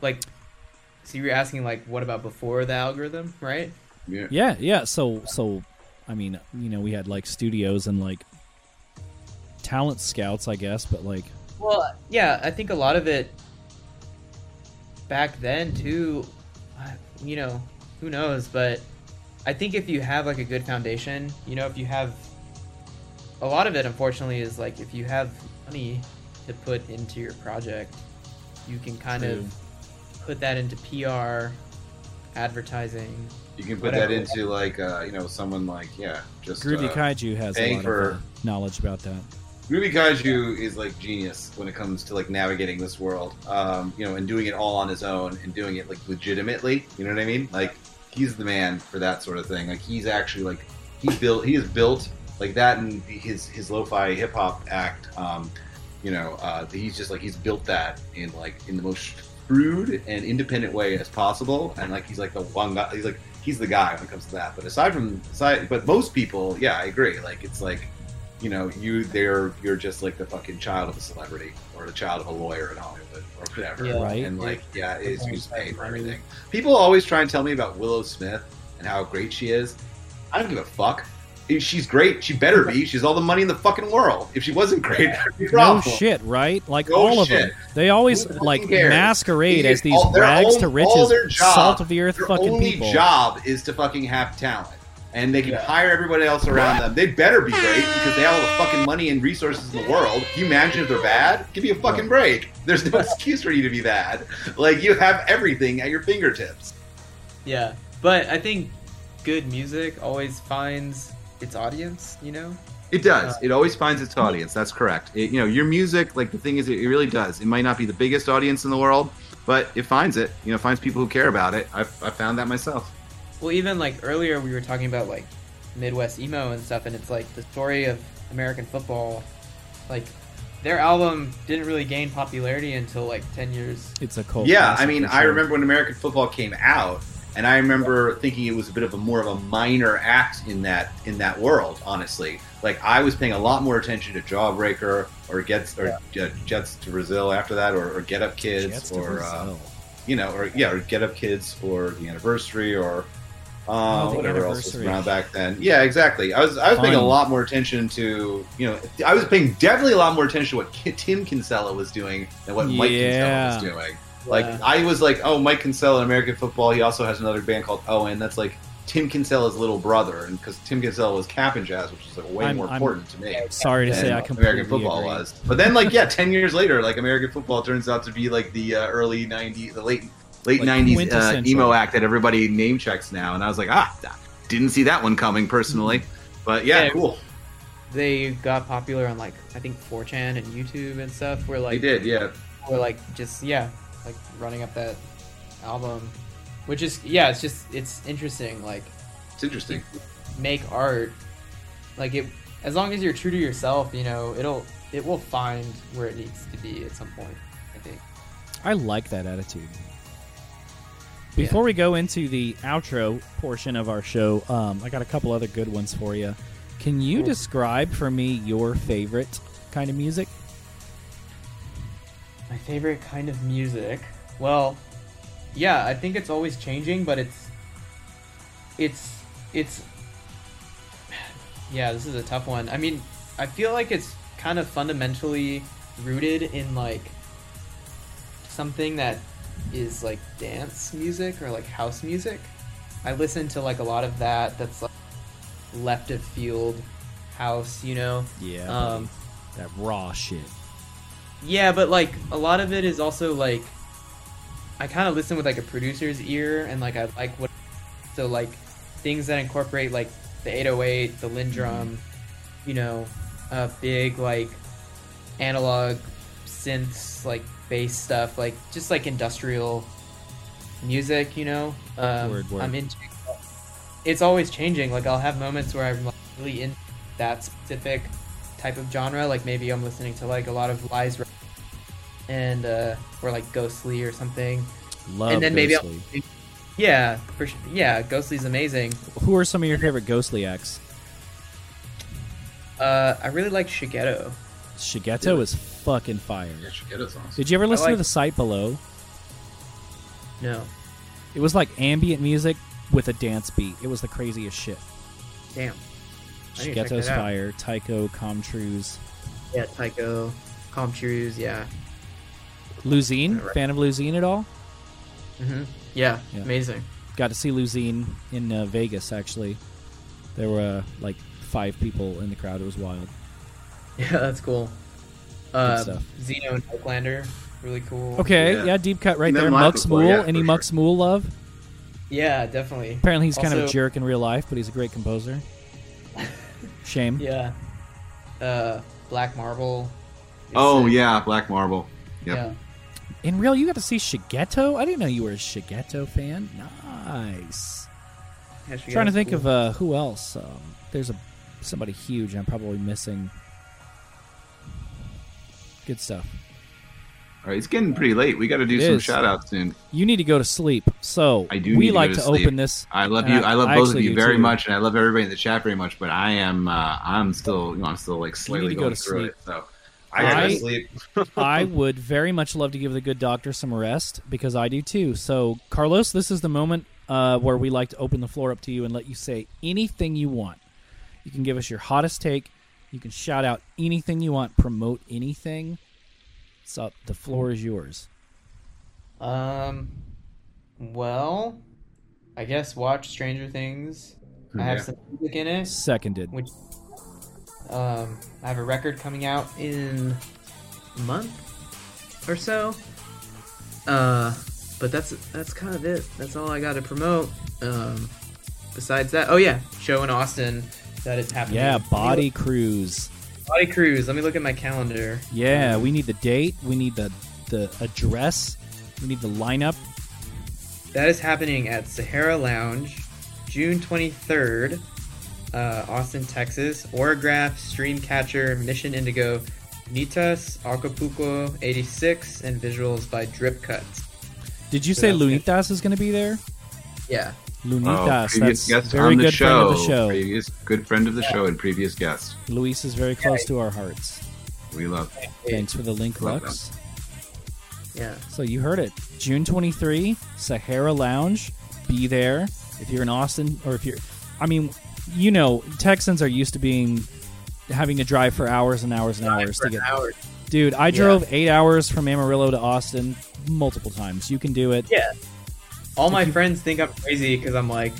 Like, so you were asking like, what about before the algorithm, right? Yeah. Yeah, yeah. So, so, I mean, you know, we had like studios and like talent scouts, I guess, but like, Well, yeah, I think a lot of it back then too. You know, who knows? But I think if you have like a good foundation, you know, if you have a lot of it, unfortunately, is like if you have money to put into your project, you can kind True. of put that into PR, advertising. You can put Whatever. that into like, uh, you know, someone like, yeah, just Groovy uh, Kaiju has a lot for- of uh, knowledge about that. Ruby Kaiju is like genius when it comes to like navigating this world, um, you know, and doing it all on his own and doing it like legitimately. You know what I mean? Like he's the man for that sort of thing. Like he's actually like he built, he is built like that, and his his lo-fi hip hop act. Um, you know, uh, he's just like he's built that in like in the most shrewd and independent way as possible, and like he's like the one guy. He's like he's the guy when it comes to that. But aside from aside, but most people, yeah, I agree. Like it's like you know, you they're you're just like the fucking child of a celebrity or the child of a lawyer in Hollywood or whatever. Yeah. Right. And like, yeah, it's you who's paying for everything. People always try and tell me about Willow Smith and how great she is. I don't give a fuck. If She's great. She better be. She's all the money in the fucking world. If she wasn't great, be No problem. shit, right? Like No all of shit. them, they always Who like masquerade as these all- rags own- to riches, job- salt of the earth Their fucking only people. job is to fucking have talent. And they can Yeah. hire everybody else around them. They better be great because they have all the fucking money and resources in the world. Can you imagine if they're bad? Give me a fucking break. There's no excuse for you to be bad. Like you have everything at your fingertips. Yeah, but I think good music always finds its audience. You know. It does. It always finds its audience. That's correct. It, you know, your music, like the thing is, it really does. It might not be the biggest audience in the world, but it finds it. You know, finds people who care about it. I've, I found that myself. Well, even like earlier, we were talking about like Midwest emo and stuff, and it's like the story of American football. Like their album didn't really gain popularity until like ten years. It's a cult. Yeah, I mean, I remember when American football came out, and I remember thinking it was a bit of a more of a minor act in that in that world. Honestly, like I was paying a lot more attention to Jawbreaker or Gets or J- Jets to Brazil after that, or, or Get Up Kids, Jets or uh, you know, or yeah, or Get Up Kids, or the Anniversary, or uh, Oh, whatever else was around back then. Yeah, exactly. I was I was paying a lot more attention to you know I was paying definitely a lot more attention to what Tim Kinsella was doing than what Mike Yeah. Kinsella was doing. Like Yeah. I was like, oh, Mike Kinsella in American football. He also has another band called Owen. That's like Tim Kinsella's little brother, and because Tim Kinsella was Cap'n Jazz, which is like way I'm- more I'm important to me Sorry to say, I completely American football agree. was. But then, like, yeah, ten years later, like American football turns out to be like the uh, early '90s, the late late Like '90s uh, emo act that everybody name checks now, and I was like, ah, didn't see that one coming personally. But yeah, Yeah. cool. They got popular on like I think 4chan and YouTube and stuff. Where like They did, yeah. were like just yeah, like running up that album, which is yeah, it's just it's interesting. Like It's interesting. make art, like it as long as you're true to yourself, you know, it'll it will find where it needs to be at some point. I think. I like that attitude. Before we go into the outro portion of our show, um, I got a couple other good ones for you. Can you describe for me your favorite kind of music? My favorite kind of music. Well, yeah, I think it's always changing, but it's it's it's yeah, this is a tough one. I mean, I feel like it's kind of fundamentally rooted in like something that is like dance music or like house music. I listen to like a lot of that that's like left of field house, you know. Yeah, Um that raw shit. Yeah, but like a lot of it is also like I kind of listen with like a producer's ear and like I like what So like things that incorporate like the 808, the LinnDrum, you know, uh, big like analog synths, like bass stuff, like just like industrial music, you know. Um, Word, word. I'm into. It's always changing. Like I'll have moments where I'm like, really in that specific type of genre. Like maybe I'm listening to like a lot of Lies, and uh, or like Ghostly or something. Love and then maybe I'll, Ghostly. yeah, for sure. Yeah, Ghostly's amazing. Who are some of your favorite Ghostly acts? Uh, I really like Shigeto. Shigeto is fucking fire. Yeah, Shigeto's awesome. Did you ever listen to the Sight Below? No, It was like ambient music with a dance beat. It was the craziest shit. damn. I need to check Shigeto's that out. fire, Tycho, Com Truise. Yeah, Tycho, Com Truise. Yeah. Lusine, Right. fan of Lusine at all? hmm Yeah, Yeah. amazing. Got to see Lusine in uh, Vegas actually. There were uh, like five people in the crowd. It was wild. Yeah, that's cool. Uh, stuff. Xeno and Oaklander, really cool. Okay, yeah, Yeah. deep cut right Met there. him live Mux Mool. yeah, Any for Mux sure. Mool love? Yeah, definitely. Apparently he's kind of a jerk in real life, but he's a great composer. Shame. Yeah. Uh, Black Marble. Oh sick. yeah, Black Marble. Yep. Yeah. In real, you got to see Shigeto. I didn't know you were a Shigeto fan. Nice. Yeah, Shigeto's trying to think cool. of uh, who else. Um, there's a somebody huge. I'm probably missing. Good stuff. All right, it's getting pretty late. We got to do It some is. shout outs soon. You need to go to sleep. So I do we need to like go to, to sleep. open this. I love you. I love I both of you very too. much, and I love everybody in the chat very much. But I am, uh, I'm still, you know, I'm still like slightly to go going to through sleep. it. So I gotta I- go to sleep. I would very much love to give the good doctor some rest because I do too. So, Carlos, this is the moment uh, where we like to open the floor up to you and let you say anything you want. You can give us your hottest take. You can shout out anything you want, promote anything. So the floor is yours. Um, well, I guess watch Stranger Things. I have Yeah. some music in it, Seconded. which um, I have a record coming out in a month or so. Uh, but that's that's kind of it. That's all I got to promote. Um, besides that, oh yeah, show in Austin that is happening. Yeah, Body look- Cruise. Body Cruise. Let me look at my calendar. Yeah, we need the date. We need the the address. We need the lineup. That is happening at Sahara Lounge, June 23rd, uh, Austin, Texas. Aurograph, Streamcatcher, Mission Indigo, Nitas, Acapulco 86, and visuals by Drip Cuts. Did you So say. Lunitas is going to be there? Yeah. Lunitas. Oh, previous that's guest very on the good show. friend of the show. Previous good friend of the show and previous guest. Luis is very close to our hearts. We love. Him. Thanks for the link, Love Lux. Yeah. So you heard it. June 23, Sahara Lounge. Be there. If you're in Austin, or if you're, I mean, you know, Texans are used to being having to drive for hours and hours and hours to get. hour. Dude, I drove eight hours from Amarillo to Austin multiple times. You can do it. Yeah. All my friends think I'm crazy because I'm like,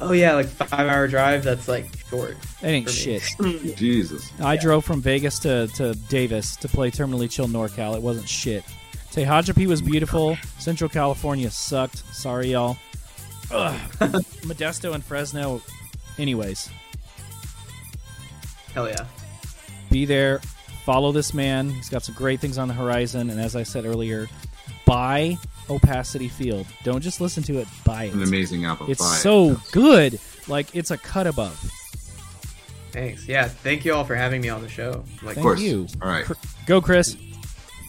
oh yeah, like five hour drive. That's like short. That ain't shit. Jesus. I drove from Vegas to, to Davis to play Terminally Chill NorCal. It wasn't shit. Tehachapi was beautiful. Central California sucked. Sorry, y'all. Ugh. Modesto and Fresno. Anyways, Hell yeah. be there. Follow this man. He's got some great things on the horizon. And as I said earlier, buy Opacity Field. Don't just listen to it, buy An it. amazing album. It's Bye. so good. Like, it's a cut above. Thanks. Yeah. Thank you all for having me on the show. Like, Thank course. you. All right. Go, Chris.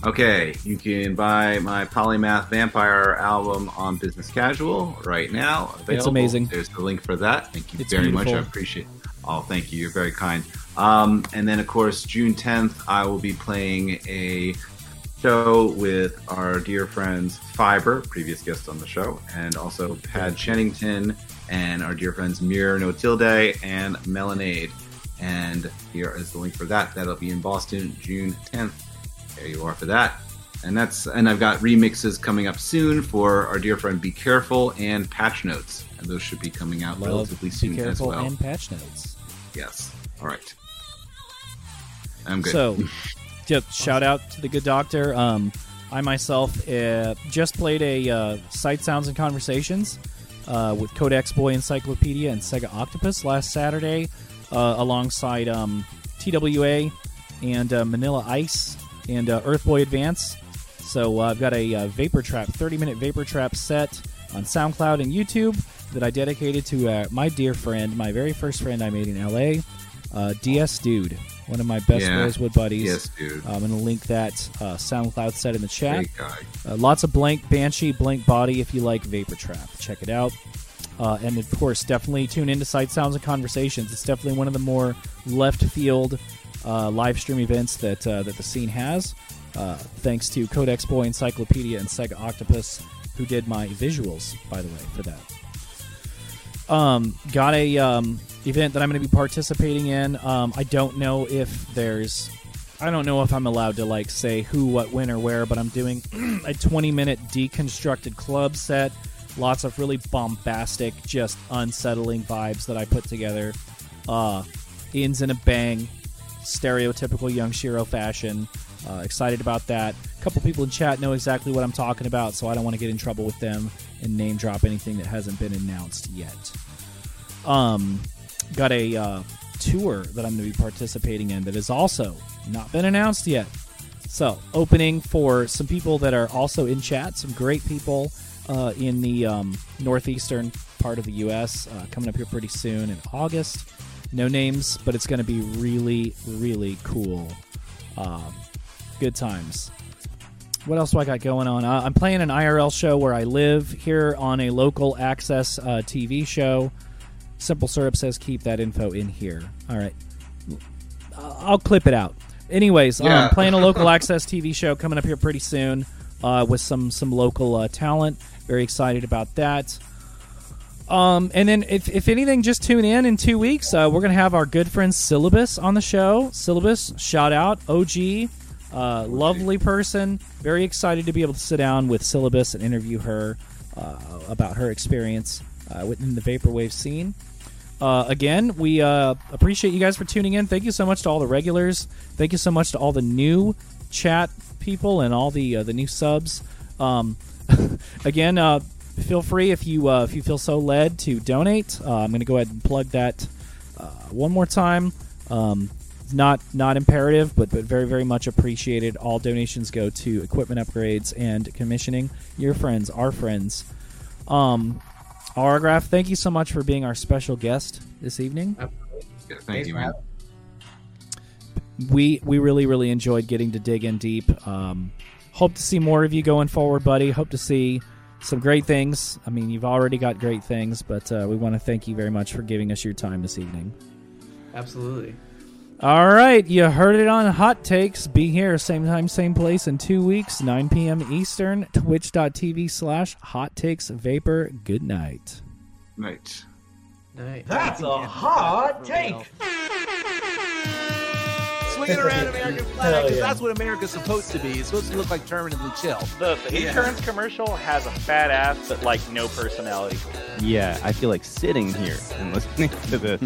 Okay, you can buy my Polymath Vampire album on Business Casual right now. Available. amazing. There's the link for that. Thank you It's very much. I appreciate. appreciate. Oh, thank you. You're very kind. Um, and then, of course, June 10th, I will be playing a show with our dear friends Fiber, previous guest on the show, and also Pad Chennington, and our dear friends Mir No Tilde and Melanade. And here is the link for that. That'll be in Boston, June 10th. There you are for that. And that's and I've got remixes coming up soon for our dear friend Be Careful and Patch Notes. And those should be coming out Love, relatively soon as careful, well. and patch notes. Yes. All right. I'm good. So, just shout out to the good doctor. Um, I myself uh, just played a uh, Sight Sounds and Conversations uh, with Codex Boy Encyclopedia and Sega Octopus last Saturday, uh, alongside um, TWA and uh, Manila Ice and uh, Earth Boy Advance. So I've got a Vapor Trap, 30 minute Vapor Trap set on SoundCloud and YouTube that I dedicated to my dear friend, my very first friend I made in LA, DS Dude, one of my best Yeah. Rosewood buddies. Yes, dude. I'm going to link that uh, SoundCloud set in the chat. Great guy. Uh, lots of blank Banshee, blank body if you like Vapor Trap. Check it out. Uh, and of course, definitely tune into Sight Sounds and Conversations. It's definitely one of the more left field uh, live stream events that uh, that the scene has. Uh, thanks to Codex Boy Encyclopedia and Sega Octopus, who did my visuals, by the way, for that. Um, got a um, event that I'm going to be participating in. Um, I don't know if there's, I don't know if I'm allowed to like say who, what, when, or where, but I'm doing a 20 minute deconstructed club set. Lots of really bombastic, just unsettling vibes that I put together. Uh, ends in a bang, stereotypical young Shiro fashion. Uh, excited about that. A couple people in chat know exactly what I'm talking about, so I don't want to get in trouble with them and name drop anything that hasn't been announced yet. Um, got a uh, tour that I'm going to be participating in that has also not been announced yet. So, opening for some people that are also in chat, some great people uh, in the um, northeastern part of the U.S. Uh, coming up here pretty soon in August. No names, but it's going to be really, really cool. Um, good times. What else do I got going on? Uh, I'm playing an IRL show where I live here on a local access uh, TV show. Simple Syrup says keep that info in here. All right. Uh, I'll clip it out. Anyways, Yeah. um, playing a local access TV show coming up here pretty soon uh, with some some local uh, talent. Very excited about that. Um, and then, if, if anything, just tune in in two weeks. Uh, we're going to have our good friend Syllabus on the show. Syllabus, shout out, OG, uh, lovely person. Very excited to be able to sit down with Syllabus and interview her uh, about her experience uh, within the vaporwave scene. Uh, again, we uh, appreciate you guys for tuning in. Thank you so much to all the regulars. Thank you so much to all the new chat people and all the uh, the new subs. Um, again, feel free if you if you feel so led to donate. I'm going to go ahead and plug that one more time. Um, not not imperative, but but very very much appreciated. All donations go to equipment upgrades and commissioning. Your friends, our friends. Um, Aurograph, thank you so much for being our special guest this evening. Yeah, thank Thanks you, for man. We we really really enjoyed getting to dig in deep. Um, hope to see more of you going forward, buddy. Hope to see some great things. I mean, you've already got great things, but uh, we want to thank you very much for giving us your time this evening. Absolutely. All right, you heard it on Hot Takes. Be here, same time, same place in two weeks, 9 p.m. Eastern, twitch.tv slash Hot Takes Vapor. Good night. Right. Nice. That's a hot take. Swinging around American flag, Hell 'cause yeah. that's what America's supposed to be. It's supposed to look like permanently chill. The, the insurance commercial has a fat ass, but like no personality. Yeah, I feel like sitting here and listening to this.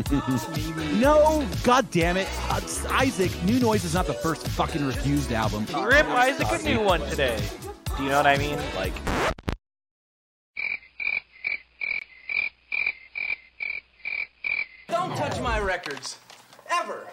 No, god damn it. Uh, Isaac, New Noise is not the first fucking refused album. Rip Isaac a new one today. Do you know what I mean? Like. Don't touch my records ever.